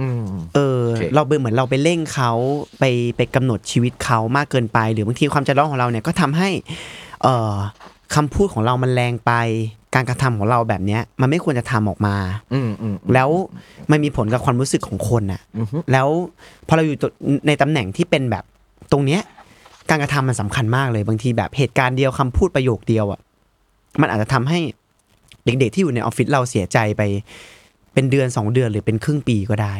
C: อืม
B: เออ
C: โอเค
B: เราเป็นเหมือนเราไปเร่งเขาไปไปกำหนดชีวิตเขามากเกินไป หรือบางทีความใจร้อนของเราเนี่ยก็ทำให้ เอ่อ คำพูดของเรามันแรงไป การกระทำของเราแบบเนี้ย มันไม่ควรจะทำออกมา
C: อืมอืม
B: แล้วมันมีผลกับความรู้สึกของคนน่ะ
C: อือฮึ
B: แล้วพอเราอยู่ตัวในตำแหน่งที่เป็นแบบตรงเนี้ย การกระทำมันสำคัญมากเลยบางทีแบบเหตุการณ์เดียวคำพูดประโยคเดียวอะมันอาจจะทำให้เด็กๆที่อยู่ในออฟฟิศเราเสียใจไป เป็นเดือนสองเดือนหรือเป็นครึ่งปีก็ได้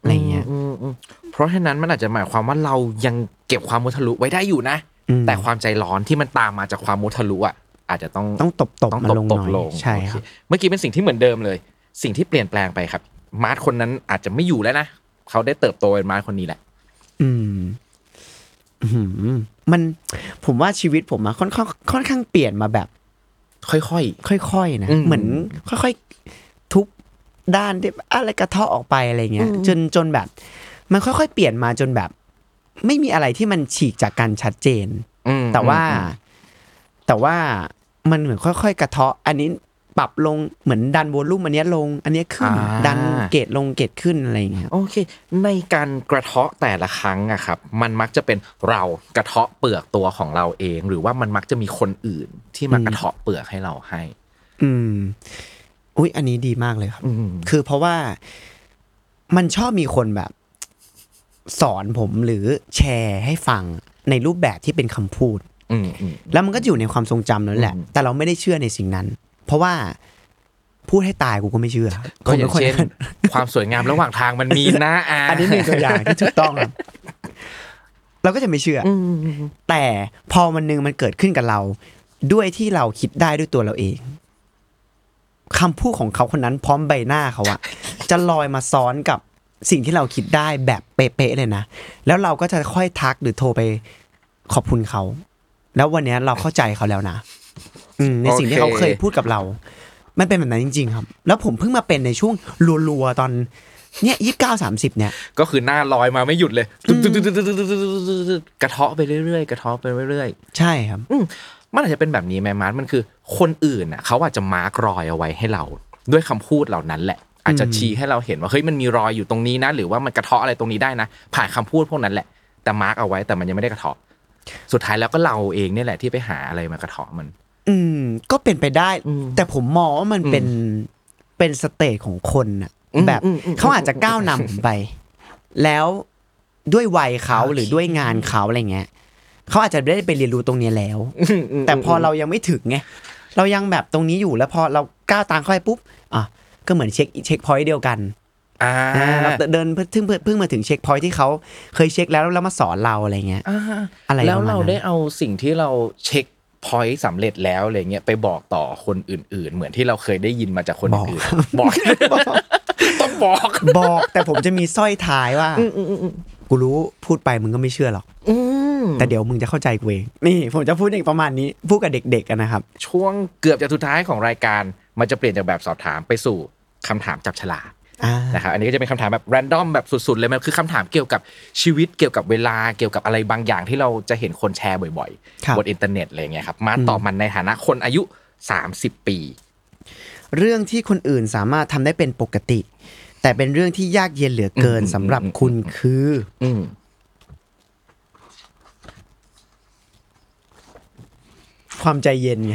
B: อะไรเงี้ย
C: อืมอืมเพราะฉะนั้นมันอาจจะหมายความว่าเรายังเก็บความมุทะลุไว้ได้อยู่นะ
B: อืม
C: แต่ความใจร้อนที่มันตามมาจากความมุทะลุอะอาจจะต้อง
B: ต้องตบตบ
C: ต้อง
B: มัน
C: ตบ
B: ลง
C: ต
B: ห
C: บ
B: น่อย
C: ลง
B: ใช่
C: โอเค
B: รับ
C: เมื่อกี้เป็นสิ่งที่เหมือนเดิมเลย สิ่งที่เปลี่ยนแปลงไปครับ มาร์ทคนนั้นอาจจะไม่อยู่แล้วนะเขาได้เติบโตเป็นมาร์ทคนนี้แหละ
B: อืมอื้อหือมันผมว่าชีวิตผมอะค่อนข้างค่อนข้างเปลี่ยนมาแบบ
C: ค่อย
B: ค่อยๆนะ
C: อืม
B: เหมือนค่อยๆทุกด้านที่อะไรกระเทาะออกไปอะไรเงี้ยจนจนแบบ มันค่อยๆเปลี่ยนมาจนแบบ ไม่มีอะไรที่มันฉีกจากกันชัดเจน
C: ๆอืม
B: แต่ว่า
C: อืม
B: แต่ว่ามันเหมือนค่อยๆ กระเทาะ อันนี้ปรับลงเหมือนดันวอลลุ่มอันเนี้ยลง อันเนี้ยขึ้น ดันเกรดลงเกรดขึ้นอะไรอย่างเงี้ย
C: โอเค ในการกระเทาะแต่ละครั้งอะครับ มันมักจะเป็นเรากระเทาะเปลือกตัวของเราเอง หรือว่ามันมักจะมีคนอื่นที่มากระเทาะเปลือกให้เราให้
B: อืมอุ้ยอันนี้ดีมากเลยครับ
C: อืม
B: คือเพราะว่ามันชอบมีคนแบบ สอนผมหรือแชร์ให้ฟังในรูปแบบที่เป็นคำพูด
C: อืมอืม
B: แล้วมันก็อยู่ในความทรงจำนั่นแหละ
C: อืม
B: แต่เราไม่ได้เชื่อในสิ่งนั้น เพราะว่าพูดให้ตายกูก็ไม่เชื่อ
C: ก็อย่าง
B: ผมป็
C: เช่น
B: ค
C: ความสวยงามระหว่างทางมันมีนะอ่า
B: อันนี้หนึ่งตัวอย่างที่ถูกต้องครับเราก็จะไม่เชื่ออ
C: อืม
B: แต่พอวันหนึ่งมันเกิดขึ้นกับเรา ด้วยที่เราคิดได้ด้วยตัวเราเองคำพูดของเขาคนนั้นพร้อมใบหน้าเขาอะจะลอยมาซ้อนกับ สิ่งที่เราคิดได้แบบเป๊ะๆเลยนะ แล้วเราก็จะค่อยทักหรือโทรไปขอบคุณเขา แล้ววันเนี้ยเราเข้าใจเขาแล้วนะ อืมในสิ่งที่เขาเคยพูดกับเรา มันเป็นแบบนั้นจริง ๆ ครับ แล้วผมเพิ่งมาเป็นในช่วงรัวๆตอนเนี้ยยี่สิบเก้าสามสิบเนี่ย
C: ก็คือหน้าลอยมาไม่หยุดเลยกระเทาะไปเรื่อยๆกระเทาะไปเรื่อย
B: ใช่ครับ
C: ๆอืมมันอาจจะเป็นแบบนี้แหละมาร์ชมันคือ คนอื่นน่ะเขาอาจจะ mark รอยเอาไว้ให้เรา ด้วยคำพูดเหล่านั้นแหละ อาจจะชี้ให้เราเห็นว่าเฮ้ยมันมีรอยอยู่ตรงนี้นะ หรือว่ามันกระเทาะอะไรตรงนี้ได้นะ ผ่านคำพูดพวกนั้นแหละ แต่ mark เอาไว้แต่มันยังไม่ได้กระเทาะ สุดท้ายแล้วก็เราเองเนี่ยแหละที่ไปหาอะไรมากระเทาะมัน
B: อืม ก็เป็นไปได้
C: อืม
B: แต่ผมมองว่ามันเป็นเป็น stage ของคนน่ะ
C: อืม
B: แบบ
C: อืมอืม
B: เขาอาจจะก้าวนำผมไป แล้วด้วยวัยเขา
C: โอเค
B: หรือด้วยงานเขาอะไรเงี้ยเขาอาจจะได้ไปเรียนรู้ตรงเนี้ยแล้วแต่พอเรายังไม่ถึงไงเรายังแบบตรงนี้อยู่แล้วพอเราก้าวตามเข้าไปปุ๊บอะ ก็เหมือน check checkpoint เดียวกัน
C: อ่า
B: อ่าเราเดินเพิ่งเพิ่งเพิ่งมาถึง checkpoint ที่เขาเคยเช็คแล้วแล้วมาสอนเราอะไรเงี้ย
C: อ่า
B: อะไร
C: แล้ว
B: ประมาณ
C: เรา
B: นั้น
C: ได้เอาสิ่งที่เรา checkpoint สำเร็จแล้วอะไรเงี้ยไปบอกต่อคนอื่น ๆ เหมือนที่เราเคยได้ยินมาจากคนอื่นๆบอกต้องบอก
B: บอกแต่ผมจะมีสร้อยท้ายว่ากูรู้พูดไปมึงก็ไม่เชื่อหรอก
C: อืม
B: แต่เดี๋ยวมึงจะเข้าใจกูเองนี่ผมจะพูดอีกประมาณนี้พูดกับเด็กๆกันนะครับ
C: ช่วงเกือบจะสุดท้ายของรายการ มันจะเปลี่ยนจากแบบสอบถามไปสู่คำถามจับฉลาก
B: อ่า
C: นะครับอันนี้ก็จะเป็นคำถามแบบแรนดอมแบบสุดๆเลยมันคือคำถามเกี่ยวกับชีวิตเกี่ยวกับเวลาเกี่ยวกับอะไรบางอย่างที่เราจะเห็นคนแชร์บ่อย
B: ครับ
C: ๆบนอินเทอร์เน็ตอะไรเงี้ยครับมาตอบมันในฐานะคนอายุ 30 ปี
B: เรื่องที่คนอื่นสามารถทำได้เป็นปกติ แต่เป็นเรื่องที่ยากเย็นเหลือเกิน
C: อืม
B: สำหรับคุณคือ
C: อืม
B: ความใจเย็นไง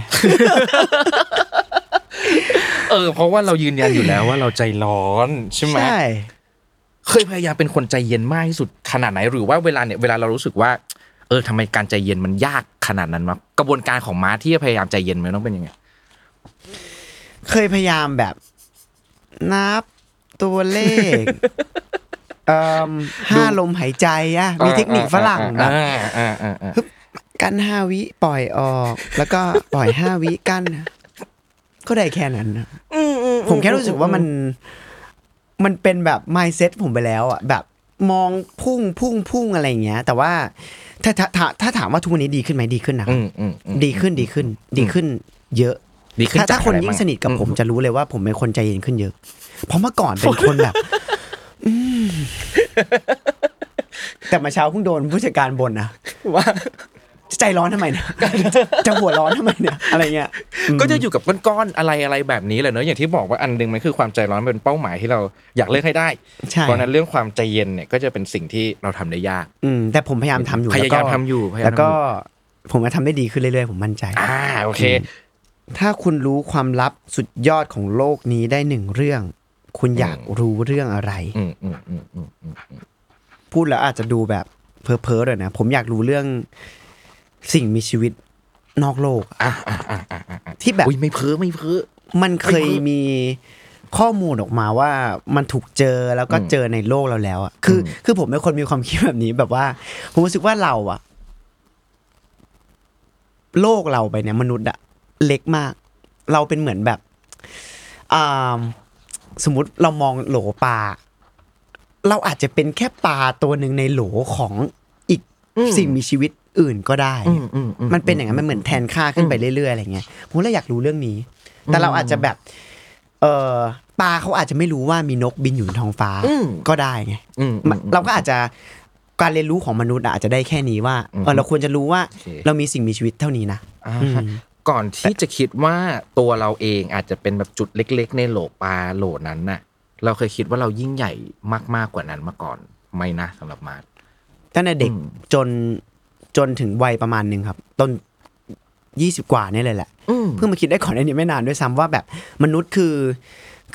C: เออ เพราะว่าเรายืนยันอยู่แล้วว่าเราใจร้อนใช่ไหม
B: ใช่
C: เคยพยายามเป็นคนใจเย็นมากที่สุดขนาดไหนหรือว่าเวลาเนี่ยเวลาเรารู้สึกว่า เออทำไมการใจเย็นมันยากขนาดนั้นวะกระบวนการของม้าที่จะพยายามใจเย็นมันต้องเป็นยังไง
B: เคยพยายามแบบ นับตัวเลขเอ่มห้าลมหายใจอะมีเทคนิคฝรั่งแบบ
C: อ่าอ่าอ่าอ่า
B: กั้นห้าวิปล่อยออก แล้วก็ปล่อยห้าวิกั้นนะ ก็ได้แค่นั้นนะผมแค่รู้สึกว่ามัน มันเป็นแบบ mindset ผมไปแล้วอะแบบมองพุ่งพุ่งพุ่งอะไรอย่างเงี้ย แต่ว่าถ้าถ้าถ้าถ้าถามว่าทุกวันนี้ดีขึ้นไหมดีขึ้นนะค
C: อื
B: รับ
C: มอืมอืม
B: ดีขึ้นดีขึ้น ดีขึ้น เยอะ
C: ดีขึ้น
B: ถ้า
C: จก
B: ถ้าคน
C: อะไร
B: ยิ่ง
C: บ้า
B: สนิทกับผมจะรู้เลยว่าผมเป็นคนใจเย็นขึ้นเยอะ เพราะเมื่อก่อนเป็นคนแบบอืมแต่มาเช้าเพิ่งโดนผู้จัดการบ่นนะ
C: ว่า
B: ใจร้อนทำไมเนี่ยจะหัวร้อนทำไมเนี่ยอะไรเงี้ยอืม
C: ก็จะอยู่กับก้อนๆอะไรอะไรแบบนี้แหละเนอะอย่างที่บอกว่าอันหนึงมันคือความใจร้อนเป็นเป้าหมายที่เราอยากเลิกให้ได้
B: ใช่
C: เพราะฉะนั้นเรื่องความใจเย็นเนี่ยก็จะเป็นสิ่งที่เราทำได้ยาก
B: อืมแต่ผมพยายามทำอยู่
C: พยายาม
B: แล้ก็
C: ทำอยู่พยายาม
B: แล้วก็
C: ทำ
B: ผมจะทำได้ดีขึ้นเรื่อยๆผมมั่นใจ
C: อ่าโอเค
B: ถ้าคุณรู้ความลับสุดยอดของโลกนี้ได้หนึ่งเรื่อง คุณอยากรู้เรื่องอะไร
C: อืมอืมอืมอืมอืม
B: พูดแล้วอาจจะดูแบบเพ้อๆเลยนะผมอยากรู้เรื่อง สิ่งมีชีวิตนอกโลกอะ
C: อ่าอ่าอ่าอ่าอ่า
B: ที่แบบ
C: อุ้ยไม่เพ้อไม่เพ้อ
B: มันเคยมีข้อมูลออกมาว่ามันถูกเจอแล้วก็เจอในโลกเราแล้วอะคืออคือผมเป็นคนมีความคิดแบบนี้แบบว่า ผมรู้สึกว่าเราอะ โลกเราไปเนี่ยมนุษย์อะเล็กมาก เราเป็นเหมือนแบบอ่าสมมติเรามองโหลปลาเราอาจจะเป็นแค่ปลาตัวหนึ่งในโหลของอีกสิ่งมีชีวิต อื่นก็ได้
C: อืมอืมอื
B: มันเป็นอย่างนั้นมันเหมือนแทนค่าขึ้นไปเรื่อยๆอะไรเงี้ยผมเลยอยากรู้เรื่องนี้ แต่เราอาจจะแบบ เออปลาเขาอาจจะไม่รู้ว่ามีนกบินอยู่บนท้องฟ้า
C: อืม
B: ก็ได้ไง
C: อืม
B: มันเราก็อาจจะการเรียนรู้ของมนุษย์อะอาจจะได้แค่นี้ว่า
C: อืม
B: เออเราควรจะรู้ว่า
C: โอเค
B: เรามีสิ่งมีชีวิตเท่านี้นะ
C: อ่า
B: อืม
C: ก่อนที่จะคิดว่าตัวเราเองอาจจะเป็นแบบจุดเล็ก ๆ ในโหลปลาโหลนั้นน่ะ เราเคยคิดว่าเรายิ่งใหญ่มากๆกว่านั้นมาก่อนไหม่นะสำหรับมาร์ท
B: ตั้งแต่เด็ก
C: อืม
B: จน จนถึงวัยประมาณหนึ่งครับต้นยี่สิบกว่านี่เลยแหละ
C: อืม
B: เพิ่งมาคิดได้ก่อนอันนี้ไม่นานด้วยซ้ำว่าแบบมนุษย์คือ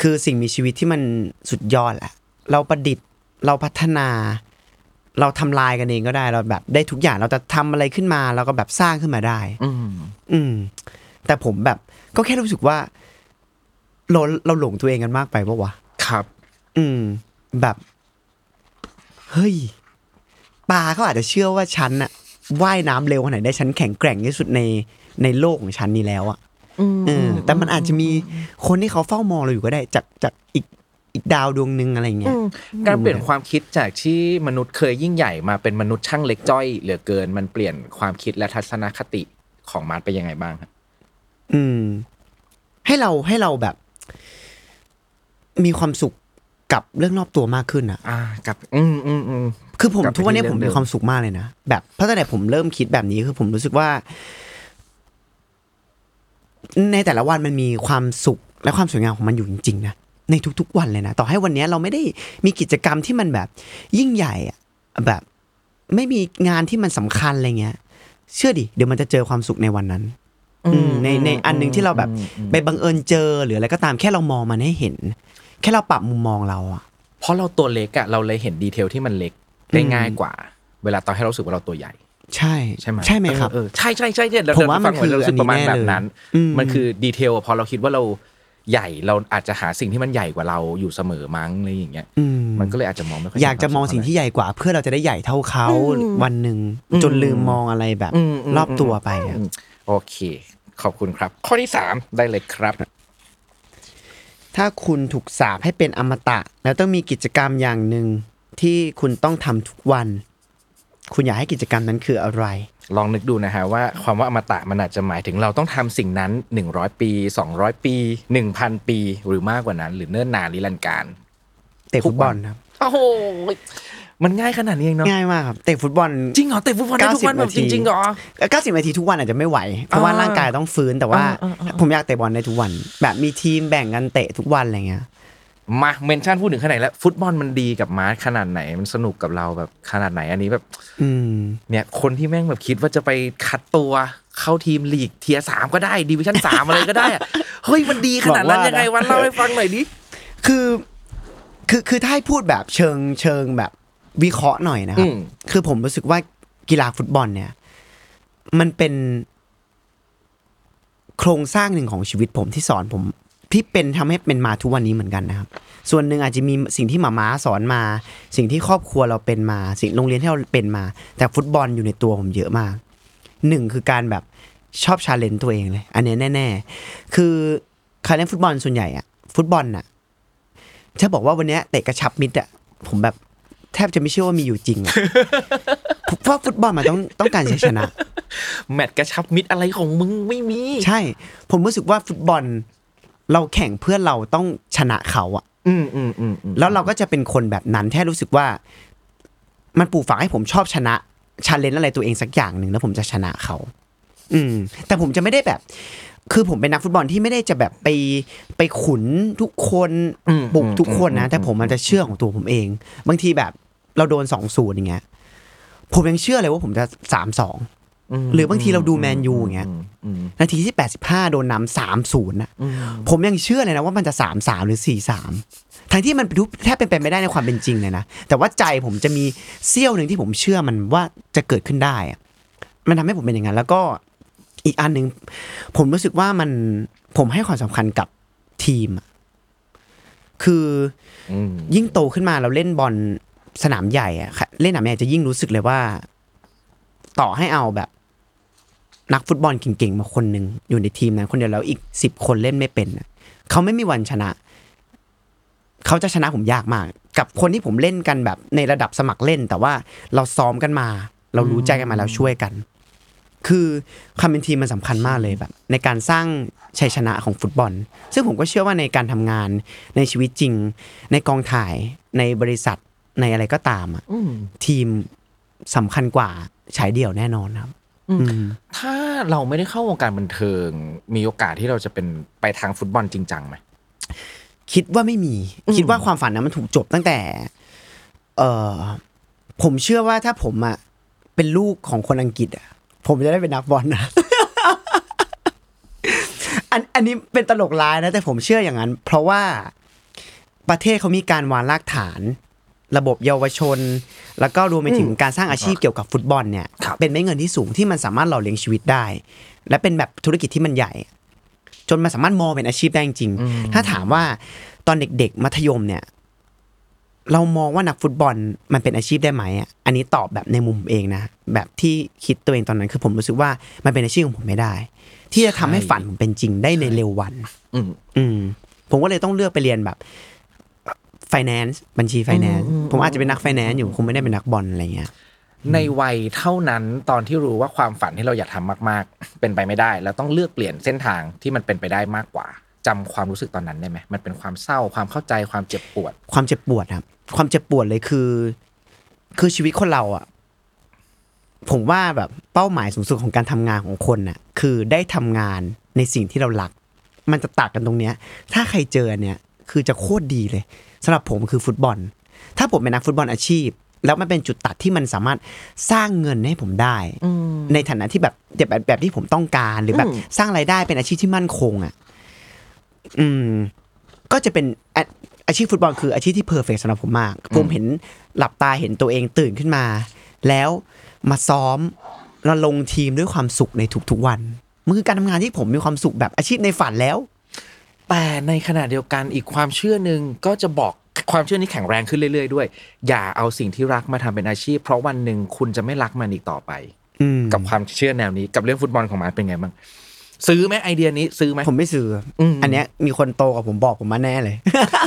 B: คือสิ่งมีชีวิตที่มันสุดยอดแหละเราประดิษฐ์เราพัฒนา เราทำลายกันเองก็ได้เราแบบได้ทุกอย่างเราจะทำอะไรขึ้นมาเราก็แบบสร้างขึ้นมาได้
C: อืม
B: อืมแต่ผมแบบก็แค่รู้สึกว่าเราเราหลงตัวเองกันมากไปปะวะ
C: ครับ
B: อืม แบบ เฮ้ยปลาเขาอาจจะเชื่อว่าฉันอะ ว่ายน้ำเร็วขนาดได้ฉันแข็งแกร่งที่สุดในในโลกของฉันนี้แล้วอะเออแต่มันอาจจะมีคนที่เขาเฝ้ามองเราอยู่ก็ได้จากจากอีกอีกดาวดวงหนึ่งอะไรเงี้ย
C: การเปลี่ยนความคิดจากที่มนุษย์เคยยิ่งใหญ่มาเป็นมนุษย์ช่างเล็กจ้อยเหลือเกิน มันเปลี่ยนความคิดและทัศนคติของมาร์ทไปยังไงบ้างครับ
B: อืม ให้เราให้เราแบบ มีความสุขกับเรื่องรอบตัวมากขึ้นอะ
C: อ่า กับ อืมอืมอืม
B: คือผม
C: กลับไป
B: ทุกวันนี้
C: ที่
B: ผม
C: เรื่อง
B: มีความสุขมากเลยนะแบบเพราะตั้งแต่ผมเริ่มคิดแบบนี้คือผมรู้สึกว่า ในแต่ละวันมันมีความสุขและความสวยงามของมันอยู่จริงๆนะในทุกๆวันเลยนะต่อให้วันนี้เราไม่ได้มีกิจกรรมที่มันแบบ ยิ่งใหญ่อะแบบ ไม่มีงานที่มันสำคัญอะไรเงี้ย เชื่อดิเดี๋ยวมันจะเจอความสุขในวันนั้นอืมในในอันหนึ่งที่เราแบบไปบังเอิญเจอหรืออะไรก็ตามแค่เรามองมันให้เห็น แค่เราปรับมุมมองเราอะ
C: เพราะเราตัวเล็กอะเราเลยเห็นดีเทลที่มันเล็ก ได้
B: อืม
C: ง่ายกว่า เวลาตอนให้เรารู้สึกว่าเราตัวใหญ่
B: ใช่
C: ใช่ไหม
B: ใช่ไหมครับ
C: เออเออใช่ใช่ใช่เนี่ยเดี๋ย
B: ผมว่ามัน
C: เดี๋ย
B: คือ
C: ฟังหยเรารู้สึกประมาณ
B: อันนี้
C: แบ
B: แน่
C: บนั้น
B: เลยอืม
C: มันคือดีเทลอะพอเราคิดว่าเราใหญ่เราอาจจะหาสิ่งที่มันใหญ่กว่าเราอยู่เสมอมั้งอะไรอย่างเงี้ย
B: อืม
C: มันก็เลยอาจจะมองไม่ค่อย
B: อยากจะมอง
C: เห็นคว
B: สิ่งที่ใหญ่กว่า เพื่อเราจะได้ใหญ่เท่าเขาวันหนึ่ง
C: อืม
B: จนลืมมองอะไรแบบ
C: อืมม
B: รอบตัวไปอะ
C: อืมโอเค ขอบคุณครับ ข้อที่สามได้เลยครับ
B: ถ้าคุณถูกสาปให้เป็นอมตะ แล้วต้องมีกิจกรรมอย่างหนึ่ง ที่คุณต้องทำทุกวัน คุณอยากให้กิจกรรมนั้นคืออะไร
C: ลองนึกดูนะฮะว่าความว่าอมตะมันอาจจะหมายถึงเราต้องทำสิ่งนั้น 100 ปี 200 ปี 1,000 ปี หรือมากกว่านั้น หรือเนิ่นนานนิรันดร์การ
B: เตะฟุตบอลครับ
C: โอ้โหมันง่ายขนาดนี้เองเนาะ
B: ง่ายมากครับเตะฟุตบอล
C: จริงเหรอเตะฟุตบอลได้ทุกวัน
B: 90
C: แบบจริงๆเหรอ
B: เก้าสิบนาทีทุกวันอาจจะไม่ไหว เพราะว่า
C: อ่า
B: ร่างกายต้องฟื้นแต่ว่า
C: อ่าอ่าอ่า
B: ผมอยากเตะบอลได้ทุกวัน แบบมีทีมแบ่งกันเตะทุกวันอะไรเงี้ย
C: มา mention พูดถึงขนาดไหนแล้วฟุตบอลมันดีกับมาร์ชขนาดไหน มันสนุกกับเราแบบขนาดไหนอันนี้แบบ
B: อืม
C: เนี่ยคนที่แม่งแบบคิดว่าจะไปคัดตัวเข้าทีมลีก tier สามก็ได้ division สามอะไรก็ได้อะเฮ้ยมันดีขนาดนั้น
B: บอกว่า
C: ยังไง
B: นะ
C: วันเล่าให้ฟังหน่อยดิ
B: คือคือคือถ้าให้พูดแบบเชิงเชิงแบบวิเคราะห์หน่อยนะครับ อื
C: ม
B: คือผมรู้สึกว่ากีฬาฟุตบอลเนี่ย มันเป็น โครงสร้างหนึ่งของชีวิตผมที่สอนผม ที่เป็นทำให้เป็นมาทุกวันนี้เหมือนกันนะครับ ส่วนหนึ่งอาจจะมีสิ่งที่หมาม้าสอนมา สิ่งที่ครอบครัวเราเป็นมา สิ่งโรงเรียนที่เราเป็นมา แต่ฟุตบอลอยู่ในตัวผมเยอะมากหนึ่งคือการแบบชอบชาเลนจ์ตัวเองเลย อันเนี้ยแน่ ๆ คือใครเล่นฟุตบอลส่วนใหญ่อะฟุตบอลน่ะถ้าบอกว่าวันเนี้ยเตะกระชับมิตรอะผมแบบแทบจะไม่เชื่อว่ามีอยู่จริงอะเพราะฟุตบอลมันต้องต้องการชัยชนะ
C: แมตช์กระชับมิตรอะไรของมึงไม่มี
B: ใช่ ผมรู้สึกว่าฟุตบอล เราแข่งเพื่อเราต้องชนะเขาอะ
C: อืมอืมอืมอืม
B: แล้วเราก็จะเป็นคนแบบนั้นแค่รู้สึกว่า มันปลูกฝังให้ผมชอบชนะ challenge อะไรตัวเองสักอย่างหนึ่งแล้วผมจะชนะเขา อืม แต่ผมจะไม่ได้แบบ คือผมเป็นนักฟุตบอลที่ไม่ได้จะแบบไปไปขุนทุกคน
C: อืม
B: บุกทุกคนนะ
C: อื
B: แต่ผมมันจะเชื่อของตัวผมเอง บางทีแบบเราโดนสองศูนย์อย่างเงี้ยผมยังเชื่อเลยว่าผมจะสามสอง
C: ม
B: หรือบางทีเราดูแมนยูอย่างเงี้ย
C: มอืม
B: นาทีที่ 85 โดนนำสามศูนย์นะ
C: อืม
B: ผมยังเชื่อเลยนะว่ามันจะสามสามหรือสี่สามทั้งที่มันทุกแทบเป็นไปไม่ได้ในความเป็นจริงเลยนะ แต่ว่าใจผมจะมีเสี้ยวหนึ่งที่ผมเชื่อมันว่าจะเกิดขึ้นได้อะมันทำให้ผมเป็นอย่างนั้น แล้วก็อีกอันหนึ่งผมรู้สึกว่ามันผมให้ความสำคัญกับทีมอะคือ
C: อืม
B: ยิ่งโตขึ้นมาเราเล่นบอลสนามใหญ่อะค่ะเล่นสนามใหญ่จะยิ่งรู้สึกเลยว่า ต่อให้เอาแบบ นักฟุตบอลเก่งๆ มาคนหนึ่งอยู่ในทีมนั้นคนเดียวแล้วอีกสิบคนเล่นไม่เป็นน่ะเขาไม่มีวันชนะ เขาจะชนะผมยากมาก กับคนที่ผมเล่นกันแบบในระดับสมัครเล่น แต่ว่าเราซ้อมกันมา เรารู้ใจกันมาแล้วช่วยกัน คือความเป็นทีมมันสำคัญมากเลยแบบ ในการสร้างชัยชนะของฟุตบอล ซึ่งผมก็เชื่อว่าในการทำงานในชีวิตจริง ในกองถ่ายในบริษัทในอะไรก็ตามอะ
C: อืม
B: ทีมสำคัญกว่า ฉายเดี่ยวแน่นอนครับ
C: อืม
B: อืม
C: ถ้าเราไม่ได้เข้าวงการบันเทิง มีโอกาสที่เราจะเป็นไปทางฟุตบอลจริงจังไหม
B: คิดว่าไม่มี คิดว่าความฝันนั้นมันถูกจบตั้งแต่ เออผมเชื่อว่าถ้าผมอะเป็นลูกของคนอังกฤษอะผมจะได้เป็นนักบอลนะอันอันนี้เป็นตลกร้ายนะ แต่ผมเชื่ออย่างนั้น เพราะว่าประเทศเขามีการวางรากฐาน ระบบเยาวชน แล้วก็รวมไปถึงการสร้างอาชีพเกี่ยวกับฟุตบอลเนี่ย
C: ครับ
B: เป็นเม็ดเงินที่สูงที่มันสามารถหล่อเลี้ยงชีวิตได้ และเป็นแบบธุรกิจที่มันใหญ่ จนมันสามารถมองเป็นอาชีพได้จริงๆถ้าถามว่าตอนเด็กๆ มัธยมเนี่ย เรามองว่านักฟุตบอลมันเป็นอาชีพได้ไหมอะอันนี้ตอบแบบในมุมผมเองนะแบบที่คิดตัวเองตอนนั้นคือผมรู้สึกว่ามันเป็นอาชีพของผมไม่ได้ ที่จะทำให้ฝันผมเป็นจริงได้ในเร็ววัน
C: อืม
B: อืมผมก็เลยต้องเลือกไปเรียนแบบ finance บัญชี finance
C: อืม
B: ผมอาจจะเป็นนัก finance อยู่คงไม่ได้เป็นนักบอลอะไรเงี้ย
C: ในวัยเท่านั้นตอนที่รู้ว่าความฝันที่เราอยากทำมาก ๆ เป็นไปไม่ได้ แล้วต้องเลือกเปลี่ยนเส้นทางที่มันเป็นไปได้มากกว่าจำความรู้สึกตอนนั้นได้ไหมมันเป็นความเศร้าความเข้าใจความเจ็บปวด
B: ความเจ็บปวดครับ ความเจ็บปวดเลยคือ คือชีวิตคนเราอะ ผมว่าแบบเป้าหมายสูงสุดของการทำงานของคนน่ะ คือได้ทำงานในสิ่งที่เรารัก มันจะตัดกันตรงเนี้ย ถ้าใครเจอเนี่ย คือจะโคตรดีเลย สำหรับผมคือฟุตบอล ถ้าผมเป็นนักฟุตบอลอาชีพ แล้วมันเป็นจุดตัดที่มันสามารถสร้างเงินให้ผมได้ ในฐานะที่แบบแบบแบบที่ผมต้องการหรือแบบ
C: อืม
B: สร้างรายได้เป็นอาชีพที่มั่นคงอะอืมก็จะเป็นอาอาชีพฟุตบอลคืออาชีพที่เพอร์เฟกสำหรับผมมาก ผมเห็นหลับตาเห็นตัวเองตื่นขึ้นมา แล้วมาซ้อมแล้วลงทีมด้วยความสุขในทุกๆวัน มันคือการทำงานที่ผมมีความสุขแบบอาชีพในฝันแล้ว
C: แต่ในขณะเดียวกันอีกความเชื่อหนึ่งก็จะบอกความเชื่อนี้แข็งแรงขึ้นเรื่อยๆด้วย อย่าเอาสิ่งที่รักมาทำเป็นอาชีพ เพราะวันหนึ่งคุณจะไม่รักมันอีกต่อไป
B: อืม
C: กับความเชื่อแนวนี้กับเรื่องฟุตบอลของมาร์ทเป็นไงบ้างซื้อไหมไอเดียนี้ซื้อไหม
B: ผมไม่ซื้ออ
C: ม
B: อันเนี้ยมีคนโตกับผมบอกผมมาแน่เลย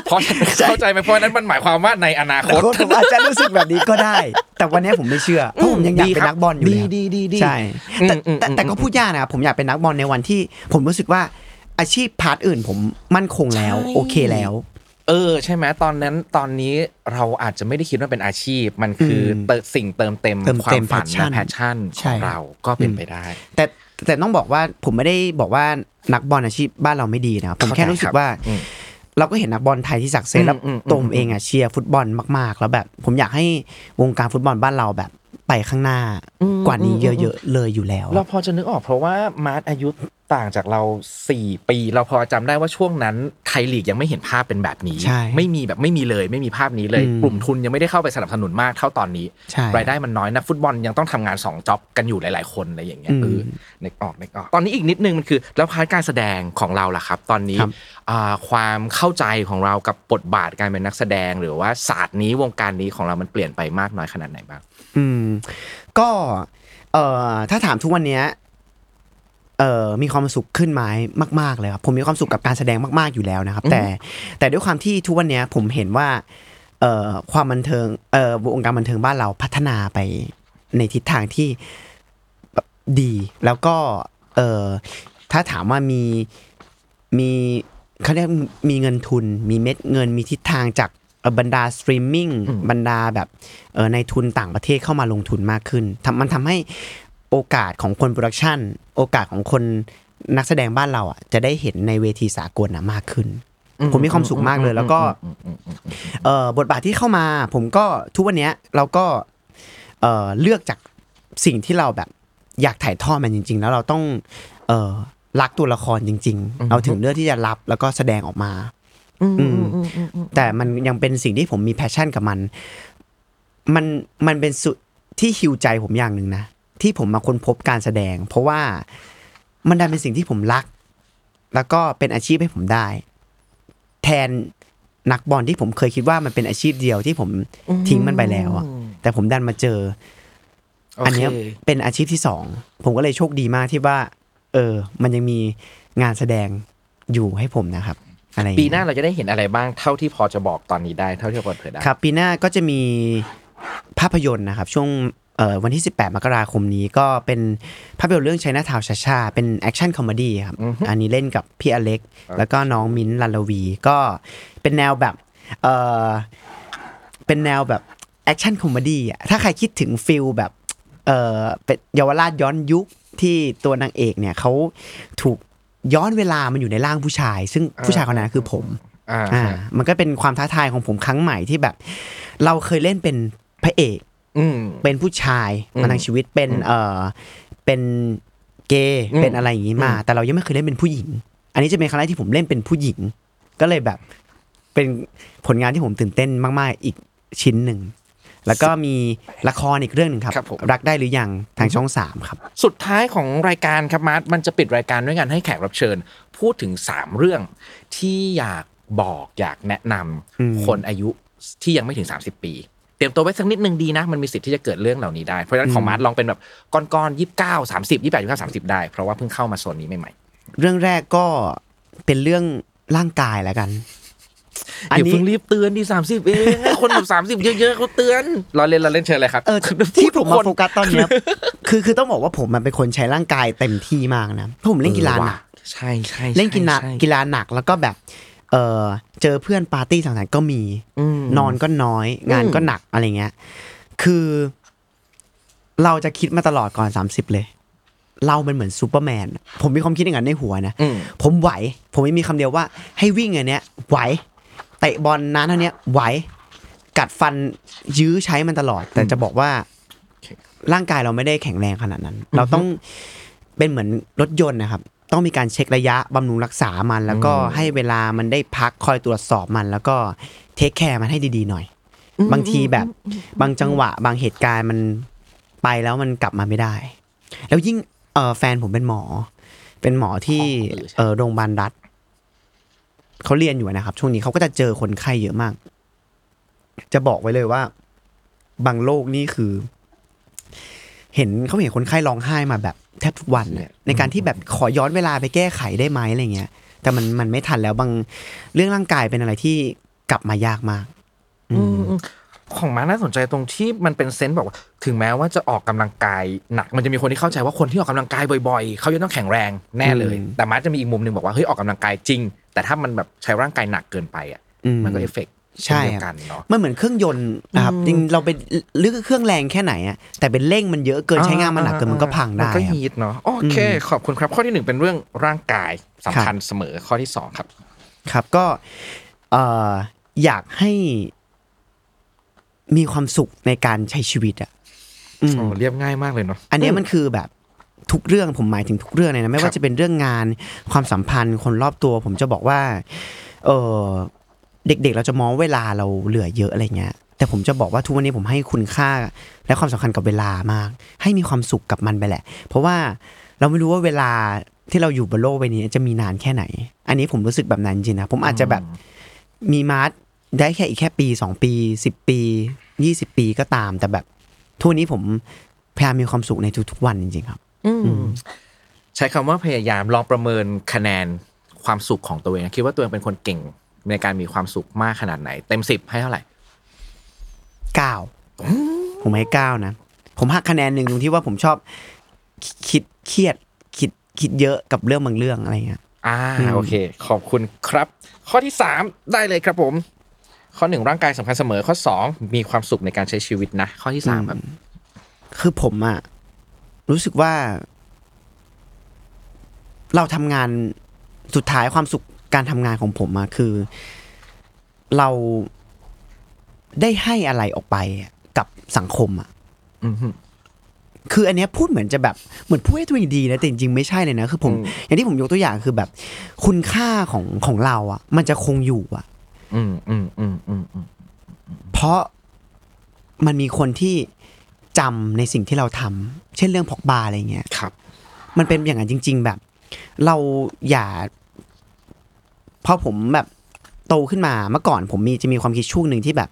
C: เพราะเข้าใจไหมเพราะนั้นมันหมายความว่าในอนาค
B: แต่
C: ต
B: ผมอาจจะรู้สึกแบบนี้ก็ได้ แต่วันเนี้ยผมไม่เชื่อเพราะผมยังอยากเป็นนักบอลอยู่
C: ดี
B: แล้ว
C: ดีดีดี
B: ใช่แต่
C: อืม
B: แต่
C: อืม
B: แต่ก็พูดยากนะครับผมอยากเป็นนักบอลในวันที่ ผมรู้สึกว่า อาชีพพาร์ทอื่นผมมั่นคงแล้ว
C: ใช่
B: โอเคแล้ว
C: เออ ใช่ไหมตอนนั้นตอนนี้เราอาจจะไม่ได้คิดว่าเป็นอาชีพ มันคืออ
B: ม
C: เติมสิ่งเติมเต็ม
B: เติม
C: ควา
B: เต็
C: ม
B: ม
C: ฝัน
B: passion
C: และแพชชั่นข
B: ใช่
C: องเราก็เป็นไปได้
B: แต่แต่ต้องบอกว่าผมไม่ได้บอกว่านักบอลอาชีพบ้านเราไม่ดีนะครับผม
C: เข้าใจ
B: แค่รู้สึกว่า
C: อืม
B: เราก็เห็นนักบอลไทยที่ success แล้ว
C: อืมอืม
B: ตัวผมเองอะเชียร์ฟุตบอลมาก ๆ แล้วแบบ ผมอยากให้วงการฟุตบอลบ้านเราแบบไปข้างหน้า กว่านี้เยอะ ๆ เลยอยู่แล้ว
C: เราพอจะนึกออกเพราะว่ามาร์ชอายุ ต่างจากเรา 4 ปี เราพอจำได้ว่าช่วงนั้นไทยลีกยังไม่เห็นภาพเป็นแบบนี้
B: ใช่
C: ไม่มีแบบไม่มีเลย ไม่มีภาพนี้เลย
B: อืม
C: กลุ่มทุนยังไม่ได้เข้าไปสนับสนุนมากเท่าตอนนี้
B: ใช่
C: รายได้มันน้อยนะฟุตบอลยังต้องทำงาน2 job กันอยู่หลาย ๆ คนอะไรอย่างเงี้ย
B: อืม
C: เออนึกออกนึกออกตอนนี้อีกนิดนึงมันคือ แล้วพาร์ทการแสดงของเราล่ะครับ ตอนนี้
B: ครับ
C: อ่าความเข้าใจของเรากับบทบาทการเป็นนักแสดง หรือว่าศาสตร์นี้วงการนี้ของเรามันเปลี่ยนไปมากน้อยขนาดไหนบ้าง
B: อืมก็เอ่อถ้าถามทุกวันเนี้ย เอ่อมีความสุขขึ้นไหมมาก ๆเลยครับผมมีความสุขกับการแสดงมาก ๆอยู่แล้วนะครับ แต่แต่ด้วยความที่ทุกวันเนี้ยผมเห็นว่าเอ่อความบันเทิงเอ่อวงการบันเทิงบ้านเราพัฒนาไปในทิศทางที่แบบดีแล้วก็เอ่อถ้าถามว่ามีมีเขาเรียกมีเงินทุน มีเม็ดเงินมีทิศทางจากเอ่อบรรดาสตรีมมิ่งบรรดาแบบเออในทุนต่างประเทศเข้ามาลงทุนมากขึ้นทำมันทำให้ โอกาสของคน production โอกาสของคนนักแสดงบ้านเราอะจะได้เห็นในเวทีสากลนะมากขึ้น ผมมีความสุขมากเลย แล้วก็เอ่อบทบาทที่เข้ามา ผมก็ทุกวันเนี้ยเราก็เอ่อเลือกจากสิ่งที่เราแบบอยากถ่ายทอดมันจริง ๆ แล้วเราต้องเอ่อรักตัวละครจริง ๆเราถึงเลือกที่จะรับแล้วก็แสดงออกมาอืมแต่มันยังเป็นสิ่งที่ผมมี passion กับมัน มันมันเป็นจุดที่ heal ใจผมอย่างหนึ่งนะ ที่ผมมาค้นพบการแสดง เพราะว่ามันดันเป็นสิ่งที่ผมรัก แล้วก็เป็นอาชีพให้ผมได้ แทนนักบอลที่ผมเคยคิดว่ามันเป็นอาชีพเดียวที่ผมทิ้งมันไปแล้วอะแต่ผมดันมาเจอ อันเนี้ยเป็นอาชีพที่สองผมก็เลยโชคดีมากที่ว่า เออ มันยังมีงานแสดงอยู่ให้ผมนะครับอะไรอย่ง
C: ปี
B: เงี้ย
C: หน้าเราจะได้เห็นอะไรบ้างเท่าที่พอจะบอกตอนนี้ได้เท่าที่พอเปิดเผยได้
B: ครับ ปีหน้าก็จะมี ภาพยนตร์นะครับช่วงเอ่อวันที่ 18 มกราคมนี้ก็เป็นภาพยนตร์เรื่องไชน่าทาวน์ชะชะช่าเป็น action comedy ครับอันนี้เล่นกับพี่อเล็กซ์ แล้วก็น้องมิ้นท์รัญชน์รวี ก็เป็นแนวแบบเออเป็นแนวแบบ action comedy อะถ้าใครคิดถึง feel แบบเออเป็นเยาวราชย้อนยุคที่ตัวนางเอกเนี่ยเขาถูกย้อนเวลามันอยู่ในร่างผู้ชาย ซึ่งผู้ชายคนนั้นคือผม
C: อ่า
B: อ่ามันก็เป็นความท้าทายของผมครั้งใหม่ที่แบบ เราเคยเล่นเป็น พระเอก
C: อืม
B: เป็นผู้ชาย
C: อืม
B: มาทั้งชีวิตเป็นเออเป็นเกย์
C: อืม
B: เป็นอะไรอย่างนี้มา แต่เรายังไม่เคยเล่นเป็นผู้หญิง อันนี้จะเป็นครั้งแรกที่ผมเล่นเป็นผู้หญิง ก็เลยแบบเป็นผลงานที่ผมตื่นเต้นมาก ๆ อีกชิ้นหนึ่งแล้วก็มีละครอีกเรื่องหนึ่งครับ
C: ครับผม
B: รักได้หรือยังทางช่องสามครับ
C: สุดท้ายของรายการครับมาร์ทมันจะปิดรายการด้วยการให้แขกรับเชิญ พูดถึง3เรื่องที่อยากบอกอยากแนะนำ
B: อืม
C: คนอายุที่ยังไม่ถึง 30 ปี เตรียมตัวไว้สักนิดนึงดีนะ มันมีสิทธิ์ที่จะเกิดเรื่องเหล่านี้ได้ เพราะฉะนั้นของมาร์ชลองเป็นแบบก้อนๆยี่สิบเก้าสามสิบยี่สิบแปดยี่สิบเก้าสามสิบได้ เพราะว่าเพิ่งเข้ามาโซนนี้ใหม่
B: เรื่องแรกก็เป็นเรื่องร่างกายแล้วกัน
C: ๆอย่าเพิ่งรีบเตือนดีสามสิบเองคนแบบสามสิบเยอะๆเขาเตือนเราเล่นเราเล่นเชิญเลยครับ
B: เออที่ผมมาโฟกัสตอนเนี้ยคือคือต้องบอกว่าผมมันเป็นคนใช้ร่างกายเต็มที่มากนะเพราะผมเล่นกีฬาหนัก
C: ใช่ใช่
B: เล่นกีฬา
C: ใช่
B: กีฬาหนักแล้วก็แบบ เออเจอเพื่อนปาร์ตี้สังสรรค์ก็มี
C: อืม
B: นอนก็น้อย งานก็หนักอะไรเงี้ย คือ เราจะคิดมาตลอดก่อนสามสิบเลย เรามันเหมือนซูเปอร์แมน ผมมีความคิดอย่างนั้นในหัวนะ
C: อืม
B: ผมไหว ผมไม่มีคำเดียวว่า ให้วิ่งอันเนี้ยไหวเตะบอลนานเท่าเนี้ยไหวกัดฟันยื้อใช้มันตลอด แต่จะบอกว่า ร่างกายเราไม่ได้แข็งแรงขนาดนั้น เราต้องเป็นเหมือนรถยนต์นะครับ ต้องมีการเช็คระยะบำรุงรักษามัน แล้วก็ให้เวลามันได้พักคอยตรวจสอบมัน แล้วก็เทคแคร์มันให้ดีๆหน่อย บางทีแบบบางจังหวะ บางเหตุการณ์มันไปแล้วมันกลับมาไม่ได้ แล้วยิ่งเออแฟนผมเป็นหมอ เป็นหมอที่
C: อ๋อเออใช่
B: เออโรงพยาบาลรัฐเขาเรียนอยู่นะครับ ช่วงนี้เขาก็จะเจอคนไข้เยอะมาก จะบอกไว้เลยว่า บางโรคนี่คือ เห็นเขาเห็นคนไข้ร้องไห้มาแบบแทบทุกวันเนี่ยในการที่แบบขอย้อนเวลาไปแก้ไขได้ไหมอะไรเงี้ย แต่มันมันไม่ทันแล้วบางเรื่องร่างกายเป็นอะไรที่กลับมายากมากอืม
C: อืมของมาน่าสนใจตรงที่มันเป็นเซนส์บอกว่าถึงแม้ว่าจะออกกำลังกายหนัก มันจะมีคนที่เข้าใจว่าคนที่ออกกำลังกายบ่อยๆเขาจะต้องแข็งแรงแน่เลย
B: อืม
C: แต่มาจะมีอีกมุมหนึ่งบอกว่าเฮ้ยออกกำลังกายจริง แต่ถ้ามันแบบใช้ร่างกายหนักเกินไปอะ
B: อืม
C: มันก็เอฟเฟกต์
B: ใช่
C: เช่นเดีย
B: ครับ
C: วกันเนาะ
B: มันเหมือนเครื่องยนต์นะครับจริงเราไปลึกเครื่องแรงแค่ไหนอะแต่เป็นเร่งมันเยอะเกินใช้งานมันหนักเกินมันก็พังได้
C: มันก็
B: ครับ
C: ฮีทเนาะโอเค ขอบคุณครับ ข้อที่หนึ่งเป็นเรื่องร่างกายสำคัญเสมอข้อที่สองครับ
B: ครับก็เอ่ออยากให้มีความสุขในการใช้ชีวิตอะอืม
C: โอ้เรียบง่ายมากเลยเนาะ
B: อันเนี้ยมันคือแบบทุกเรื่องผมหมายถึงทุกเรื่องเลยนะไม่
C: ครั
B: ว่า
C: บ
B: จะเป็นเรื่องงานความสัมพันธ์คนรอบตัว ผมจะบอกว่า เออ เด็กๆ เราจะมองเวลาเราเหลือเยอะอะไรเงี้ย แต่ผมจะบอกว่าทุกวันนี้ผมให้คุณค่า และความสำคัญกับเวลามาก ให้มีความสุขกับมันไปแหละ เพราะว่าเราไม่รู้ว่าเวลาที่เราอยู่บนโลกใบนี้จะมีนานแค่ไหน อันนี้ผมรู้สึกแบบนั้นจริงๆนะ ผมอาจจะแบบมีมาร์ทได้แค่อีกแค่ปีสองปีสิบปียี่สิบปีก็ตาม แต่แบบทุกวันนี้ผมพยายามมีความสุขในทุกๆวันจริงๆครับ
C: ใช้คำว่าพยายามลองประเมินคะแนนความสุขของตัวเอง คิดว่าตัวเองเป็นคนเก่ง ในการมีความสุขมากขนาดไหน เต็มสิบให้เท่าไหร่
B: เก้าผมให้เก้านะ ผมหักคะแนนหนึ่งตรงที่ว่าผมชอบคิดเครียดคิดคิดเยอะกับเรื่องบางเรื่องอะไรเงี้ย
C: อ่าโอเค ขอบคุณครับ ข้อที่สามได้เลยครับผม ข้อหนึ่งร่างกายสำคัญเสมอข้อสองมีความสุขในการใช้ชีวิตนะข้อที่สามครับ
B: คือผมอะรู้สึกว่า เราทำงานสุดท้ายความสุข การทำงานของผมอะคือ เราได้ให้อะไรออกไปอะกับสังคมอะ
C: อือฮึ
B: คืออันเนี้ยพูดเหมือนจะแบบเหมือนพูดให้ตัวเองดีนะแต่จริงๆไม่ใช่เลยนะคือผม
C: อืม
B: อย่างที่ผมยกตัวอย่างคือแบบ คุณค่าของของเราอะมันจะคงอยู่อะ
C: อืมอืมอืมอืมอืม
B: เพราะมันมีคนที่จำในสิ่งที่เราทำเช่นเรื่องพอกบาอะไรเงี้ย
C: ครับ
B: มันเป็นอย่างนั้นจริง ๆ แบบ เราอย่า พอผมแบบโตขึ้นมาเมื่อก่อน ผมมีจะมีความคิดช่วงหนึ่งที่แบบ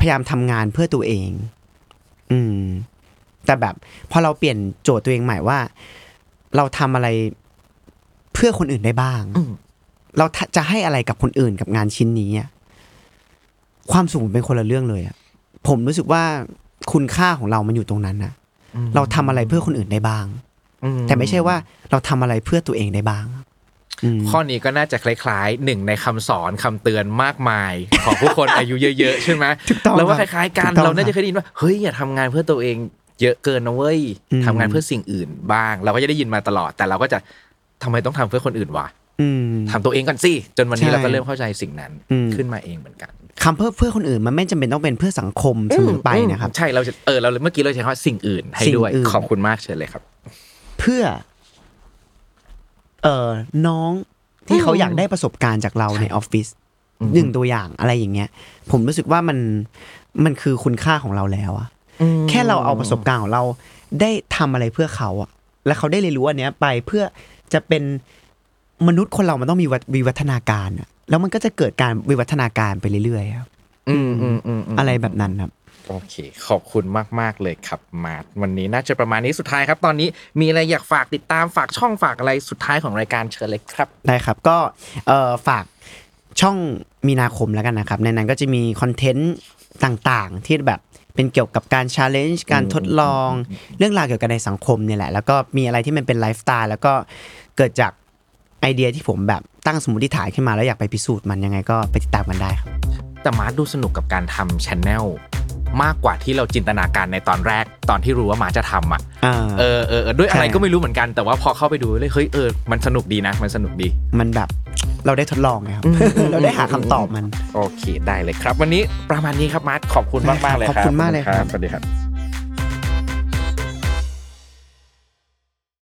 B: พยายามทำงานเพื่อตัวเอง อืม แต่แบบพอเราเปลี่ยนโจทย์ตัวเองใหม่ว่า เราทำอะไรเพื่อคนอื่นได้บ้าง
C: อืม
B: เราจะให้อะไรกับคนอื่นกับงานชิ้นนี้อะความสุขมันเป็นคนละเรื่องเลยอะผมรู้สึกว่าคุณค่าของเรามันอยู่ตรงนั้นนะเราทำอะไรเพื่อคนอื่นได้บ้าง
C: อื
B: แต่ไม่ใช่ว่าเราทำอะไรเพื่อตัวเองได้บ้างอืม
C: ข้อนี้ก็น่าจะคล้ายๆหนึ่งในคำสอนคำเตือนมากมาย ของผู้คนอายุเยอะๆใช่ไหม
B: ถูกต้อง
C: แล้วว่า
B: ค
C: ครับล้ายๆกัน
B: ถูกต้อง
C: เราน่าจะเคยได้ยินว่าเฮ้ยอย่าทำงานเพื่อตัวเองเยอะเกินนะเว้ย
B: อืม
C: ทำงานเพื่อสิ่งอื่นบ้าง เราก็จะได้ยินมาตลอด แต่เราก็จะทำไมต้องทำเพื่อคนอื่นวะ
B: อืม
C: ทำตัวเองก่อนสิจนวันนี้
B: ใช่
C: เราก็เริ่มเข้าใจสิ่งนั้น
B: อืม
C: ขึ้นมาเองเหมือนกัน
B: คำเพื่อเพื่อคนอื่นมันไม่จำเป็นต้องเป็นเพื่อสังคมเสมอไปนะครับ
C: ใช่เราจะเออเราเมื่อกี้เราใช้คำว่าสิ่งอื่นให้
B: สิ่ง
C: ด้วย
B: อื่น
C: ขอบคุณมากเชิญเลยครับ
B: เพื่อ เอ่อน้องที่เขาอยากได้ประสบการณ์จากเราในออฟฟิศ
C: อืม
B: หนึ่งตัวอย่างอะไรอย่างเงี้ย ผมรู้สึกว่ามันมันคือคุณค่าของเราแล้วอะแค่เราเอาประสบการณ์ของเราได้ทำอะไรเพื่อเขาอะแล้วเขาได้เรียนรู้อันเนี้ยไปเพื่อจะเป็นมนุษย์คนเรามันต้องมีวัฒวิวัฒนาการอะแล้วมันก็จะเกิดการวิวัฒนาการไปเรื่อยๆครับ
C: อืมอืมอืมม
B: อะไรแบบนั้นครับ
C: โอเค ขอบคุณมาก ๆ เลยครับมาร์ทวันนี้น่าจะประมาณนี้สุดท้ายครับ ตอนนี้มีอะไรอยากฝากติดตามฝากช่องฝากอะไรสุดท้ายของรายการเชิญเลยครับ
B: ได้ครับก็เอ่อฝากช่องมีนาคมแล้วกันนะครับ ในนั้นก็จะมี content ต่างๆ ที่แบบเป็นเกี่ยวกับการ challenge การทดลอง เรื่องราวเกี่ยวกับในสังคมเนี่ยแหละ แล้วก็มีอะไรที่มันเป็นไลฟ์สไตล์แล้วก็เกิดจากไอเดียที่ผมแบบตั้งสมมติฐานขึ้นมาแล้วอยากไปพิสูจน์มันยังไงก็ไปติดตามกันได้ครับ
C: แต่มาร์ชดูสนุกกับการทำ channel มากกว่าที่เราจินตนาการในตอนแรกตอนที่รู้ว่ามาร์ทจะทำอะ
B: อ่า
C: เออเออเออด้วยอะไร
B: ใช่
C: ก็ไม่รู้เหมือนกันแต่ว่าพอเข้าไปดูเลยเฮ้ยเออมันสนุกดีนะ มันสนุกดี
B: มันแบบเราได้ทดลองไงครับ เราได้หาคำตอบมัน
C: โอเคได้เลยครับ วันนี้ประมาณนี้ครับมาร์ทขอบคุณมากมากๆเลยครับ
B: ขอบคุณมากเลยครับ
C: สวัสดีครับ